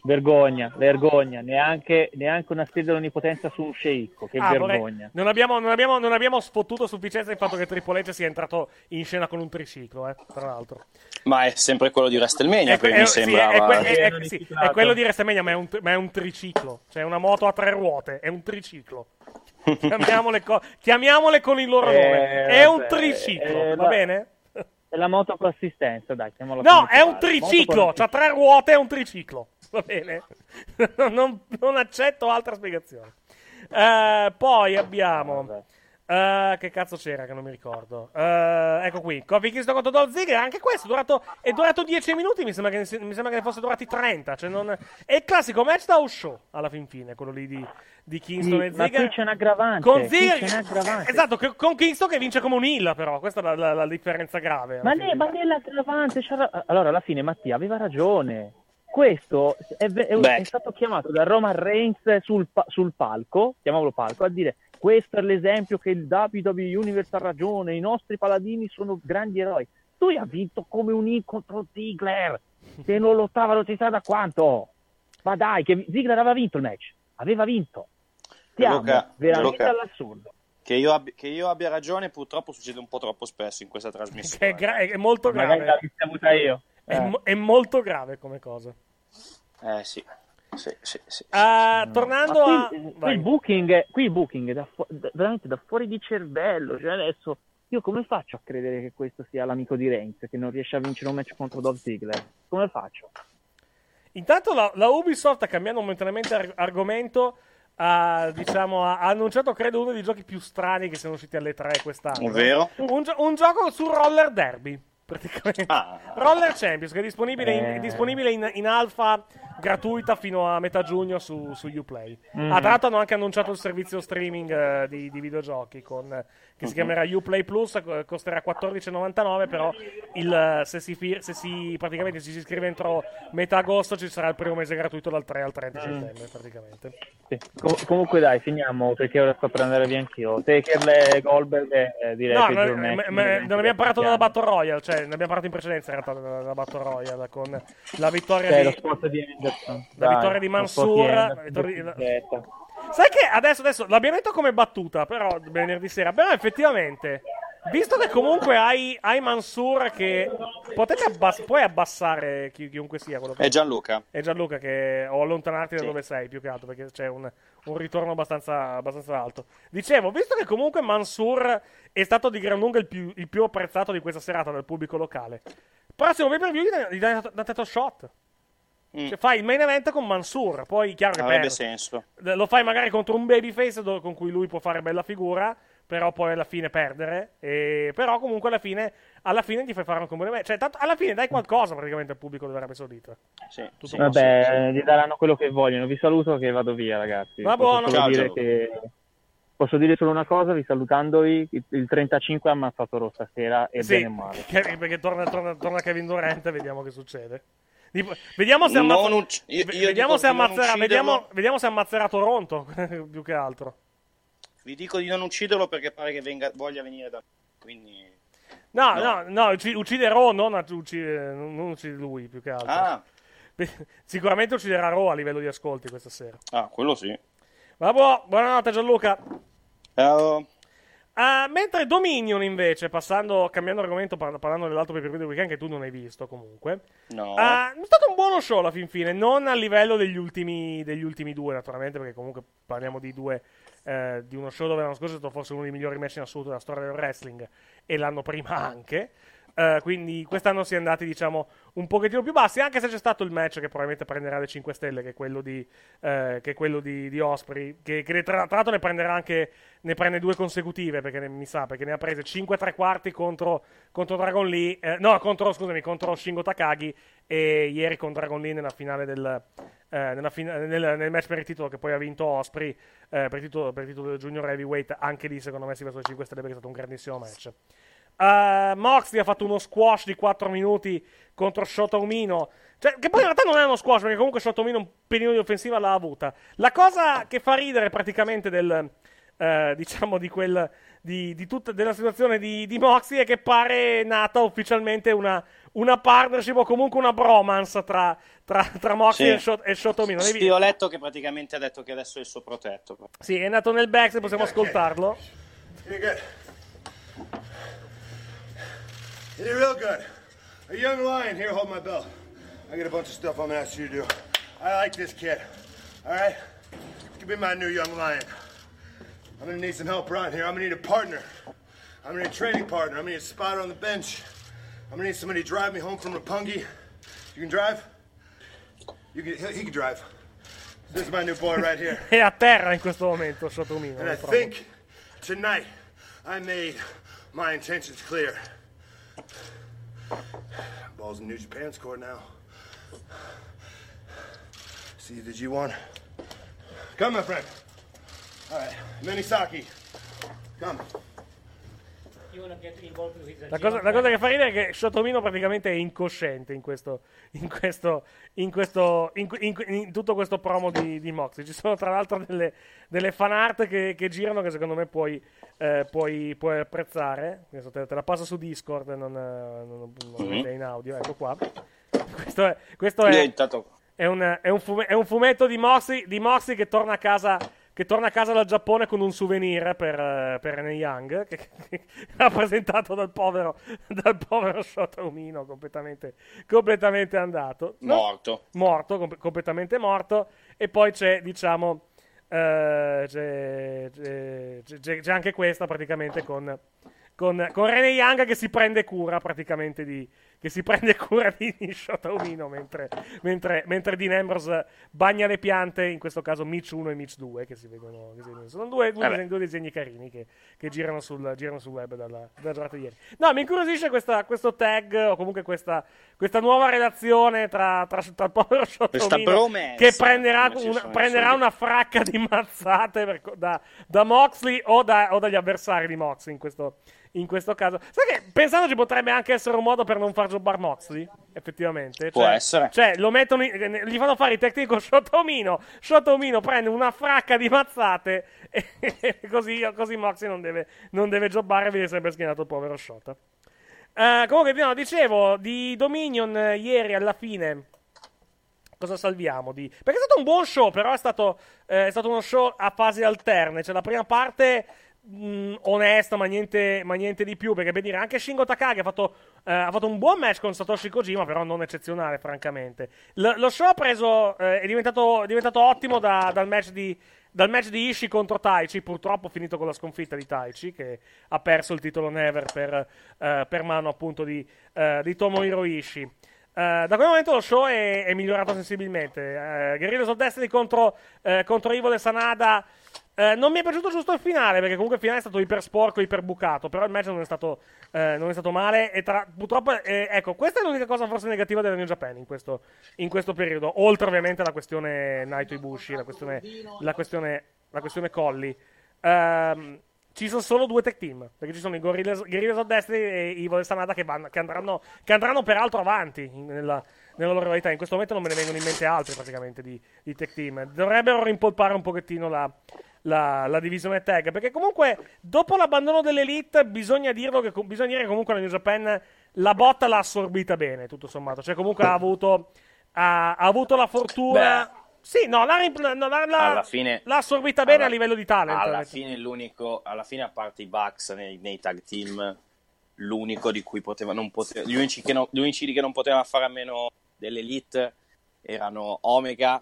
H: Vergogna, vergogna, neanche, neanche una stella dell'onnipotenza su un sceicco, che
F: Ah, vorrei-
H: vergogna.
F: non, abbiamo, non, abbiamo, non abbiamo sfottuto a sufficienza il fatto che Triple H sia entrato in scena con un triciclo, eh, tra l'altro.
G: Ma è sempre quello di WrestleMania,
F: È, que-
G: che mi
F: è- sì, è que- è- è- sì, è quello di WrestleMania, ma è, un, ma è un triciclo. Cioè una moto a tre ruote, è un triciclo. Chiamiamole, co- chiamiamole con il loro
H: Eh,
F: nome. È un triciclo,
H: eh,
F: va
H: la-
F: bene?
H: È la moto con assistenza, dai, chiamiamola
F: No, è un triciclo, c'ha tre ruote, è un triciclo. Va bene? non, non accetto altra spiegazione. Eh, poi abbiamo... eh, che cazzo c'era che non mi ricordo? Eh, ecco qui, Kofi Kingston contro Dolph Ziggler. Anche questo è durato, è durato 10 minuti. Mi sembra, che, mi sembra che ne fosse durati 30. Cioè non, è il classico match da house show alla fin fine, quello lì di, di Kingston
H: Sì,
F: e
H: ma
F: Ziggler.
H: qui c'è un aggravante,
F: Con Ziggler,
H: c'è un aggravante.
F: esatto, che- con Kingston che vince come un hill, però. Questa è la, la- la differenza grave.
H: Ma lì, ma è l'aggravante. Allora, alla fine Mattia aveva ragione. Questo è, è- è stato chiamato da Roman Reigns sul, sul palco, chiamiamolo palco, a dire questo è l'esempio che il WWE Universe ha ragione, i nostri paladini sono grandi eroi. Lui ha vinto come un in contro Ziggler, che non lottava, non si sa da quanto. Ma dai, che Ziggler aveva vinto il match, aveva vinto. Siamo
G: Luca,
H: veramente
G: Luca.
H: all'assurdo.
G: Che io, abbi- che io abbia ragione purtroppo succede un po' troppo spesso in questa trasmissione.
F: è, gra- è molto
H: Magari
F: grave.
H: avuta io.
F: È,
H: Eh.
F: mo- è molto grave come cosa.
G: Eh sì, sì, sì, sì.
F: Ah, tornando
H: Ma
F: a.
H: qui, qui
F: vai.
H: il booking, è- qui il booking è da fu- da- veramente da fuori di cervello. Cioè adesso io come faccio a credere che questo sia l'amico di Reigns che non riesce a vincere un match contro Dolph Ziggler? Come faccio?
F: Intanto la, la Ubisoft, cambiando momentaneamente ar- argomento, ha, diciamo, ha annunciato, credo, uno dei giochi più strani che siano usciti alle 3 quest'anno.
G: Ovvero?
F: Un, gio- un gioco su roller derby. Praticamente.
G: Ah.
F: Roller Champions, che è disponibile, in,
H: Eh.
F: è disponibile in, in alfa gratuita fino a metà giugno su, su Uplay.
H: Mhm.
F: Ah, tra l'altro hanno anche annunciato il servizio streaming eh, di, di videogiochi con, che
H: Mhm.
F: si chiamerà Uplay Plus, costerà 14,99, però il, se, si, se si praticamente ci si iscrive entro metà agosto ci sarà il primo mese gratuito dal 3 al 30
H: Mm.
F: settembre praticamente.
H: Sì. Com- comunque dai, finiamo perché ora sto per andare via anch'io. Taker e Goldberg eh, direi
F: No,
H: che
F: non, ma-
H: viene
F: non abbiamo parlato della. Battle Royale, cioè ne abbiamo parlato in precedenza in realtà della, della Battle Royale con la vittoria
H: Cioè,
F: di...
H: di Anderson.
F: La vittoria di
H: Anderson,
F: la vittoria di-
H: aspetta.
F: Sai che adesso, adesso l'abbiamo detto come battuta, però venerdì sera, però effettivamente, visto che comunque hai, hai Mansur che potete abbass- puoi abbassare chi- chiunque sia quello che
G: È Gianluca.
F: è Gianluca che o allontanarti da dove sei più che altro perché c'è un, un ritorno abbastanza, abbastanza alto. Dicevo, visto che comunque Mansur è stato di gran lunga il più, il più apprezzato di questa serata dal pubblico locale, prossimo pay per view gli dai- gli dai una title shot.
G: Mm.
F: Cioè, fai il main event con Mansur, poi chiaro che
G: Avrebbe
F: perde.
G: senso.
F: Lo fai magari contro un babyface do- con cui lui può fare bella figura, però poi alla fine perdere. E... Però comunque alla fine, alla fine ti fai fare un combo match. Cioè, tanto, alla fine dai qualcosa praticamente al pubblico dell'Arabia Saudita.
G: Sì,
F: Tutto
G: sì.
H: Vabbè, gli daranno quello che vogliono. Vi saluto che vado via, ragazzi.
F: Va buono.
G: Ciao,
H: dire
G: ciao.
H: che- Posso dire solo una cosa, vi salutandovi, il- il 35 ha ammazzato Ro stasera e
F: Sì,
H: bene o male.
F: che- perché torna, torna, torna Kevin Durant e vediamo che succede. Di- Vediamo se,
G: Non
F: ammazza-
G: ucc- io- io
F: vediamo, se
G: non
F: ammazzerà, vediamo, vediamo se ammazzerà Toronto più che altro.
G: Vi dico di non ucciderlo perché pare che venga- voglia venire da quindi
F: No,
G: No.
F: no, no, ucci- uccide Ro, non, uccide, non uccide lui più che altro.
G: Ah,
F: Sicuramente ucciderà Ro a livello di ascolti questa sera.
G: ah, quello sì.
F: Vabbè, buonanotte Gianluca.
G: Ciao.
F: Ah, mentre Dominion invece, passando, cambiando argomento, par- parlando dell'altro pay per del weekend che tu non hai visto comunque.
G: No.
F: Ah, è stato un buono show alla fin fine, non a livello degli ultimi, degli ultimi due naturalmente, perché comunque parliamo di due, eh, di uno show dove l'anno scorso è stato forse uno dei migliori match in assoluto della storia del wrestling e l'anno prima anche. Eh, quindi quest'anno si è andati diciamo un pochettino più bassi anche se c'è stato il match che probabilmente prenderà le 5 stelle che è quello di, eh, che quello di, di Osprey che, che tra, l'altro ne prenderà anche ne prende due consecutive perché ne, mi sa perché ne ha prese 5 tre quarti contro, contro Dragon Lee eh, no contro scusami contro Shingo Takagi e ieri con Dragon Lee nella finale del eh, nella fina- nel, nel match per il titolo che poi ha vinto Osprey eh, per, il titolo, per il titolo junior heavyweight anche lì secondo me si è preso le 5 stelle perché è stato un grandissimo match Uh, Moxley ha fatto uno squash di 4 minuti contro Shota Umino. Cioè, che poi in realtà non è uno squash, perché comunque Shota Umino un pelino di offensiva l'ha avuta. La cosa che fa ridere praticamente del. eh, diciamo di quel. Di, di tutta della situazione di, di Moxley è che pare nata ufficialmente una, una partnership o comunque una bromance tra, tra, tra Moxley
G: Sì.
F: e, Shot, e Shota Umino.
G: Sì, ho letto che praticamente ha detto che adesso è il suo protetto.
F: Sì, è nato nel back, se possiamo ascoltarlo.
K: Good. You did real good. A young lion here, hold my belt. I got a bunch of stuff I'm gonna ask you to do. I like this kid. All right? You can be my new young lion. I'm gonna need some help around here. I'm gonna need a partner. I'm gonna need a training partner. I'm gonna need a spotter on the bench. I'm gonna need somebody to drive me home from Rapungi. You can drive? You can, he, he can drive. This is my new boy right here.
F: È a terra in questo momento Shota Umino.
K: And I
F: eh,
K: think tonight I made my intentions clear. Ball's in New Japan's court now. See the G1. Come, my friend. All right, Minisaki. Come.
F: La cosa, la cosa che fa ridere è che Shotomino praticamente è incosciente in questo, in questo, in questo, in, in- in tutto questo promo di, di Moxley. Ci sono tra l'altro delle, delle fan art che, che girano che secondo me puoi, eh, puoi, puoi apprezzare. Adesso te, te la passo su Discord, non, non, non
G: Mhm.
F: è in audio. Ecco qua. Questo è, questo è, è un, è un fume- è un fumetto di Moxley, di Moxley che torna a casa. Che torna a casa dal Giappone con un souvenir per, eh, per Young, che, che- rappresentato dal povero, dal povero Shota Umino, completamente, completamente andato. No?
G: morto.
F: Morto, com- completamente morto. E poi c'è, diciamo, eh, c'è, c'è- c'è- anche questa praticamente con, con, con Renee Young che si prende cura praticamente di, che si prende cura di, Umino mentre, mentre, mentre Dean Ambrose bagna le piante, in questo caso Mitch 1 e Mitch 2 che si vedono, che si vedono. sono due, due, disegni, due disegni carini che, che girano, sul, girano sul web dalla, dalla giornata di ieri. No, mi incuriosisce questa- questo tag o comunque questa, questa nuova relazione tra, tra, tra il povero
G: bromance,
F: che prenderà, una, prenderà una fracca di mazzate per- da, da Moxley o, da- o dagli avversari di Moxley in questo, in questo caso. Sai che pensandoci potrebbe anche essere un modo per non far giocare Moxley, effettivamente.
G: Può
F: Cioè-
G: essere.
F: Cioè, lo mettono in- gli fanno fare il tecnico Shotomino. Shotomino prende una fracca di mazzate e, e così, così Moxley non deve, non deve jobbare e viene sempre schierato il povero Shota. Eh, comunque, no, dicevo, di Dominion eh, ieri alla fine cosa salviamo? Di... Perché è stato un buon show, però è stato, eh, è stato uno show a fasi alterne. Cioè, la prima parte mh, onesta, ma niente, ma niente di più. Perché per dire, anche Shingo Takagi ha fatto, eh, ha fatto un buon match con Satoshi Kojima, però non eccezionale, francamente. L- lo show ha preso, eh, è, diventato, è diventato ottimo da- dal match di. Dal match di Ishii contro Taichi, purtroppo finito con la sconfitta di Taichi, che ha perso il titolo Never per, eh, per mano appunto di, eh, di Tomohiro Ishii. Eh, da quel momento lo show è, è migliorato sensibilmente. Uh, Guerrillas of Destiny contro, uh, contro Evil e Sanada. Uh, non mi è piaciuto giusto il finale, perché comunque il finale è stato iper sporco, iper bucato. Però il match non è stato, non è stato male. E tra, purtroppo, eh, ecco, questa è l'unica cosa forse negativa della New Japan in questo, in questo periodo. Oltre ovviamente alla questione Naito Ibushi, la questione, la questione, la questione Colli. Ehm ci sono solo due tech team. Perché ci sono i Guerrillas, Guerrillas of Destiny e i Evil che, che, andranno, che andranno peraltro avanti nella, nella loro realtà. In questo momento non me ne vengono in mente altri praticamente di, di tech team. Dovrebbero rimpolpare un pochettino la, la, la, divisione tag. Perché comunque dopo l'abbandono dell'Elite bisogna dirlo che bisogna dire che comunque la New Japan la botta l'ha assorbita bene, tutto sommato. Cioè comunque ha avuto, ha, ha avuto la fortuna... Beh sì, no, l'ha, no, l'ha, l'ha,
G: fine,
F: l'ha assorbita bene
G: alla,
F: a livello di talent.
G: Alla fine, l'unico, alla fine, a parte i Bucks nei, nei tag team, l'unico di cui poteva, non poteva, gli, unici che non, gli unici che non potevano fare a meno dell'Elite erano Omega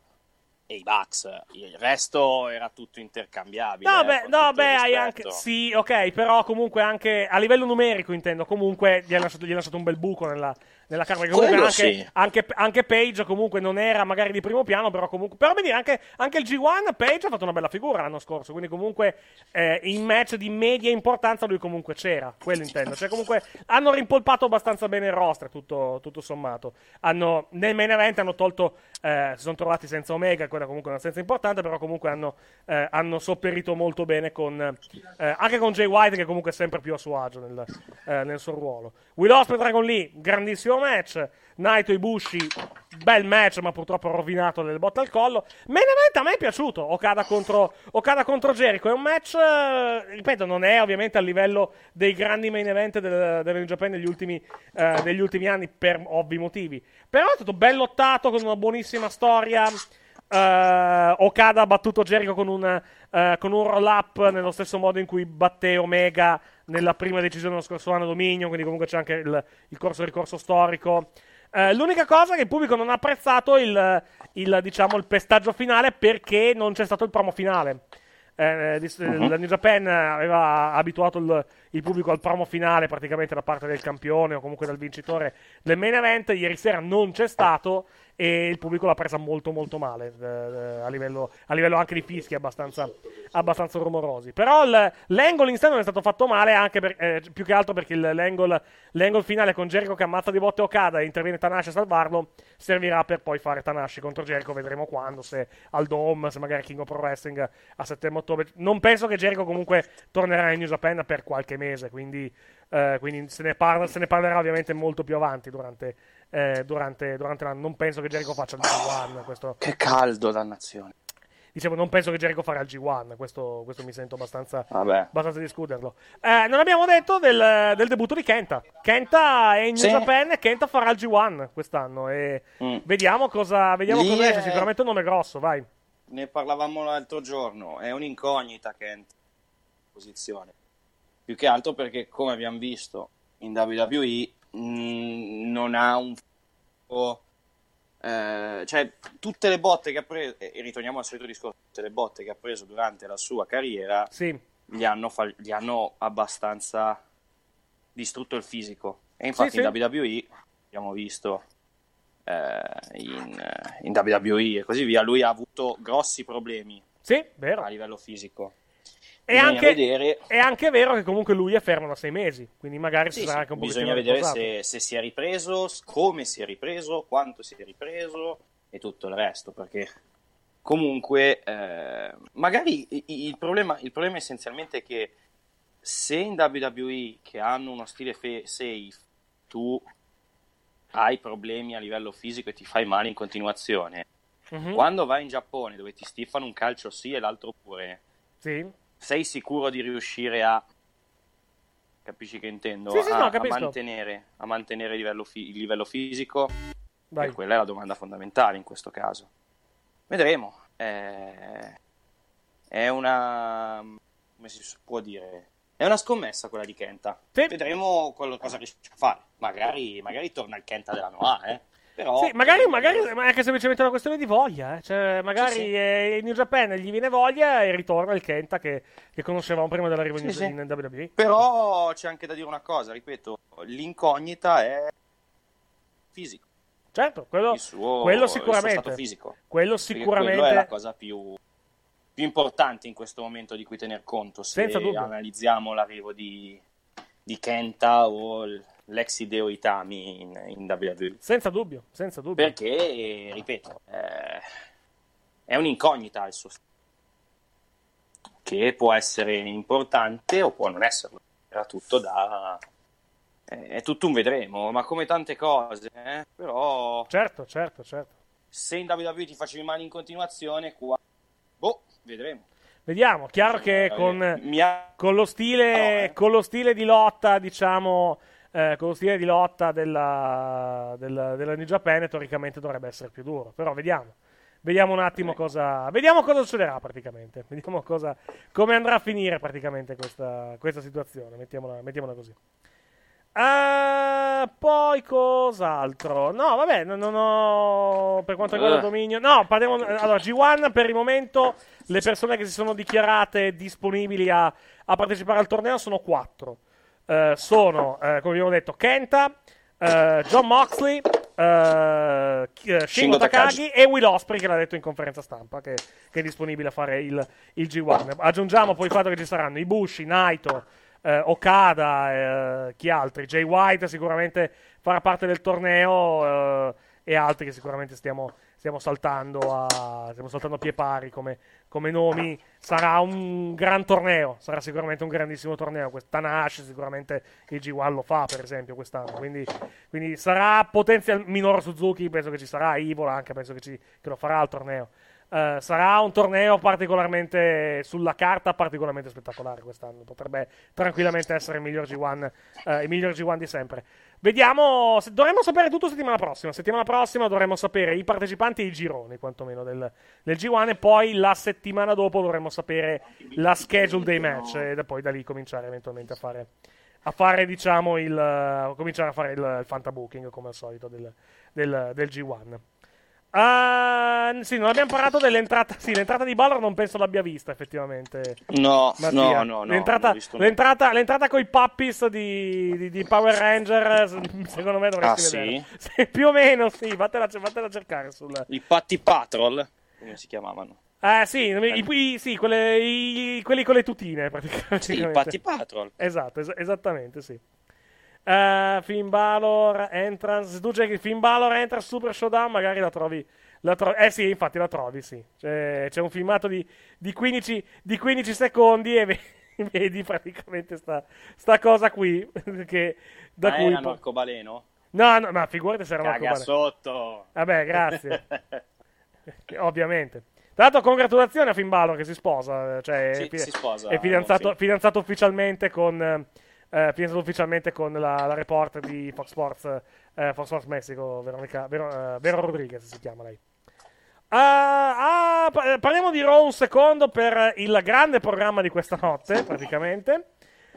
G: e i Bucks. Il resto era tutto intercambiabile.
F: No,
G: eh,
F: beh, no, beh hai anche. Sì, ok, però comunque anche a livello numerico intendo. Comunque gli ha lasciato, gli ha lasciato un bel buco nella, nella carta. Comunque anche,
G: sì.
F: anche, anche, Page comunque non era magari di primo piano, però comunque. Però dire, anche, anche, il G1 Page ha fatto una bella figura l'anno scorso. Quindi comunque eh, in match di media importanza lui comunque c'era. Quello intendo. Cioè comunque hanno rimpolpato abbastanza bene il roster, tutto, tutto sommato. Hanno, nel main event hanno tolto. Eh, si sono trovati senza Omega, quella comunque è una senza importante, però comunque hanno, eh, hanno sopperito molto bene con. Eh, anche con Jay White, che comunque è sempre più a suo agio nel, eh, nel suo ruolo. Will Ospreay Dragon Lee, grandissimo match. Naito Ibushi, bel match, ma purtroppo rovinato nelle botte al collo. Main event a me è piaciuto. Okada contro, Okada contro Jericho. È un match, eh, ripeto, non è ovviamente a livello dei grandi main event del, del Japan negli ultimi, eh, negli ultimi anni, per ovvi motivi. Però è stato ben lottato, con una buonissima storia. Uh, Okada ha battuto Jericho con un, uh, con un roll up nello stesso modo in cui batté Omega nella prima decisione dello scorso anno Dominion, quindi comunque c'è anche il, il corso ricorso storico. Uh, l'unica cosa è che il pubblico non ha apprezzato il, il, diciamo, il pestaggio finale perché non c'è stato il promo finale. Eh, uh-huh. La New Japan aveva abituato il, il, pubblico al promo finale praticamente da parte del campione o comunque dal vincitore del main event. Ieri sera non c'è stato e il pubblico l'ha presa molto molto male eh, a, livello, a, livello, anche di fischi abbastanza, abbastanza rumorosi. Però il, l'angle in sé non è stato fatto male anche per, eh, più che altro perché il, l'angle, l'angle, finale con Jericho che ammazza di botte Okada e interviene Tanashi a salvarlo servirà per poi fare Tanashi contro Jericho vedremo quando se al Dome se magari King of Pro Wrestling a settembre ottobre. Non penso che Jericho comunque tornerà in New Japan per qualche mese quindi, eh, quindi se, ne parla, se ne parlerà ovviamente molto più avanti durante eh, durante, durante, l'anno. Non penso che Jericho faccia il G1. Questo...
G: Che caldo, dannazione.
F: Dicevo, non penso che Jericho farà il G1. Questo, questo mi sento abbastanza, abbastanza di discuterlo. Eh, non abbiamo detto del, del, debutto di Kenta. Kenta è in New sì. Japan e Kenta farà il G1 quest'anno. E mm. vediamo cosa, vediamo cosa esce. Sicuramente un nome grosso, vai.
G: Ne parlavamo l'altro giorno. È un'incognita Kenta. Posizione. Più che altro perché, come abbiamo visto in WWE, Mm, non ha un eh, cioè tutte le botte che ha preso e ritorniamo al solito discorso tutte le botte che ha preso durante la sua carriera
F: sì.
G: gli, hanno fa- gli, hanno abbastanza distrutto il fisico e infatti sì, in sì. WWE abbiamo visto eh, in, in, WWE e così via lui ha avuto grossi problemi
F: sì, vero.
G: a livello fisico
F: è anche, vedere... è anche, vero che comunque lui è fermo da sei mesi, quindi magari
G: sì,
F: sarà anche un po'
G: Bisogna vedere se, se, si è ripreso, come si è ripreso, quanto si è ripreso e tutto il resto, perché comunque eh, magari il problema, il problema essenzialmente è che se in WWE che hanno uno stile fe- safe tu hai problemi a livello fisico e ti fai male in continuazione, mm-hmm. quando vai in Giappone dove ti stiffano un calcio sì e l'altro pure,
F: sì
G: sei sicuro di riuscire a capisci che intendo
F: sì, sì,
G: a,
F: no,
G: a, mantenere, a mantenere il, livello fi- il livello fisico? Vai. quella è la domanda fondamentale in questo caso. Vedremo. È, è una come si può dire è una scommessa quella di Kenta. Sì. vedremo cosa riesce a fare. Magari, magari torna il Kenta della Noah eh però...
F: Sì, magari, magari è anche semplicemente una questione di voglia. Eh. Cioè, magari sì, sì. Eh, in New Japan gli viene voglia e ritorna il Kenta che, che conoscevamo prima dell'arrivo sì, in, sì. in WWE.
G: Però c'è anche da dire una cosa, ripeto, l'incognita è fisico.
F: Certo, quello,
G: il suo,
F: quello
G: il
F: sicuramente.
G: stato fisico.
F: Quello sicuramente.
G: quello è la cosa più, più importante in questo momento di cui tener conto se analizziamo l'arrivo di, di Kenta o l- l'ex Hideo Itami in, in WWE.
F: Senza dubbio, senza dubbio.
G: Perché, ripeto, eh, è un'incognita il suo che può essere importante o può non esserlo. Era tutto da... eh, È tutto un vedremo, ma come tante cose, eh, però
F: Certo, certo, certo.
G: se in WWE ti facevi male in continuazione, qua... Boh, vedremo.
F: Vediamo, chiaro che
G: Eh,
F: con, con lo stile,
G: eh.
F: con lo stile di lotta, diciamo, eh, con lo stile di lotta della, della, della New Japan, teoricamente dovrebbe essere più duro. Però vediamo. Vediamo un attimo cosa. Vediamo cosa succederà praticamente. Vediamo cosa, come andrà a finire praticamente questa, questa situazione. Mettiamola, mettiamola così. Ah, poi cos'altro? No, vabbè, non, non ho. Per quanto riguarda il
G: Eh.
F: dominio. No, parliamo. Allora, G1 per il momento. Le persone che si sono dichiarate disponibili a, a partecipare al torneo sono quattro. Eh, sono, eh, come abbiamo detto, Kenta, eh, John Moxley, eh, eh, Shingo Takagi e Will Osprey che l'ha detto in conferenza stampa che, che è disponibile a fare il, il G1. Aggiungiamo poi il fatto che ci saranno Ibushi, Naito, eh, Okada, chi altri? Jay White sicuramente farà parte del torneo e altri che sicuramente stiamo, stiamo saltando a, stiamo saltando a pie pari come, come nomi. Sarà un gran torneo, sarà sicuramente un grandissimo torneo. Tanahashi sicuramente il G1 lo fa, per esempio, quest'anno. Quindi, quindi sarà potenzial Minoru Suzuki, penso che ci sarà, Ivola anche penso che, ci- che lo farà al torneo. Eh, sarà un torneo particolarmente sulla carta particolarmente spettacolare quest'anno. Potrebbe tranquillamente essere il miglior G1, eh, il miglior G1 di sempre. Vediamo, se- dovremmo sapere tutto settimana prossima. Settimana prossima dovremmo sapere i partecipanti e i gironi, quantomeno del, del G1. E poi la settimana dopo dovremmo sapere la schedule dei match. E poi da lì cominciare eventualmente a fare, a fare diciamo, il, eh, cominciare a fare il, il fantabooking come al solito del, del, del G1. Ah, sì, non abbiamo parlato dell'entrata. Sì, l'entrata di Balor non penso l'abbia vista effettivamente.
G: No,
F: Mattia.
G: no, no, no,
F: L'entrata, l'entrata, l'entrata con i puppies di, di, di Power Ranger, secondo me dovresti
G: Ah, sì?
F: vedere. Sì, più o meno, sì, vattela, vattela a cercare sul...
G: I Patti Patrol, come si chiamavano?
F: Eh sì, i, i- sì, quelle- i- quelli con le tutine praticamente.
G: Sì, i Patti Patrol.
F: Esatto, es- esattamente, sì. Eh, Finn Balor, Entrance. Cerchi Finn Balor, Entrance, Super Showdown, magari la trovi. La tro- eh sì, infatti la trovi, sì. C'è, c'è un filmato di, di 15, di 15 secondi e ve- vedi praticamente sta, sta cosa qui. Che, da
G: Ma
F: cui
G: era
F: po-
G: arcobaleno?
F: No, no, ma figurati se era
G: Caga
F: cubana.
G: sotto.
F: Vabbè, grazie. Ovviamente. Tra l'altro, congratulazioni a Finn Balor che si sposa. Cioè,
G: Sì,
F: è fi-
G: si sposa,
F: È fidanzato,
G: film.
F: fidanzato ufficialmente con. Eh, fidanzato ufficialmente con la, la reporter di Fox Sports, eh, Fox Sports Messico, Veronica, Vero, eh, Vero Rodriguez si chiama lei. Ah, ah, pa- parliamo di Raw un secondo per il grande programma di questa notte, praticamente.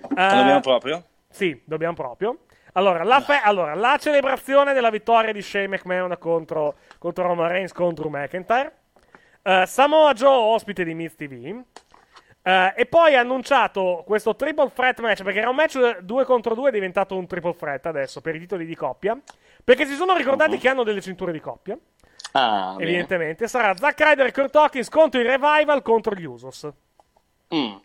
F: Eh,
G: dobbiamo proprio?
F: sì, dobbiamo proprio. Allora la, fe- allora, la celebrazione della vittoria di Shane McMahon contro, contro Roman Reigns contro McIntyre. Eh, Samoa Joe, ospite di Miz TV. Eh, e poi ha annunciato questo triple threat match, perché era un match 2 contro 2, è diventato un triple threat adesso per i titoli di coppia. Perché si sono ricordati che hanno delle cinture di coppia.
G: Ah, bene.
F: Evidentemente sarà Zack Ryder e Kurt Hawkins contro i Revival contro gli Usos.
G: Mm.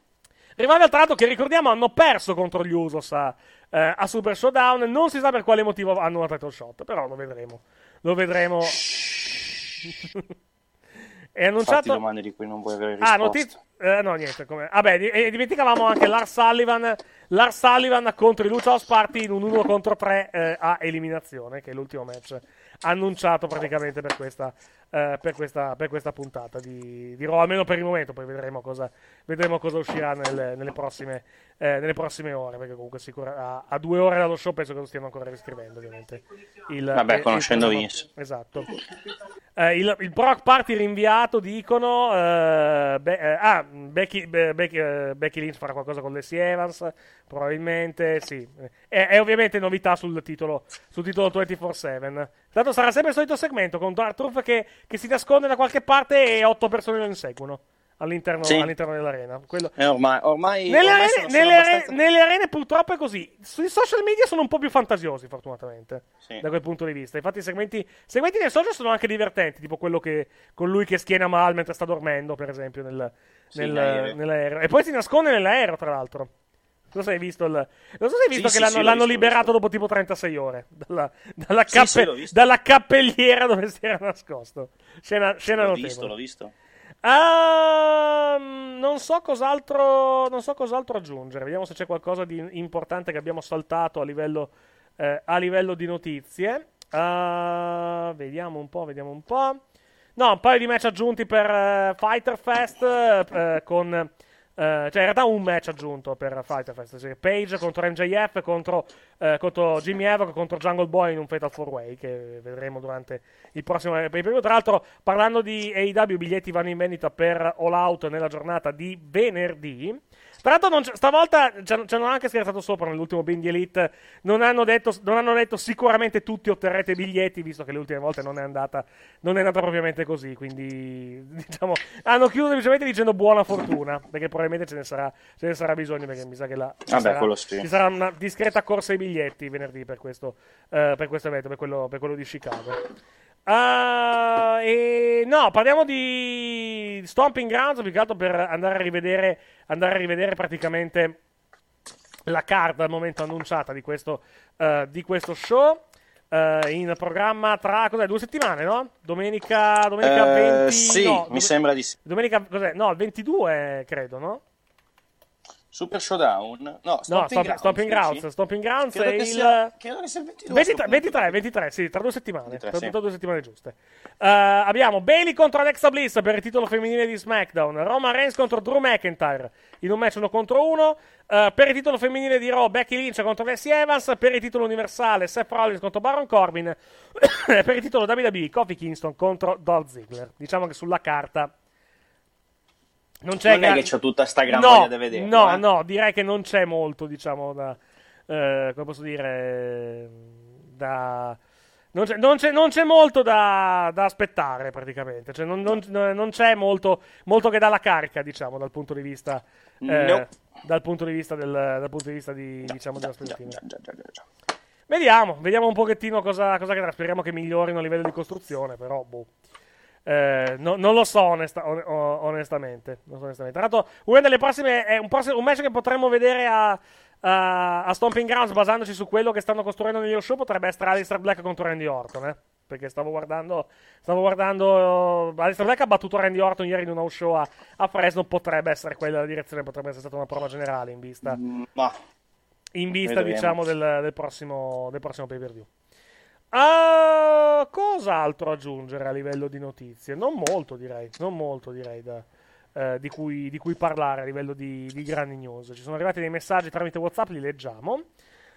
F: Revival, tra l'altro, che ricordiamo hanno perso contro gli Usos a, eh, a Super Showdown. Non si sa per quale motivo hanno una title shot, però lo vedremo. Lo vedremo. È annunciato.
G: domande di cui non vuoi avere
F: Ah,
G: risposta.
F: notiz- eh, no, niente. Come... Vabbè, di- e dimenticavamo anche Lars Sullivan. Lars Sullivan contro i Lucha House Party in un 1 contro 3 eh, a eliminazione, che è l'ultimo match annunciato praticamente per questa, eh, per questa, per questa puntata di, di Raw, almeno per il momento. Poi vedremo cosa, vedremo cosa uscirà nelle, nelle prossime, eh, nelle prossime ore. Perché comunque sicura, a, a due ore dallo show penso che lo stiano ancora riscrivendo, ovviamente. Il,
G: Vabbè,
F: il-
G: conoscendo
F: il-
G: Vince.
F: Esatto. Eh, il, il Brock Party rinviato, dicono. eh, Be- eh, ah, Becky, Be- Becky, eh, Becky Lynch farà qualcosa con Leslie Evans. Probabilmente sì. È, è ovviamente novità sul titolo, sul titolo 24-7. Tanto sarà sempre il solito segmento con Dark Truth che, che si nasconde da qualche parte e otto persone lo inseguono. All'interno,
G: Sì.
F: all'interno dell'arena. Quello-
G: Eh, ormai, ormai,
F: nelle,
G: ormai
F: arene,
G: sono- sono
F: nelle are-
G: abbastanza-
F: nelle arene purtroppo è così. Sui social media sono un po' più fantasiosi, fortunatamente,
G: Sì.
F: da quel punto di vista. Infatti i segmenti, segmenti nei social sono anche divertenti, tipo quello che con lui che schiena mal mentre sta dormendo, per esempio, nel-
G: Sì,
F: nel- nell'aereo. E poi si nasconde nell'aereo, tra l'altro. Non so se hai visto, il- non so se hai visto
G: Sì,
F: che l'hanno,
G: l'ho
F: l'hanno
G: visto,
F: liberato dopo tipo 36 ore dalla, dalla, cappe- dalla cappelliera dove si era nascosto. Scena, scena
G: L'ho
F: notevole.
G: visto, l'ho visto.
F: Ehm, non so cos'altro non so cos'altro aggiungere. Vediamo se c'è qualcosa di importante che abbiamo saltato a livello, eh, a livello di notizie. Eh, vediamo un po', vediamo un po'. No, un paio di match aggiunti per eh, Fighter Fest eh, con cioè in realtà un match aggiunto per Fighter Fest, cioè Page contro MJF contro, eh, contro Jimmy Havoc contro Jungle Boy in un Fatal 4 Way che vedremo durante il prossimo pay per view. Tra l'altro, parlando di AEW, i biglietti vanno in vendita per All Out nella giornata di venerdì. Tra l'altro, stavolta ci hanno anche scherzato sopra nell'ultimo Bindi Elite. Non hanno, detto, non hanno detto sicuramente tutti otterrete biglietti, visto che le ultime volte non è andata, non è andata propriamente così. Quindi, diciamo, hanno chiuso semplicemente dicendo buona fortuna, perché probabilmente ce ne sarà, ce ne sarà bisogno. Perché mi sa che la, ci,
G: Vabbè,
F: sarà,
G: sì.
F: ci sarà una discreta corsa ai biglietti venerdì per questo, eh, per questo evento, per quello, per quello di Chicago. Ah, e no, parliamo di Stomping Grounds più che altro per andare a rivedere, andare a rivedere praticamente la carta al momento annunciata di questo, eh, di questo show. eh, in programma tra cos'è, due settimane, no? Domenica, domenica
G: Eh,
F: 20.
G: sì,
F: no,
G: mi sembra di sì.
F: Domenica, cos'è? No, il 22, credo, no?
G: Super Showdown? No,
F: No,
G: Stomping
F: Stomp-
G: Grounds,
F: Stomping? Grounds. Stomping Grounds
G: Credo
F: è
G: che
F: il.
G: sia- credo che sia il 22
F: 23,
G: a sto punto.
F: 23, 23, sì, tra due settimane.
G: 23,
F: tra,
G: sì.
F: tra due settimane giuste. Eh, abbiamo Bailey contro Alexa Bliss per il titolo femminile di SmackDown. Roman Reigns contro Drew McIntyre in un match uno contro uno. Eh, per il titolo femminile di Raw, Becky Lynch contro Leslie Evans. Per il titolo universale, Seth Rollins contro Baron Corbin. per il titolo WWE, Kofi Kingston contro Dolph Ziggler. Diciamo che sulla carta. Non c'è
G: Non è
F: gra-
G: che c'ho tutta sta gran
F: no,
G: di vedere.
F: No,
G: eh.
F: no, direi che non c'è molto, diciamo, da. eh, come posso dire? Da. Non c'è, non c'è- non c'è molto da, da aspettare, praticamente. Cioè, non, non- non c'è molto, molto che dà la carica, diciamo, dal punto di vista. eh. Dal punto di vista del, dal punto di vista di, diciamo, della
G: Già,
F: aspettativa.
G: già, già, già, già.
F: Vediamo, vediamo un pochettino cosa, cosa accadrà. Speriamo che migliorino a livello di costruzione, però, boh. Eh, no- non lo so onesta- on- onestamente, non so onestamente. Tra l'altro, una delle prossime è un, prossimo- un match che potremmo vedere a, a, a Stomping Grounds basandoci su quello che stanno costruendo negli show potrebbe essere Alistair Black contro Randy Orton, eh? Perché stavo guardando, stavo guardando. Alistair Black ha battuto Randy Orton ieri in una show a, a Fresno. Potrebbe essere quella la direzione, potrebbe essere stata una prova generale in vista,
G: Ma
F: in vista diciamo, del, del prossimo, del prossimo pay per view. Ah, cos'altro aggiungere a livello di notizie? Non molto, direi. Non molto, direi, da- eh, di, cui, di cui parlare a livello di, di grandi news. Ci sono arrivati dei messaggi tramite WhatsApp, li leggiamo.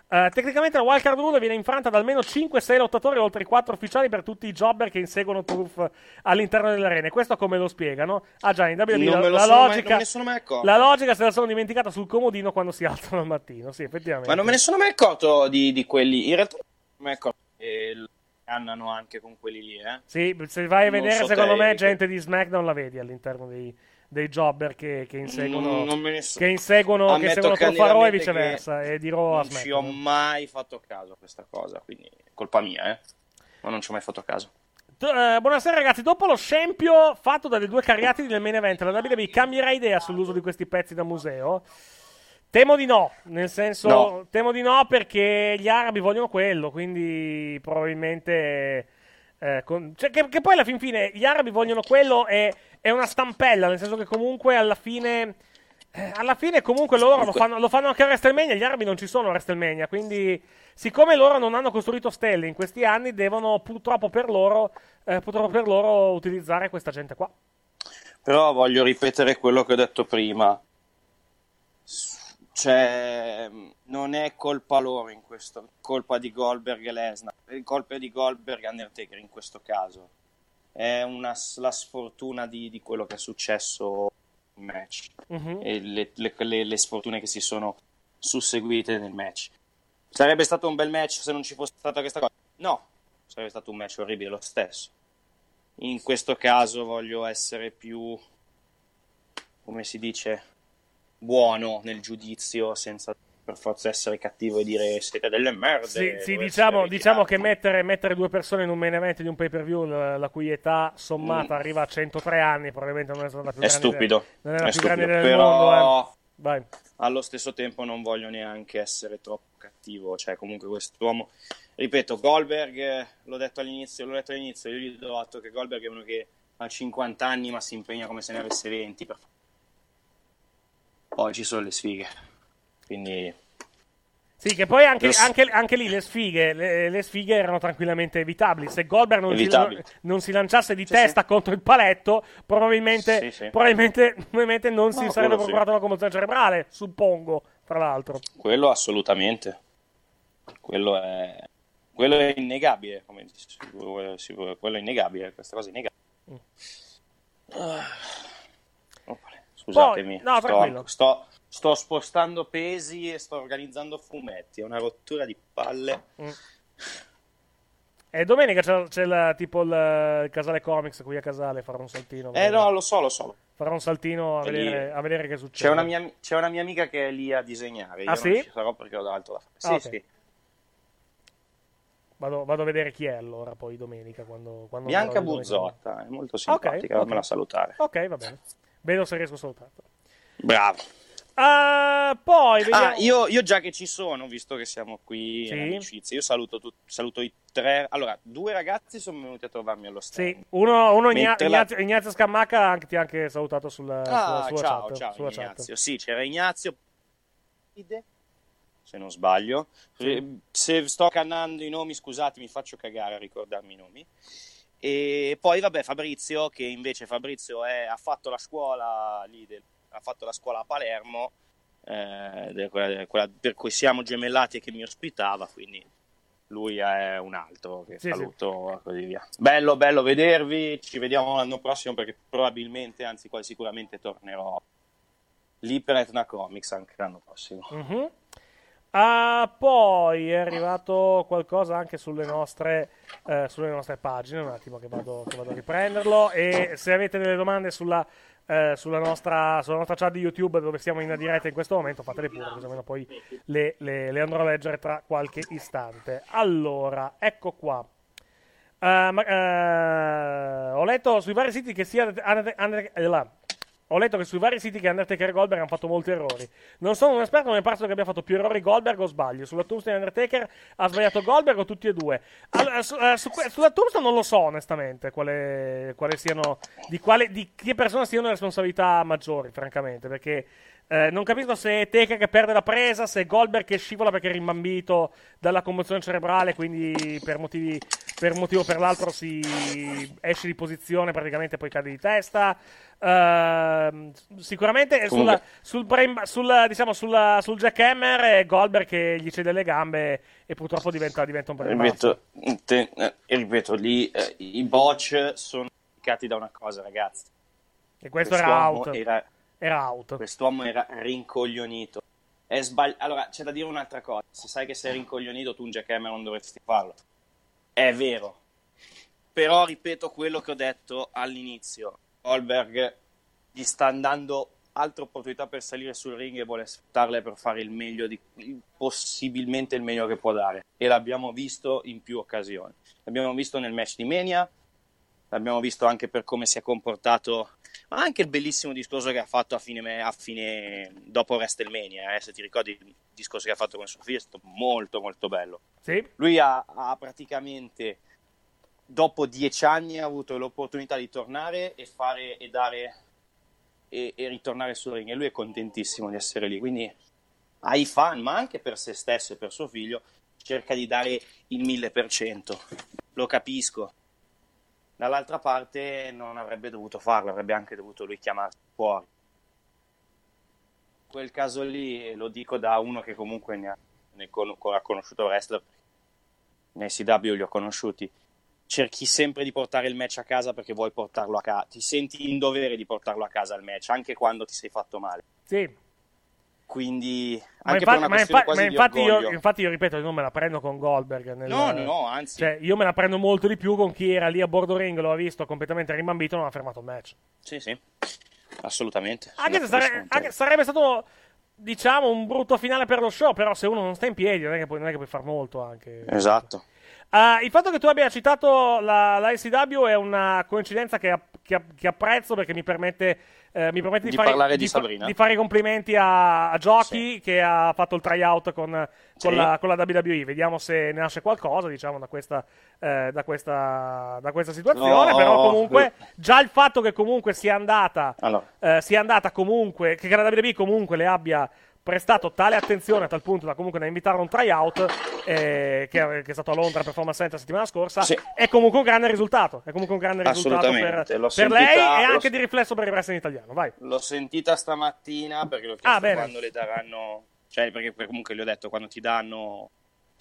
F: Eh, tecnicamente la wildcard rule viene infranta da almeno 5-6 lottatori, oltre i 4 ufficiali per tutti i jobber che inseguono Turf all'interno delle arene. Questo come lo spiegano? Ah già, in WWE
G: Non
F: la,
G: me lo
F: la
G: sono mai-
F: logica,
G: non me ne sono mai accorto.
F: la logica se la sono dimenticata sul comodino quando si alzano al mattino. Sì, effettivamente.
G: Ma non me ne sono mai accorto di, di quelli. In realtà non me ne accorto che l- cannano anche con quelli lì, eh.
F: Sì, se vai a
G: Non
F: vedere,
G: so
F: secondo
G: te,
F: me, gente di SmackDown la vedi all'interno dei, dei jobber che, che inseguono,
G: Mm, non so-
F: che inseguono, che a Raw e viceversa. E di Raw a
G: Non ci ho mai fatto caso a questa cosa, quindi colpa mia, eh. Ma non ci ho mai fatto caso.
F: Eh, buonasera ragazzi, dopo lo scempio fatto dalle due cariatidi del main event, la WWE cambierà idea sull'uso di questi pezzi da museo? Temo di no, nel senso,
G: No.
F: temo di no perché gli arabi vogliono quello, quindi probabilmente... eh, con- cioè, che, che poi alla fin fine gli arabi vogliono quello e è una stampella, nel senso che comunque alla fine... eh, alla fine comunque loro lo fanno, lo fanno anche a WrestleMania, gli arabi non ci sono a WrestleMania, quindi siccome loro non hanno costruito stelle in questi anni, devono purtroppo per loro, eh, purtroppo per loro utilizzare questa gente qua.
G: Però voglio ripetere quello che ho detto prima. Cioè, non è colpa loro in questo, colpa di Goldberg e Lesnar, è colpa di Goldberg e Undertaker in questo caso. È una, la sfortuna di, di quello che è successo in match
F: Mhm.
G: e le, le- le- le sfortune che si sono susseguite nel match. Sarebbe stato un bel match se non ci fosse stata questa cosa? No, sarebbe stato un match orribile lo stesso. In questo caso voglio essere più come si dice, buono nel giudizio senza per forza essere cattivo e dire siete delle merde.
F: Sì, sì, diciamo, diciamo che mettere, mettere due persone in un main event di un pay per view, la, la cui età sommata
G: Mm.
F: arriva a 103 anni, probabilmente non è stata la più
G: È
F: grande.
G: stupido,
F: Non è la
G: è
F: più
G: stupido,
F: grande
G: però
F: mondo. eh. Vai.
G: allo stesso tempo non voglio neanche essere troppo cattivo, cioè comunque quest'uomo, ripeto, Goldberg, l'ho detto all'inizio, l'ho detto all'inizio, io gli do atto che Goldberg è uno che ha 50 anni ma si impegna come se ne avesse 20. per- Poi ci sono le sfighe, quindi
F: Sì, che poi anche, anche- anche lì le sfighe, le, le sfighe erano tranquillamente evitabili. Se Goldberg non, si, non si lanciasse di testa contro il paletto, probabilmente,
G: Sì, sì.
F: probabilmente, probabilmente non si
G: No,
F: sarebbe
G: quello sì.
F: procurato una commozione cerebrale, suppongo, tra l'altro.
G: quello assolutamente, quello è, quello è innegabile, come è- quello è innegabile, questa cosa è innegabile.
F: Mm.
G: Ah. Scusatemi,
F: Poi- no,
G: sto, sto, sto spostando pesi e sto organizzando fumetti. È una rottura di palle.
F: Mm. E domenica c'è, c'è la- tipo il, il Casale Comics qui a Casale, farò un saltino.
G: Eh no, lo so, lo so.
F: Farò un saltino a vedere, a vedere che succede.
G: C'è una, mia, c'è una mia amica che è lì a disegnare. Io
F: Ah,
G: non
F: sì?
G: ci sarò perché ho altro da fare. Sì,
F: Ah, ok.
G: sì.
F: Vado, vado a vedere chi è allora poi domenica. Quando, quando
G: Bianca. Buzzotta, è molto simpatica,
F: ok.
G: fammela salutare.
F: Ok, va bene. Vedo se riesco a salutarla.
G: Bravo.
F: Ah, poi vediamo.
G: Ah, io, io già che ci sono, visto che siamo qui
F: Sì.
G: in amicizia, io saluto, tut- saluto i tre. Allora, due ragazzi sono venuti a trovarmi allo stand.
F: Sì, uno, uno Igna-
G: la-
F: Ignazio, Ignazio Scamacca ha anche- ti ha anche salutato sulla,
G: Ah,
F: sulla sua
G: ciao,
F: chat.
G: ciao
F: sulla
G: Ignazio.
F: chat.
G: Sì, c'era Ignazio, se non sbaglio. Eh, Se sto cannando i nomi, scusate, mi faccio cagare a ricordarmi i nomi. E poi, vabbè, Fabrizio, che invece Fabrizio è- ha fatto la scuola lì, del- ha fatto la scuola a Palermo, eh, quella, quella per cui siamo gemellati e che mi ospitava, quindi lui è un altro che
F: Sì,
G: saluto e così via. Bello, bello vedervi, ci vediamo l'anno prossimo perché probabilmente, anzi quasi sicuramente tornerò lì per Etna Comics anche l'anno prossimo.
F: Mhm. Ah, poi è arrivato qualcosa anche sulle nostre, eh, sulle nostre pagine. Un attimo che vado, che vado a riprenderlo. E se avete delle domande sulla, eh, sulla, nostra, sulla nostra chat di YouTube, dove siamo in diretta in questo momento, fatele pure, così almeno poi le, le- le andrò a leggere tra qualche istante. Allora, ecco qua. Eh, ma- eh, ho letto sui vari siti che sia Under- Under- eh. Ho letto che sui vari siti che Undertaker e Goldberg hanno fatto molti errori. Non sono un esperto, ma mi è parso che abbia fatto più errori Goldberg o sbaglio. Sulla tombstone di Undertaker ha sbagliato Goldberg o tutti e due? Allora, su- eh, su sulla tombstone non lo so, onestamente, quale, quale siano, di, quale, di che persona siano le responsabilità maggiori, francamente, perché eh, non capisco se è Taker che perde la presa, se è Goldberg che scivola perché è rimbambito dalla commozione cerebrale, quindi per, motivi, per un motivo o per l'altro si esce di posizione, praticamente poi cade di testa. Ehm, sicuramente sulla, sul, brain- sul, diciamo, sulla- sul jackhammer è Goldberg che gli cede le gambe e purtroppo diventa, diventa un buster.
G: Ripeto, te- eh, ripeto, lì eh, i botch sono indicati da una cosa, ragazzi.
F: E questo era
G: Quest'uomo
F: out.
G: Era,
F: Era out.
G: Quest'uomo era rincoglionito. Sbagli- allora, c'è da dire un'altra cosa. Se sai che sei rincoglionito, tu un jackhammer non dovresti farlo. È vero. Però ripeto quello che ho detto all'inizio. Goldberg gli sta andando altre opportunità per salire sul ring e vuole sfruttarle per fare il meglio di possibilmente il meglio che può dare. E l'abbiamo visto in più occasioni. L'abbiamo visto nel match di Mania, l'abbiamo visto anche per come si è comportato, ma anche il bellissimo discorso che ha fatto a fine, a fine dopo WrestleMania. Eh, se ti ricordi il discorso che ha fatto con suo figlio, è stato molto, molto bello.
F: Sì.
G: Lui ha, ha praticamente, dopo dieci anni, ha avuto l'opportunità di tornare e fare e dare e, e ritornare sul ring. E lui è contentissimo di essere lì. Quindi ai fan, ma anche per se stesso e per suo figlio, cerca di dare il mille per cento. Lo capisco. Dall'altra parte non avrebbe dovuto farlo, avrebbe anche dovuto lui chiamarsi fuori. Quel caso lì lo dico da uno che comunque ne ha, ne con- ha conosciuto wrestler, nei CW li ho conosciuti. Cerchi sempre di portare il match a casa perché vuoi portarlo a casa, ti senti in dovere di portarlo a casa il match, anche quando ti sei fatto male.
F: Sì.
G: Quindi,
F: Ma,
G: anche
F: ma
G: questione
F: infa-
G: quasi
F: ma infatti, io, infatti io ripeto, non me la prendo con Goldberg. nel-
G: No, no, anzi.
F: Cioè, io me la prendo molto di più con chi era lì a bordo ring, lo ha visto completamente rimbambito non ha fermato il match.
G: Sì, sì. Assolutamente.
F: Anche sare- anche- sarebbe stato, diciamo, un brutto finale per lo show, però se uno non sta in piedi non è che puoi, non è che puoi far molto anche.
G: Esatto.
F: Ah, il fatto che tu abbia citato la, la ICW è una coincidenza che, che che apprezzo perché mi permette, eh, mi permette di,
G: Di
F: fare,
G: parlare di
F: fa- di fare i complimenti a, a Giochi che ha fatto il tryout con, con,
G: Sì.
F: la, con la WWE. Vediamo se ne nasce qualcosa diciamo, da, questa, eh, da, questa, da questa situazione.
G: No.
F: Però comunque già il fatto che comunque sia andata,
G: Allora.
F: eh, sia andata comunque, che la WWE comunque le abbia prestato tale attenzione a tal punto da comunque da invitare a un tryout eh, che, che è stato a Londra Performance Center la settimana scorsa
G: Sì.
F: è comunque un grande risultato è comunque un grande risultato per, per lei
G: sentita-
F: e
G: l'ho
F: anche di riflesso per il wrestling italiano vai
G: L'ho sentita stamattina perché l'ho chiesto
F: Ah,
G: quando le daranno, cioè perché perché comunque gli ho detto quando ti danno,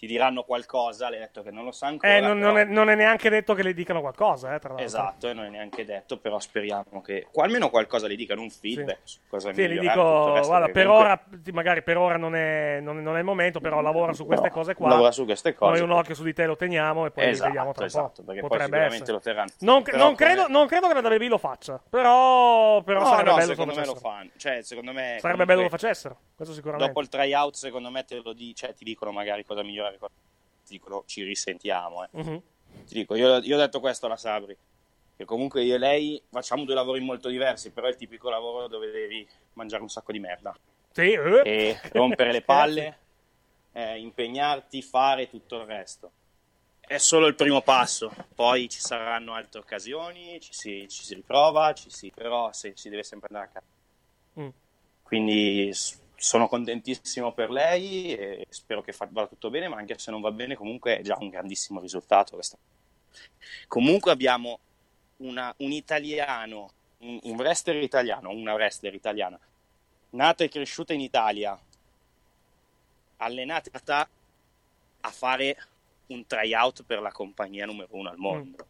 G: ti diranno qualcosa, ho detto che non lo sa ancora.
F: Eh, non, non
G: però-
F: è, non è neanche detto che le dicano qualcosa eh, tra l'altro
G: Esatto, e non è neanche detto, però speriamo che almeno qualcosa le dicano, un feedback su cosa
F: Sì, gli
G: migliorare,
F: dico, guarda, per
G: comunque
F: ora, magari per ora non è, non, non è il momento, però lavora su queste
G: No,
F: cose qua.
G: lavora su queste cose.
F: Noi un occhio su di te lo teniamo e poi
G: Esatto,
F: vediamo tra
G: esatto,
F: po'.
G: perché poi
F: Potrebbe
G: sicuramente
F: essere.
G: lo terranno.
F: Non,
G: Però
F: non
G: come-
F: credo, non credo che la WWE lo faccia, però, però
G: no,
F: sarebbe
G: no,
F: bello se
G: secondo me lo fanno. Cioè, secondo me
F: Sarebbe
G: comunque,
F: bello che lo facessero, questo sicuramente.
G: Dopo il tryout, secondo me te lo di- cioè, ti dicono magari cosa migliorare, ti dicono ci risentiamo. eh.
F: Mhm.
G: Ti dico, io, io ho detto questo alla Sabri, che comunque io e lei facciamo due lavori molto diversi, però è il tipico lavoro dove devi mangiare un sacco di merda.
F: Sì, eh.
G: E rompere le palle, eh, impegnarti, fare tutto il resto. È solo il primo passo, poi ci saranno altre occasioni, ci si, ci si riprova, ci si, però se, si deve sempre andare a casa.
F: Mm.
G: Quindi sono contentissimo per lei e spero che vada tutto bene, ma anche se non va bene comunque è già un grandissimo risultato. questo. Comunque abbiamo una- un italiano, un, un wrestler italiano, una wrestler italiana, nata e cresciuta in Italia, allenata a fare un tryout per la compagnia numero uno al mondo.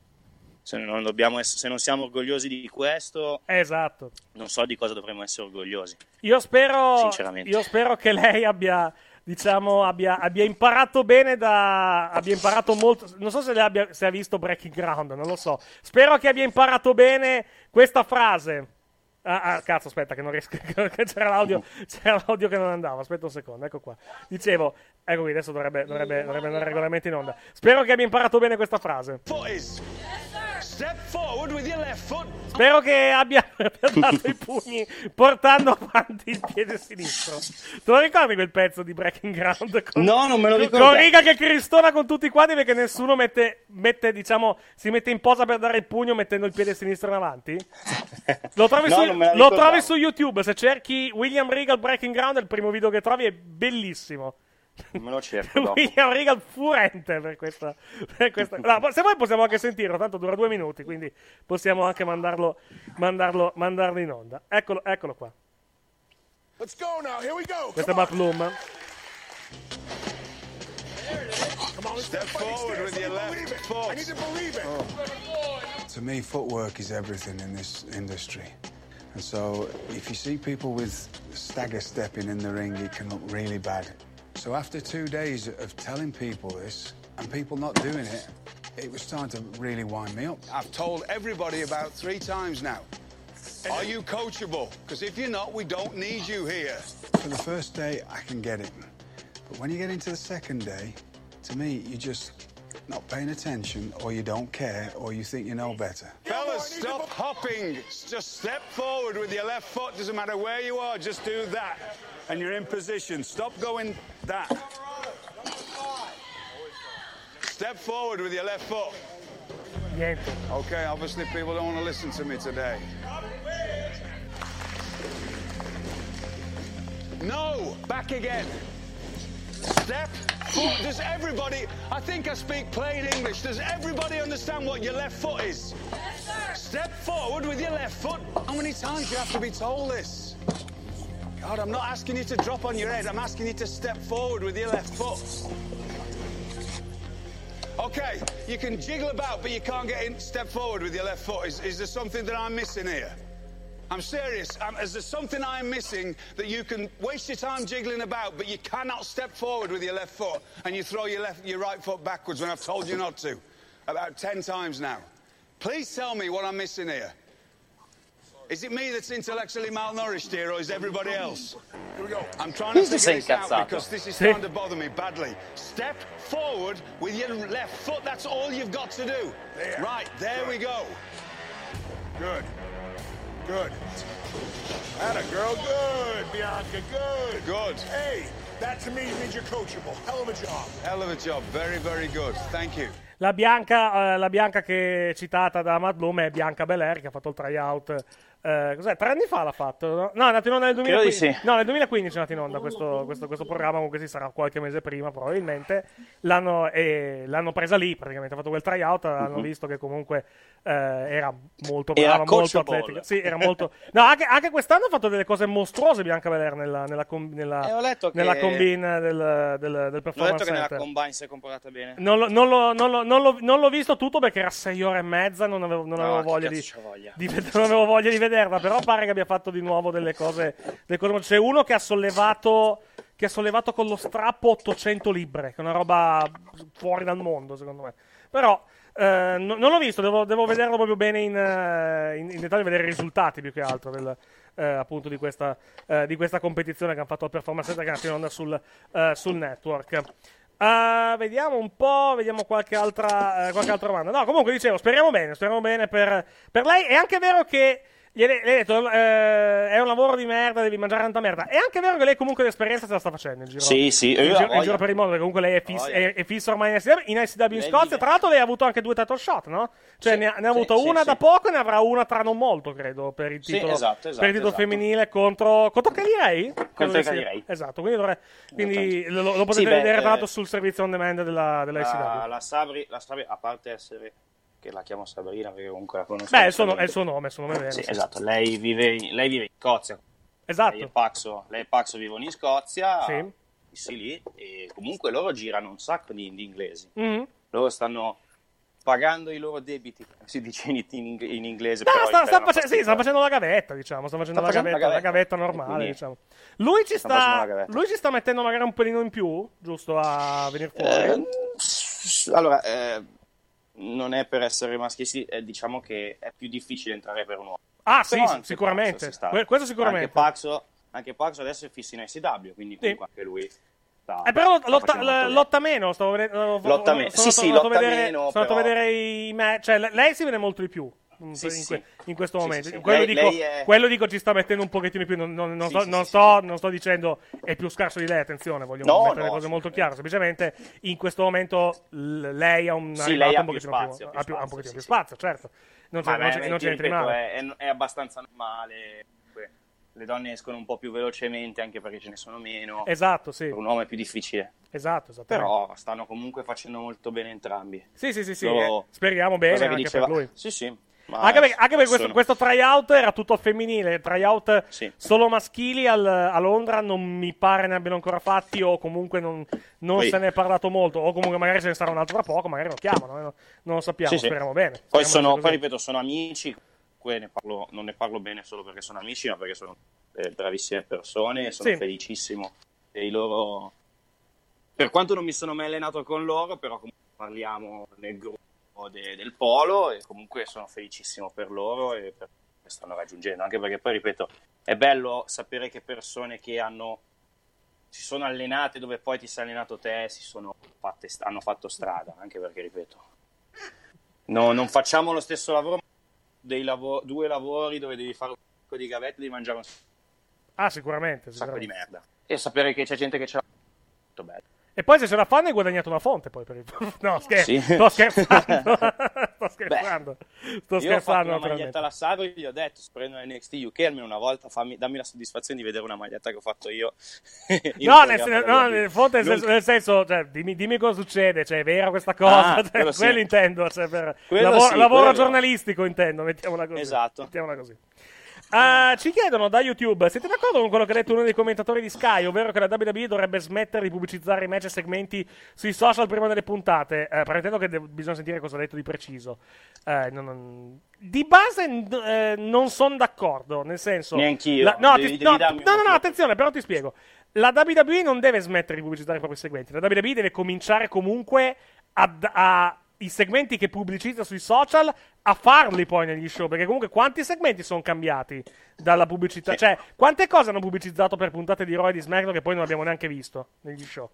G: Se, non dobbiamo ess- se non siamo orgogliosi di questo,
F: Esatto.
G: non so di cosa dovremmo essere orgogliosi.
F: Io spero,
G: Sinceramente.
F: io spero che lei abbia, diciamo, abbia, abbia imparato bene da. abbia imparato molto. Non so se, lei abbia, se ha visto Breaking Ground, non lo so. Spero che abbia imparato bene questa frase. Ah, ah, cazzo, aspetta, che non riesco. che c'era l'audio, c'era l'audio che non andava. Aspetta un secondo, ecco qua. Dicevo, ecco qui, adesso dovrebbe, dovrebbe, dovrebbe andare regolarmente in onda. Spero che abbia imparato bene questa frase.
L: Foot is. Step forward with your left foot.
F: Spero che abbia dato i pugni portando avanti il piede sinistro. Te lo ricordi quel pezzo di Breaking Ground? Con,
G: No, non me lo ricordo.
F: Con Riga che cristona con tutti i quadri perché nessuno mette, mette, diciamo, si mette in posa per dare il pugno mettendo il piede sinistro in avanti? Lo trovi,
G: No,
F: su, lo trovi su YouTube. Se cerchi William Regal Breaking Ground, è il primo video che trovi, è bellissimo.
G: Me lo cerco dopo.
F: William Regal furente per questa. Per questa. No, se vuoi possiamo anche sentirlo, tanto dura due minuti, quindi possiamo anche mandarlo, mandarlo, mandarlo in onda. Eccolo, eccolo qua.
D: Let's go now. Here we go.
F: Questo è Matt Bloom.
L: Step forward with your left foot.
D: I need to believe it.
M: To me, footwork is everything in this industry. And so, if you see people with stagger stepping in the ring, it can look really bad. So, after two days of telling people this and people not doing it, it was starting to really wind me up. I've told everybody about three times now. Are you coachable? Because if you're not, we don't need you here. For the first day, I can get it. But when you get into the second day, to me, you're just not paying attention, or you don't care, or you think you know better.
L: Fellas, stop hopping. Just step forward with your left foot. Doesn't matter where you are, just do that. And you're in position. Stop going that. Step forward with your left foot.
M: Okay, obviously people don't want to listen to me today.
L: No, back again. Step foot. Does everybody, I think I speak plain English, does everybody understand what your left foot is? Step forward with your left foot.
M: How many times do you have to be told this? God, I'm not asking you to drop on your head. I'm asking you to step forward with your left foot.
L: Okay, you can jiggle about, but you can't get in. Step forward with your left foot. Is, is there something that I'm missing here? I'm serious. Um, is there something I'm missing that you can waste your time jiggling about, but you cannot step forward with your left foot and you throw your left, your right foot backwards when I've told you not to, about ten times now? Please tell me what I'm missing here. Is it me that's intellectually malnourished here, or is everybody else?
D: Here we go.
L: I'm trying to figure this out because this is starting to bother me badly. Step forward with your left foot. That's all you've got to do.
D: There.
L: Right, there we go.
D: Good. Good. Atta girl, good. Bianca, good.
L: Good.
D: Hey, that to me means you're coachable. Hell of a job.
L: Hell of a job. Very, very good. Thank you.
F: La bianca, eh, la bianca che è citata da Matt Bloom è Bianca Belair che ha fatto il tryout. Eh, cos'è? Tre anni fa l'ha fatto? No, no è andato in onda nel
G: Credo di
F: 2015.
G: sì.
F: No, nel 2015 è andato in onda questo, questo- questo programma. Comunque si sarà qualche mese prima, probabilmente. L'hanno, e l'hanno presa lì praticamente. Ha fatto quel tryout. Hanno
G: Mhm.
F: visto che comunque eh, era molto
G: Era
F: brava, molto atletica. Sì, era molto. No, anche, anche quest'anno ha fatto delle cose mostruose Bianca Belair nella, nella, com- nella,
G: E ho letto che-
F: nella combine del, del, del
G: Ho detto
F: performance
G: che nella combine si è comportata bene.
F: Non, l'ho- non l'ho, non l'ho- non l'ho- non l'ho visto tutto perché era sei ore e mezza, non avevo, non
G: No,
F: avevo voglia, di,
G: voglia?
F: di non avevo voglia di vederla, però pare che abbia fatto di nuovo delle cose. delle cose- C'è uno che ha sollevato che ha sollevato con lo strappo 800 libbre, che è una roba fuori dal mondo, secondo me. Però eh, no- non l'ho visto, devo, devo vederlo proprio bene in, eh, in- in dettaglio, vedere i risultati più che altro del, eh, appunto di questa, di questa competizione che hanno fatto al Performance è andata in onda sul, sul network. Uh, vediamo un po', vediamo qualche altra, qualche altra domanda. No, comunque dicevo, speriamo bene, speriamo bene per, per lei. È anche vero che. Gli hai detto, eh, è un lavoro di merda, devi mangiare tanta merda. È anche vero che lei comunque l'esperienza se la sta facendo in giro.
G: Sì, sì,
F: in, giro, in giro per il mondo, perché comunque lei è, fis- è, è fissa ormai in ICW, in ICW in Scozia. Tra l'altro lei ha avuto anche due title shot, no? Cioè
G: Sì,
F: ne ha, ne ha avuto
G: sì,
F: una
G: sì.
F: da poco e ne avrà una tra non molto, credo, per il titolo,
G: esatto, esatto,
F: per il titolo
G: esatto.
F: femminile contro, contro? Credo
G: Contro Ray.
F: Esatto, quindi, dovrei- quindi lo, lo potete
G: beh,
F: vedere tra
G: eh,
F: l'altro sul servizio on demand della, della.
G: La, la Sabri, la Sabri, a parte essere che la chiamo Sabrina perché comunque la conosco.
F: Beh, è il suo, è il suo nome, è il suo nome vero.
G: Sì,
F: sì.
G: esatto, lei vive, in- lei vive in Scozia.
F: Esatto.
G: Lei e Paxo, lei e Paxo vivono in Scozia,
F: Sì.
G: sì, lì, e comunque loro girano un sacco di, di inglesi.
F: Mhm.
G: Loro stanno pagando i loro debiti, si dice in, in- in inglese.
F: No, sta, sta
G: italiano
F: face- sì, sta facendo la gavetta, diciamo. Sta facendo,
G: Sta
F: la,
G: facendo
F: gavetta,
G: la
F: gavetta normale,
G: Quindi-
F: diciamo. Lui ci
G: Sta facendo
F: lui ci sta mettendo magari un pelino in più, giusto a venire fuori.
G: Eh, allora, eh, non è per essere maschisti, eh, diciamo che è più difficile entrare per un uomo.
F: Ah, sì,
G: Però
F: sì, sicuramente. Que- questo sicuramente.
G: Anche Paxo, anche Paxo adesso è fisso in ICW, quindi comunque anche lui sta,
F: Eh, però lotta,
G: bene.
F: lotta meno, stavo vedendo.
G: Lotta meno. Sì, sì, lotta
F: vedere-
G: meno,
F: Sono andato a vedere i match. Cioè, le- lei si vede molto di più. In,
G: Sì,
F: in
G: sì.
F: que- in questo momento,
G: sì.
F: Quello,
G: Lei-
F: dico,
G: lei è-
F: quello dico ci sta mettendo un pochettino più. Non, non- non sto, non sto- non sto dicendo è più scarso di lei. Attenzione, voglio
G: No,
F: mettere le
G: no,
F: cose molto chiare. Semplicemente in questo momento lei ha un,
G: Sì, lei ha
F: un
G: più
F: pochettino
G: spazio,
F: più,
G: più
F: ha più- ha un
G: spazio,
F: pochettino più spazio, certo. Non
G: Ma
F: c'è, non
G: beh,
F: c'è,
G: ti
F: non c'è male.
G: è, è abbastanza normale. Le donne escono un po' più velocemente anche perché ce ne sono meno.
F: Esatto, sì.
G: Per un uomo è più difficile.
F: Esatto, esattamente.
G: Però stanno comunque facendo molto bene entrambi.
F: Sì, sì, sì, sì, eh, speriamo bene anche
G: diceva-
F: per lui.
G: Sì, sì.
F: Anche perché, anche perché questo,
G: sono-
F: questo tryout era tutto femminile, tryout
G: Sì.
F: solo maschili al- a Londra non mi pare ne abbiano ancora fatti o comunque non, non
G: Poi-
F: se ne è parlato molto o comunque magari ce ne sarà un altro tra poco, magari lo chiamano, eh, no- non lo sappiamo,
G: Sì, sì.
F: speriamo bene.
G: Poi,
F: Speriamo
G: sono,
F: sia
G: poi ripeto, sono amici. ne parlo- non ne parlo bene solo perché sono amici, ma perché sono eh, bravissime persone. e Sono felicissimo dei loro. Per quanto non mi sono mai allenato con loro, però comunque parliamo nel gruppo de- del polo e comunque sono felicissimo per loro e per che stanno raggiungendo. Anche perché poi, ripeto, è bello sapere che persone che hanno si sono allenate dove poi ti sei allenato te si sono fatte, hanno fatto strada. Anche perché, ripeto, no, non facciamo lo stesso lavoro, ma dei lavo- due lavori dove devi fare un sacco di gavette e devi mangiare un
F: Ah, sicuramente,
G: sacco di
F: sicuramente.
G: merda. E sapere che c'è gente che ce l'ha molto bello.
F: E poi se ce la fanno hai guadagnato una fonte poi per il... No, scher-
G: Sì.
F: sto scherzando. sto scherzando. Sto
G: Io ho fatto
F: scherzando.
G: una maglietta alla e gli ho detto, prendo NXT UK almeno una volta, fammi- dammi la soddisfazione di vedere una maglietta che ho fatto io.
F: No, nel, sen- no, nel fonte, nel nel senso, cioè, dimmi, dimmi cosa succede, cioè, è vera questa cosa,
G: Ah,
F: cioè,
G: quello sì.
F: quello intendo, cioè, per
G: Quello
F: lavoro,
G: sì,
F: lavoro giornalistico intendo, mettiamola così.
G: Esatto.
F: Mettiamola così. Ah, ci chiedono da YouTube, siete d'accordo con quello che ha detto uno dei commentatori di Sky, ovvero che la WWE dovrebbe smettere di pubblicizzare i match e segmenti sui social prima delle puntate? Eh, pretendo che de- bisogna sentire cosa ha detto di preciso. Eh, non- non- Di base n- eh, non sono d'accordo, nel senso...
G: Neanch'io.
F: La- no,
G: Devi-
F: ti-
G: devi
F: no, no, no, no, attenzione, però ti spiego. La WWE non deve smettere di pubblicizzare i propri seguenti. La WWE deve cominciare comunque ad- a i segmenti che pubblicizza sui social a farli poi negli show. Perché comunque quanti segmenti sono cambiati dalla pubblicità? Cioè, quante cose hanno pubblicizzato per puntate di e di SmackDown che poi non abbiamo neanche visto negli show?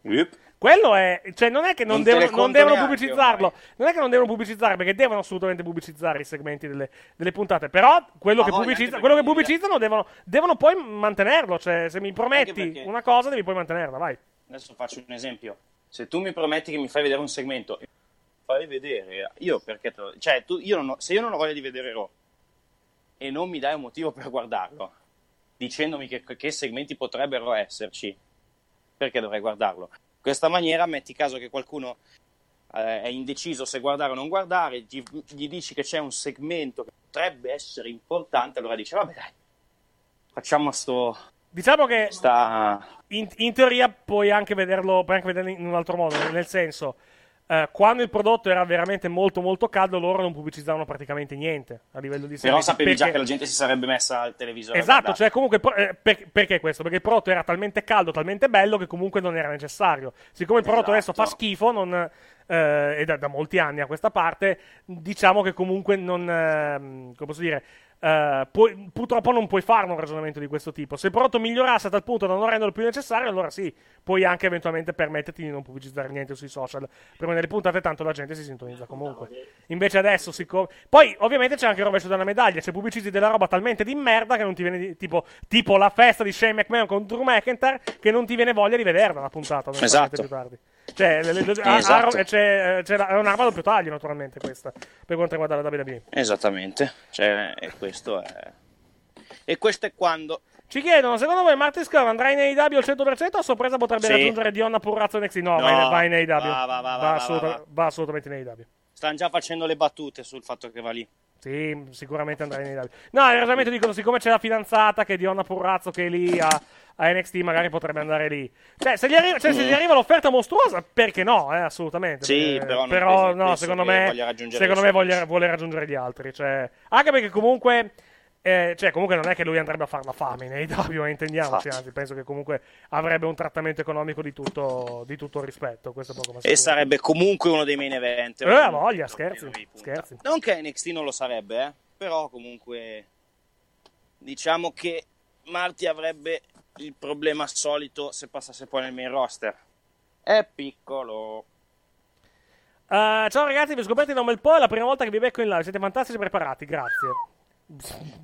F: Quello è, cioè, non è che non,
G: Non
F: devono, non devono pubblicizzarlo. Non è che non devono pubblicizzare, perché devono assolutamente pubblicizzare i segmenti delle, delle puntate. Però quello,
G: Ma
F: che, pubblicizza- quello che pubblicizzano devono, devono poi mantenerlo. Cioè, se mi prometti una cosa, devi poi mantenerla, vai.
G: Adesso faccio un esempio. Se tu mi prometti che mi fai vedere un segmento, fai vedere. Io perché te lo- Cioè, tu, io non ho- se io non ho voglia di vedere Raw e non mi dai un motivo per guardarlo, dicendomi che, che segmenti potrebbero esserci, perché dovrei guardarlo? In questa maniera metti caso che qualcuno eh, è indeciso se guardare o non guardare, gli, gli dici che c'è un segmento che potrebbe essere importante, allora dice, vabbè dai, facciamo sto...
F: Diciamo che
G: sta...
F: in, in teoria puoi anche vederlo, puoi anche vederlo in un altro modo, nel senso, eh, quando il prodotto era veramente molto molto caldo, loro non pubblicizzavano praticamente niente a livello di
G: Però
F: segmenti,
G: sapevi già
F: perché-
G: che la gente si sarebbe messa al televisore.
F: Esatto, cioè comunque eh, per- perché questo? Perché il prodotto era talmente caldo, talmente bello che comunque non era necessario. Siccome il prodotto adesso fa
G: Esatto.
F: schifo, non, eh, e da, da molti anni a questa parte, diciamo che comunque non, ehm, come posso dire, eh, puoi- purtroppo non puoi fare un ragionamento di questo tipo. Se il prodotto migliorasse a tal punto da non renderlo più necessario, allora sì, puoi anche eventualmente permetterti di non pubblicizzare niente sui social prima delle puntate, tanto la gente si sintonizza comunque. Invece adesso, siccome... Poi ovviamente c'è anche il rovescio della medaglia, se pubblicizzi della roba talmente di merda che non ti viene di- tipo, tipo la festa di Shane McMahon con Drew McIntyre che non ti viene voglia di vederla la puntata.
G: Esatto.
F: più tardi. Cioè, le- le- a-
G: Esatto.
F: a- c'è, c'è la- è un'arma a doppio taglio naturalmente questa, per quanto riguarda la WWE.
G: Esattamente, cioè, e questo è... E questo è quando...
F: Ci chiedono, secondo voi Martin Scurll andrà in AEW al 100% o a sorpresa potrebbe
G: Sì.
F: raggiungere Dionna Purrazzo NXT? No,
G: No.
F: va in, va AEW.
G: Va, va, va, va, va,
F: assoluta-
G: va.
F: va assolutamente in AEW.
G: Stanno già facendo le battute sul fatto che va lì.
F: Sì, sicuramente andrà in AEW. No, in ragionamento dicono, siccome c'è la fidanzata che è Dionna Purrazzo che è lì a, a NXT, magari potrebbe andare lì. Cioè, se gli arriva, cioè, se gli arriva l'offerta mostruosa, perché no? Eh, assolutamente.
G: Sì,
F: Perché-
G: però
F: però,
G: penso-
F: no, secondo me, secondo me voglia- vuole raggiungere gli altri. Cioè, anche perché comunque... eh, cioè, comunque non è che lui andrebbe a fare la fame in AEW, intendiamoci, anzi, penso che comunque avrebbe un trattamento economico di tutto, di tutto rispetto. Questo è poco ma
G: E sarebbe comunque uno dei main event.
F: Eh, ha voglia, scherzi, scherzi.
G: Non che NXT non lo sarebbe, eh? però comunque diciamo che Marty avrebbe il problema solito se passasse poi nel main roster. È piccolo.
F: Eh, ciao ragazzi, vi scoperti da un bel po'. È la prima volta che vi becco in live. Siete fantastici, preparati. Grazie.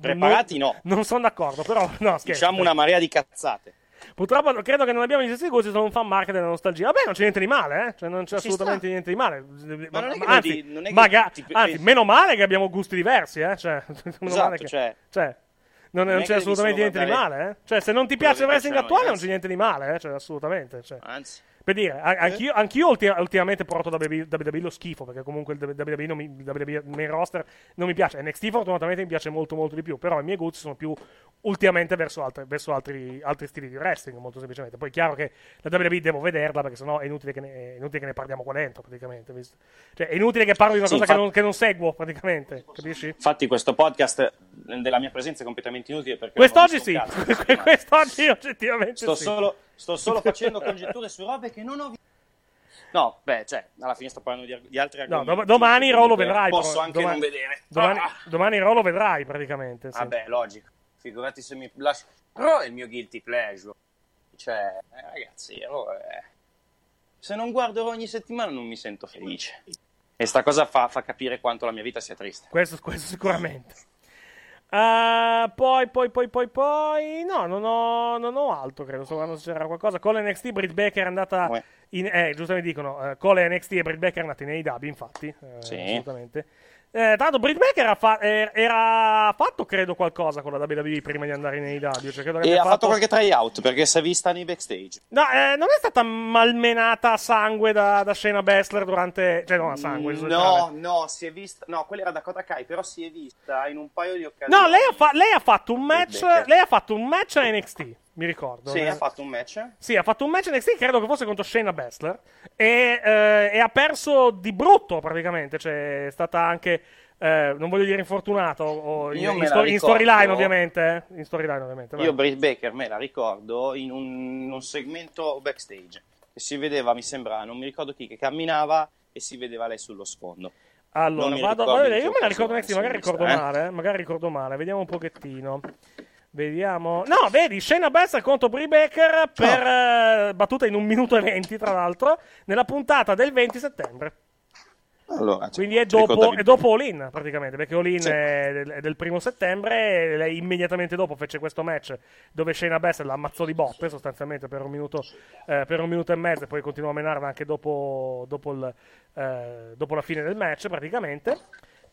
G: Preparati no.
F: Non sono d'accordo, però no, scherzo.
G: Diciamo una marea di cazzate.
F: Purtroppo credo che non abbiamo gli stessi gusti, sono un fan market della nostalgia. Vabbè, non c'è niente di male, eh? Cioè, non c'è
G: Ci
F: assolutamente
G: sta.
F: niente di male.
G: Ma non è che
F: anzi,
G: vedi- non è che
F: maga-
G: ti-
F: anzi, meno male che abbiamo gusti diversi, eh? Cioè,
G: Esatto,
F: che-
G: cioè-
F: cioè, non,
G: non
F: c'è assolutamente niente di
G: guardare
F: male, eh? Cioè, se non ti piace il wrestling attuale, non c'è niente di male, eh? Cioè, assolutamente. Cioè.
G: Anzi.
F: Per dire, a- anch'io, anch'io ulti- ultimamente porto WWE, WWE lo schifo, perché comunque il WWE, non mi, WWE main roster non mi piace. NXT fortunatamente mi piace molto molto di più, però i miei gusti sono più ultimamente verso, altre- verso altri, altri stili di wrestling, molto semplicemente. Poi è chiaro che la WWE devo vederla, perché sennò è inutile che ne, è inutile che ne parliamo qua dentro, praticamente. visto? Cioè, è inutile che parlo di una
G: Sì,
F: cosa che,
G: infatti-
F: non, che non seguo, praticamente, capisci?
G: Infatti questo podcast della mia presenza è completamente inutile perché
F: Quest'oggi sì, quest'oggi oggettivamente
G: sto,
F: sì.
G: solo, sto solo facendo congetture su robe che non ho visto. No, beh, cioè, alla fine sto parlando di, di altri
F: No,
G: argomenti.
F: dom- domani Raw lo
G: Comunque,
F: vedrai.
G: Posso
F: però-
G: anche
F: domani-
G: non vedere.
F: Domani,
G: Ah!
F: domani Raw lo vedrai, praticamente. sì.
G: Vabbè, logico. Figurati se mi lascio. Raw è il mio guilty pleasure. Cioè, eh, ragazzi, Raw è... Se non guardo ogni settimana non mi sento felice. E sta cosa fa, fa capire quanto la mia vita sia triste.
F: Questo, questo sicuramente. Eh, poi, poi, poi, poi, poi. No, non ho, non ho altro, credo. Sto guardando se c'era qualcosa. Con l'NXT, Britt Baker è andata. In, eh, giusto mi dicono. eh, con l'NXT e Britt Baker è andata in AEW, infatti. eh,
G: Sì.
F: Assolutamente. Eh, l'altro, Britt Baker ha fa- er- era fatto, credo, qualcosa con la WWE prima di andare in AEW. Cioè,
G: E ha fatto qualche tryout perché si è vista nei backstage.
F: No, eh, non è stata malmenata a sangue da, da Shayna Baszler durante. Cioè, non a sangue.
G: No, no, si è vista. No, quella era Dakota Kai, però si è vista in un paio di occasioni.
F: No, lei ha, fa- lei ha fatto un match. Lei ha fatto un match a NXT. Mi ricordo.
G: Sì,
F: Eh,
G: ha fatto un match.
F: Sì, ha fatto un match NXT, credo che fosse contro Shayna Baszler. E, eh, e ha perso di brutto, praticamente. Cioè, è stata anche. eh, non voglio dire infortunato. O in, in sto- in
G: ricordo.
F: storyline, ovviamente. eh. In storyline, ovviamente. vai.
G: Io Britt Baker me la ricordo in un, in un segmento backstage. E si vedeva, mi sembra, non mi ricordo chi, che camminava e si vedeva lei sullo sfondo.
F: Allora, vado, vado a
G: in
F: vedere.
G: che
F: Io me la ricordo magari ricordo
G: eh.
F: male, eh, magari ricordo male. Vediamo un pochettino. Vediamo. No, vedi, Shayna Baszler contro Brie Baker per eh, battuta in un minuto e venti, tra l'altro, nella puntata del 20 settembre.
G: Allora,
F: Quindi è dopo, è dopo All-In, praticamente, perché All-In
G: Sì.
F: è, del, è del primo settembre e lei immediatamente dopo fece questo match dove Shayna Baszler la ammazzò di botte, sostanzialmente, per un minuto, eh, per un minuto e mezzo e poi continuò a menarla anche dopo, dopo, il, eh, dopo la fine del match, praticamente.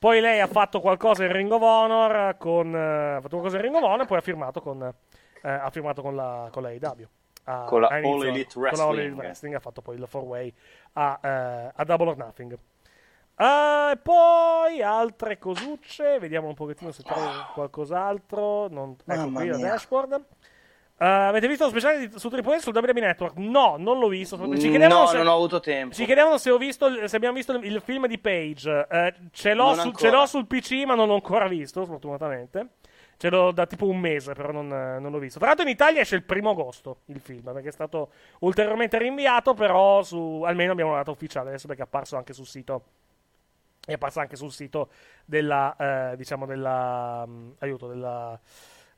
F: Poi lei ha fatto qualcosa in Ring of Honor con, eh, ha fatto qualcosa in Ring of Honor e poi ha firmato con, eh, ha firmato con la, con la AEW. A-
G: Con la
F: inizio-
G: All Elite
F: con la All
G: Wrestling.
F: Elite Wrestling ha fatto poi il 4-way a, eh, a Double or Nothing. E poi altre cosucce, vediamo un pochettino se trovo qualcos'altro. Non... Ecco
G: Mamma
F: qui la
G: mia.
F: dashboard. Ah, avete visto lo speciale di- su Triple sul WWE Network? No, non l'ho visto. Ci
G: Mm, no,
F: se...
G: non ho avuto tempo.
F: Ci chiedevano se, ho visto, se abbiamo visto il, il film di Page. Eh, ce, l'ho su- ce l'ho sul PC, ma non l'ho ancora visto, sfortunatamente. Ce l'ho da tipo un mese, però non, eh, non l'ho visto. Tra l'altro in Italia esce il primo agosto il film, perché è stato ulteriormente rinviato, però su, almeno abbiamo la data ufficiale adesso perché è apparso anche sul sito è apparso anche sul sito della, eh, diciamo, della, mm, aiuto, della,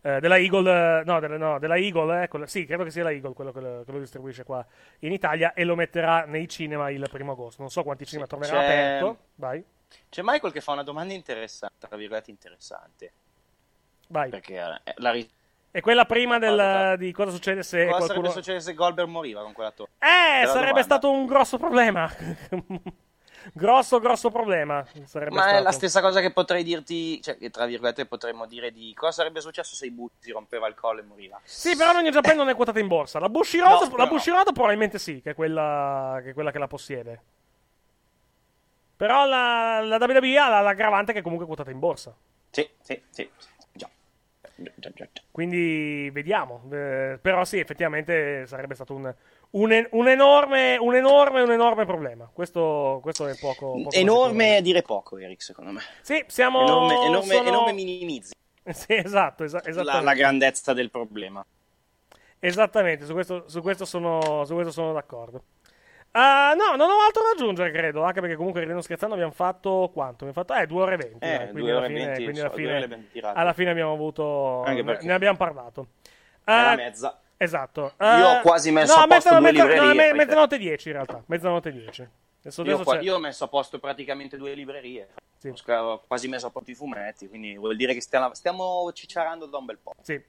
F: eh, della Eagle, eh, no, della, no, della Eagle, eh, quella- sì, credo che sia la Eagle quello che lo, che lo distribuisce qua in Italia e lo metterà nei cinema il primo agosto. Non so quanti cinema troverà
G: c'è-
F: aperto. Vai,
G: C'è Michael che fa una domanda interessante, tra virgolette interessante.
F: vai.
G: Perché eh, la ri-
F: E quella prima del, di cosa succede se
G: cosa
F: qualcuno...
G: sarebbe successo se Goldberg moriva con quell'attore?
F: Eh,
G: Bella
F: sarebbe
G: domanda.
F: stato un grosso problema. grosso, grosso problema. Sarebbe
G: Ma
F: stato.
G: è la stessa cosa che potrei dirti, cioè che tra virgolette potremmo dire di cosa sarebbe successo se i Butti si rompeva il collo e moriva.
F: Sì, però New Japan non è quotata in borsa. La Bushiroad,
G: No,
F: la Bushiroad probabilmente sì, che è quella che, è quella che la possiede. Però la, la WWE ha la- l'aggravante che è comunque quotata in borsa.
G: Sì, sì, sì, sì, già. Già, già, già, già.
F: Quindi vediamo. Eh, però sì, effettivamente sarebbe stato un, un, un enorme, un enorme, un enorme problema. Questo, questo è poco. poco
G: Enorme è dire poco, Eric, secondo me.
F: Sì, siamo.
G: Enorme, enorme,
F: sono-
G: enorme minimizzi
F: Sì, esatto, esa-
G: la, la grandezza del problema.
F: Esattamente, su questo, su questo sono, su questo sono d'accordo. Ah, no, non ho altro da aggiungere, credo. Anche perché comunque, ridendo scherzando, abbiamo fatto quanto? Abbiamo fatto, eh, 2 ore e 20.
G: Eh,
F: dai, quindi
G: due
F: alla
G: ore
F: fine,
G: 20,
F: quindi
G: so,
F: alla
G: due
F: fine, alla fine abbiamo avuto. Ne, abbiamo parlato. Ah,
G: mezza.
F: Esatto.
G: Io ho quasi messo
F: no,
G: a posto
F: mezza-
G: due librerie,
F: No, me- mezzanotte 10 in realtà. Mezzanotte 10. Adesso,
G: Io,
F: adesso
G: qua-
F: c'è-
G: io ho messo a posto praticamente due librerie.
F: Sì.
G: Ho quasi messo a posto i fumetti, quindi vuol dire che stiamo, stiamo cicciarando da un bel po'.
F: Sì.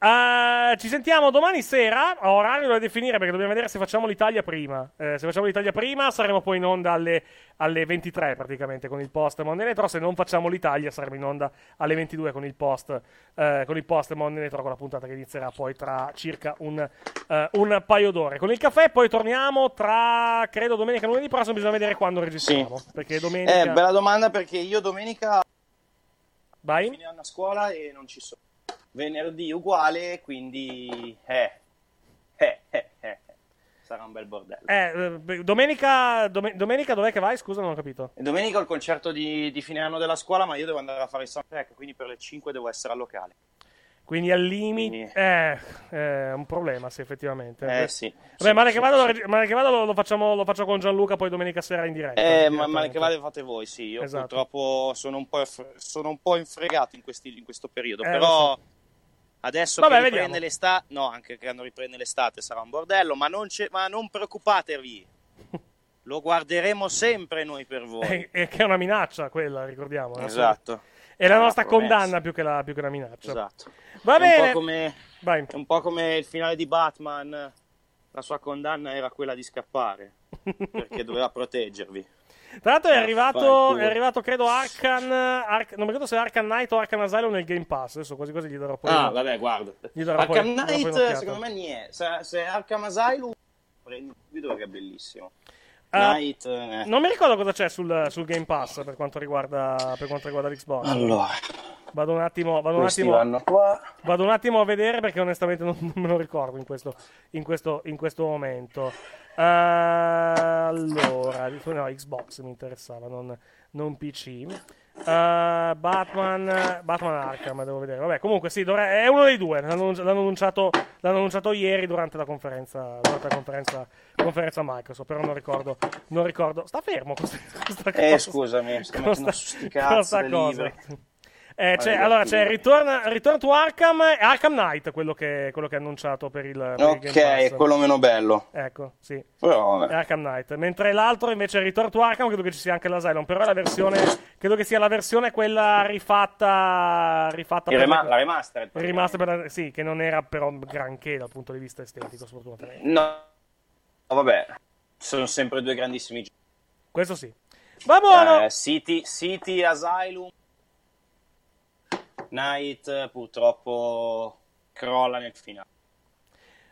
F: Ah, ci sentiamo domani sera a orario da definire perché dobbiamo vedere se facciamo l'Italia prima. Eh, se facciamo l'Italia prima saremo poi in onda alle, alle 23 praticamente con il post Monday Netro. Se non facciamo l'Italia saremo in onda alle 22 con il post, eh, con il post Monday Netro con la puntata che inizierà poi tra circa un, eh, un paio d'ore. Con il caffè poi torniamo tra credo domenica e lunedì prossimo. Bisogna vedere quando registriamo. Perché domenica.
G: Eh, bella domanda perché io domenica
F: Vai.
G: fine anno a scuola e non ci sono. Venerdì uguale, quindi eh, eh, eh, eh. sarà un bel bordello.
F: Eh, eh, domenica, dome- domenica dov'è che vai? Scusa, non ho capito.
G: E domenica ho il concerto di, di fine anno della scuola, ma io devo andare a fare il soundtrack, quindi per le 5 devo essere al locale.
F: Quindi al limite eh, è un problema, sì, effettivamente.
G: Eh, sì.
F: Vabbè,
G: Sì,
F: male
G: sì,
F: che vado,
G: sì.
F: male che vado lo, lo facciamo, lo faccio con Gianluca poi domenica sera in diretta.
G: Eh, ma male che vale fate voi, sì. Io
F: Esatto.
G: purtroppo sono un po', sono un po' infregato in, questi- in questo periodo, però
F: so.
G: Adesso
F: Vabbè,
G: che
F: vediamo.
G: riprende l'estate, no, anche che quando riprende l'estate sarà un bordello, ma non, c'è- ma non preoccupatevi, lo guarderemo sempre noi per voi.
F: Eh, che è una minaccia quella, ricordiamo.
G: Esatto.
F: È la nostra
G: promessa.
F: condanna più che, la, più che una minaccia.
G: Esatto.
F: Va
G: È
F: bene.
G: Un po' come,
F: Vai.
G: è un po' come il finale di Batman, la sua condanna era quella di scappare, perché doveva proteggervi.
F: Tra l'altro è
G: Ah,
F: arrivato, è arrivato credo Arcan, Arc- non mi ricordo se è Arcan Knight o Arcan Asylum nel Game Pass, adesso quasi quasi gli darò poi
G: Ah, vabbè, guarda.
F: Gli darò
G: Arkham
F: poi
G: Knight, secondo me, niente. Se, se Arkham Asylum, prendi subito che è bellissimo.
F: Ah,
G: Knight, eh.
F: Non mi ricordo cosa c'è sul, sul Game Pass per quanto riguarda, per quanto riguarda l'Xbox.
G: Allora,
F: Vado un attimo, vado un attimo, vado un attimo a vedere perché onestamente non, non me lo ricordo in questo, in questo, in questo momento. Allora, no, Xbox mi interessava, non, non PC. Uh, Batman, Batman Arkham, devo vedere. Vabbè, comunque sì, dovre- è uno dei due. L'hanno, l'hanno annunciato, l'hanno annunciato ieri durante la conferenza, durante la conferenza, conferenza Microsoft. Però non ricordo, non ricordo. Sta fermo questa, questa cosa.
G: Eh, scusami, sto mettendo su sti cazzo
F: cosa. Eh, c'è, allora c'è Return, Return to Arkham e Arkham Knight, quello che, quello che è annunciato per il, per
G: Ok, è quello meno bello.
F: Ecco, sì.
G: Però.
F: Arkham Knight. Mentre l'altro invece è Return to Arkham, credo che ci sia anche l'Asylum. Però è la versione. Credo che sia la versione quella rifatta. rifatta per
G: rema- la remastered.
F: rimasta per la- sì, che non era però granché dal punto di vista estetico, sfortunatamente.
G: No, no, vabbè, sono sempre due grandissimi giochi.
F: Questo sì. Va buono!
G: Eh, City, City, Asylum, Eh, purtroppo crolla nel finale.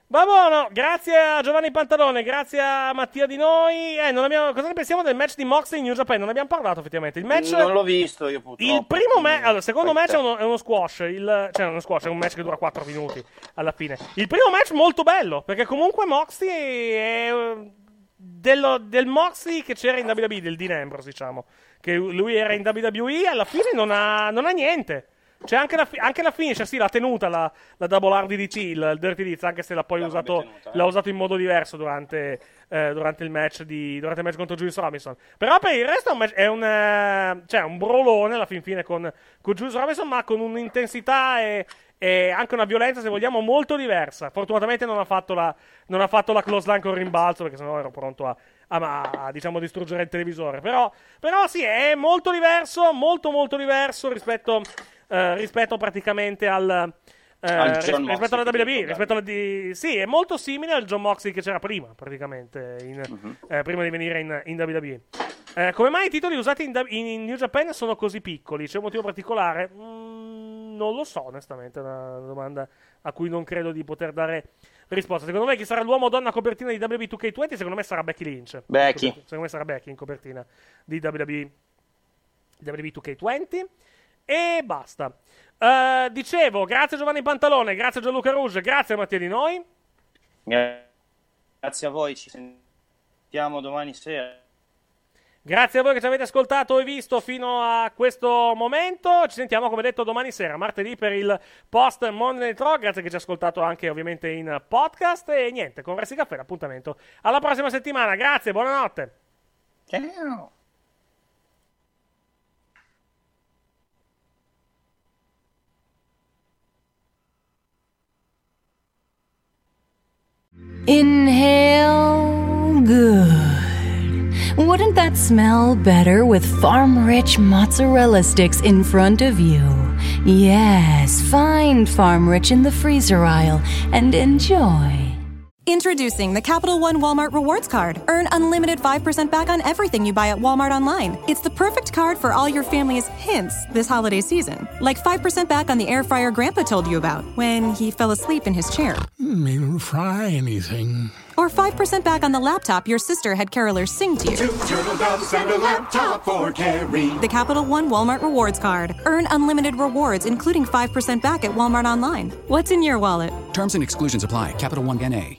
F: Va buono, grazie a Giovanni Pantalone, grazie a Mattia Di Noi. Eh, non abbiamo, cosa ne pensiamo del match di Moxley in New Japan? Non abbiamo parlato effettivamente. Il match.
G: Non l'ho visto io purtroppo.
F: Il primo match, allora, il secondo match è uno, è uno squash, il, cioè uno squash, è un match che dura 4 minuti alla fine. Il primo match molto bello, perché comunque Moxley è eh, dello- del Moxley che c'era in WWE, del Dean Ambrose, diciamo. Che lui era in WWE, alla fine non ha, non ha niente. C'è anche la, anche la finisher, sì, l'ha tenuta la, la Double RDDT, il, il Dirty Deeds, anche se l'ha poi usato,
G: tenuta, eh.
F: l'ha usato in modo diverso durante, eh, durante, il match di, durante il match contro Julius Robinson. Però per il resto è un, match- è un, eh, cioè, un brolone alla fin fine con, con Julius Robinson, ma con un'intensità e, e anche una violenza, se vogliamo, molto diversa. Fortunatamente non ha fatto la, non ha fatto la close line con rimbalzo, perché sennò ero pronto a, a, a, diciamo, distruggere il televisore. Però, però sì, è molto diverso, molto molto diverso rispetto, eh, rispetto praticamente al... eh,
G: Al
F: ris- rispetto alla WWE, rispetto alla di... sì, è molto simile al John Moxley che c'era prima, praticamente, in-
G: Mhm.
F: eh, prima di venire in, in WWE. Eh, come mai i titoli usati in, in- New Japan sono così piccoli? C'è un motivo particolare? Mm, non lo so, onestamente, è una domanda a cui non credo di poter dare risposta. Secondo me chi sarà l'uomo o donna a copertina di WWE 2K20? Secondo me sarà Becky Lynch.
G: Becky.
F: Secondo me sarà Becky in copertina di WWE, WWE 2K20. E basta. Eh, dicevo, grazie Giovanni Pantalone, grazie Gianluca Rouge, grazie Mattia Di Noi.
G: Grazie a voi, ci sentiamo domani sera.
F: Grazie a voi che ci avete ascoltato e visto fino a questo momento. Ci sentiamo, come detto, domani sera, martedì, per il post Monday Night. Grazie che ci ha ascoltato anche, ovviamente, in podcast. E niente, con Resti Caffè, l'appuntamento alla prossima settimana. Grazie, buonanotte.
G: Ciao.
N: Inhale good. Wouldn't that smell better with farm rich mozzarella sticks in front of you? Yes, find farm rich in the freezer aisle and enjoy.
O: Introducing the Capital One Walmart Rewards Card. Earn unlimited 5% back on everything you buy at Walmart online. It's the perfect card for all your family's hints this holiday season. Like 5% back on the air fryer Grandpa told you about when he fell asleep in his chair.
P: Hmm, mean fry anything.
O: Or 5% back on the laptop your sister had carolers sing to you.
P: Two turtle doves and a laptop for Carrie.
O: The Capital One Walmart Rewards Card. Earn unlimited rewards, including 5% back at Walmart online. What's in your wallet?
Q: Terms and exclusions apply. Capital One NA.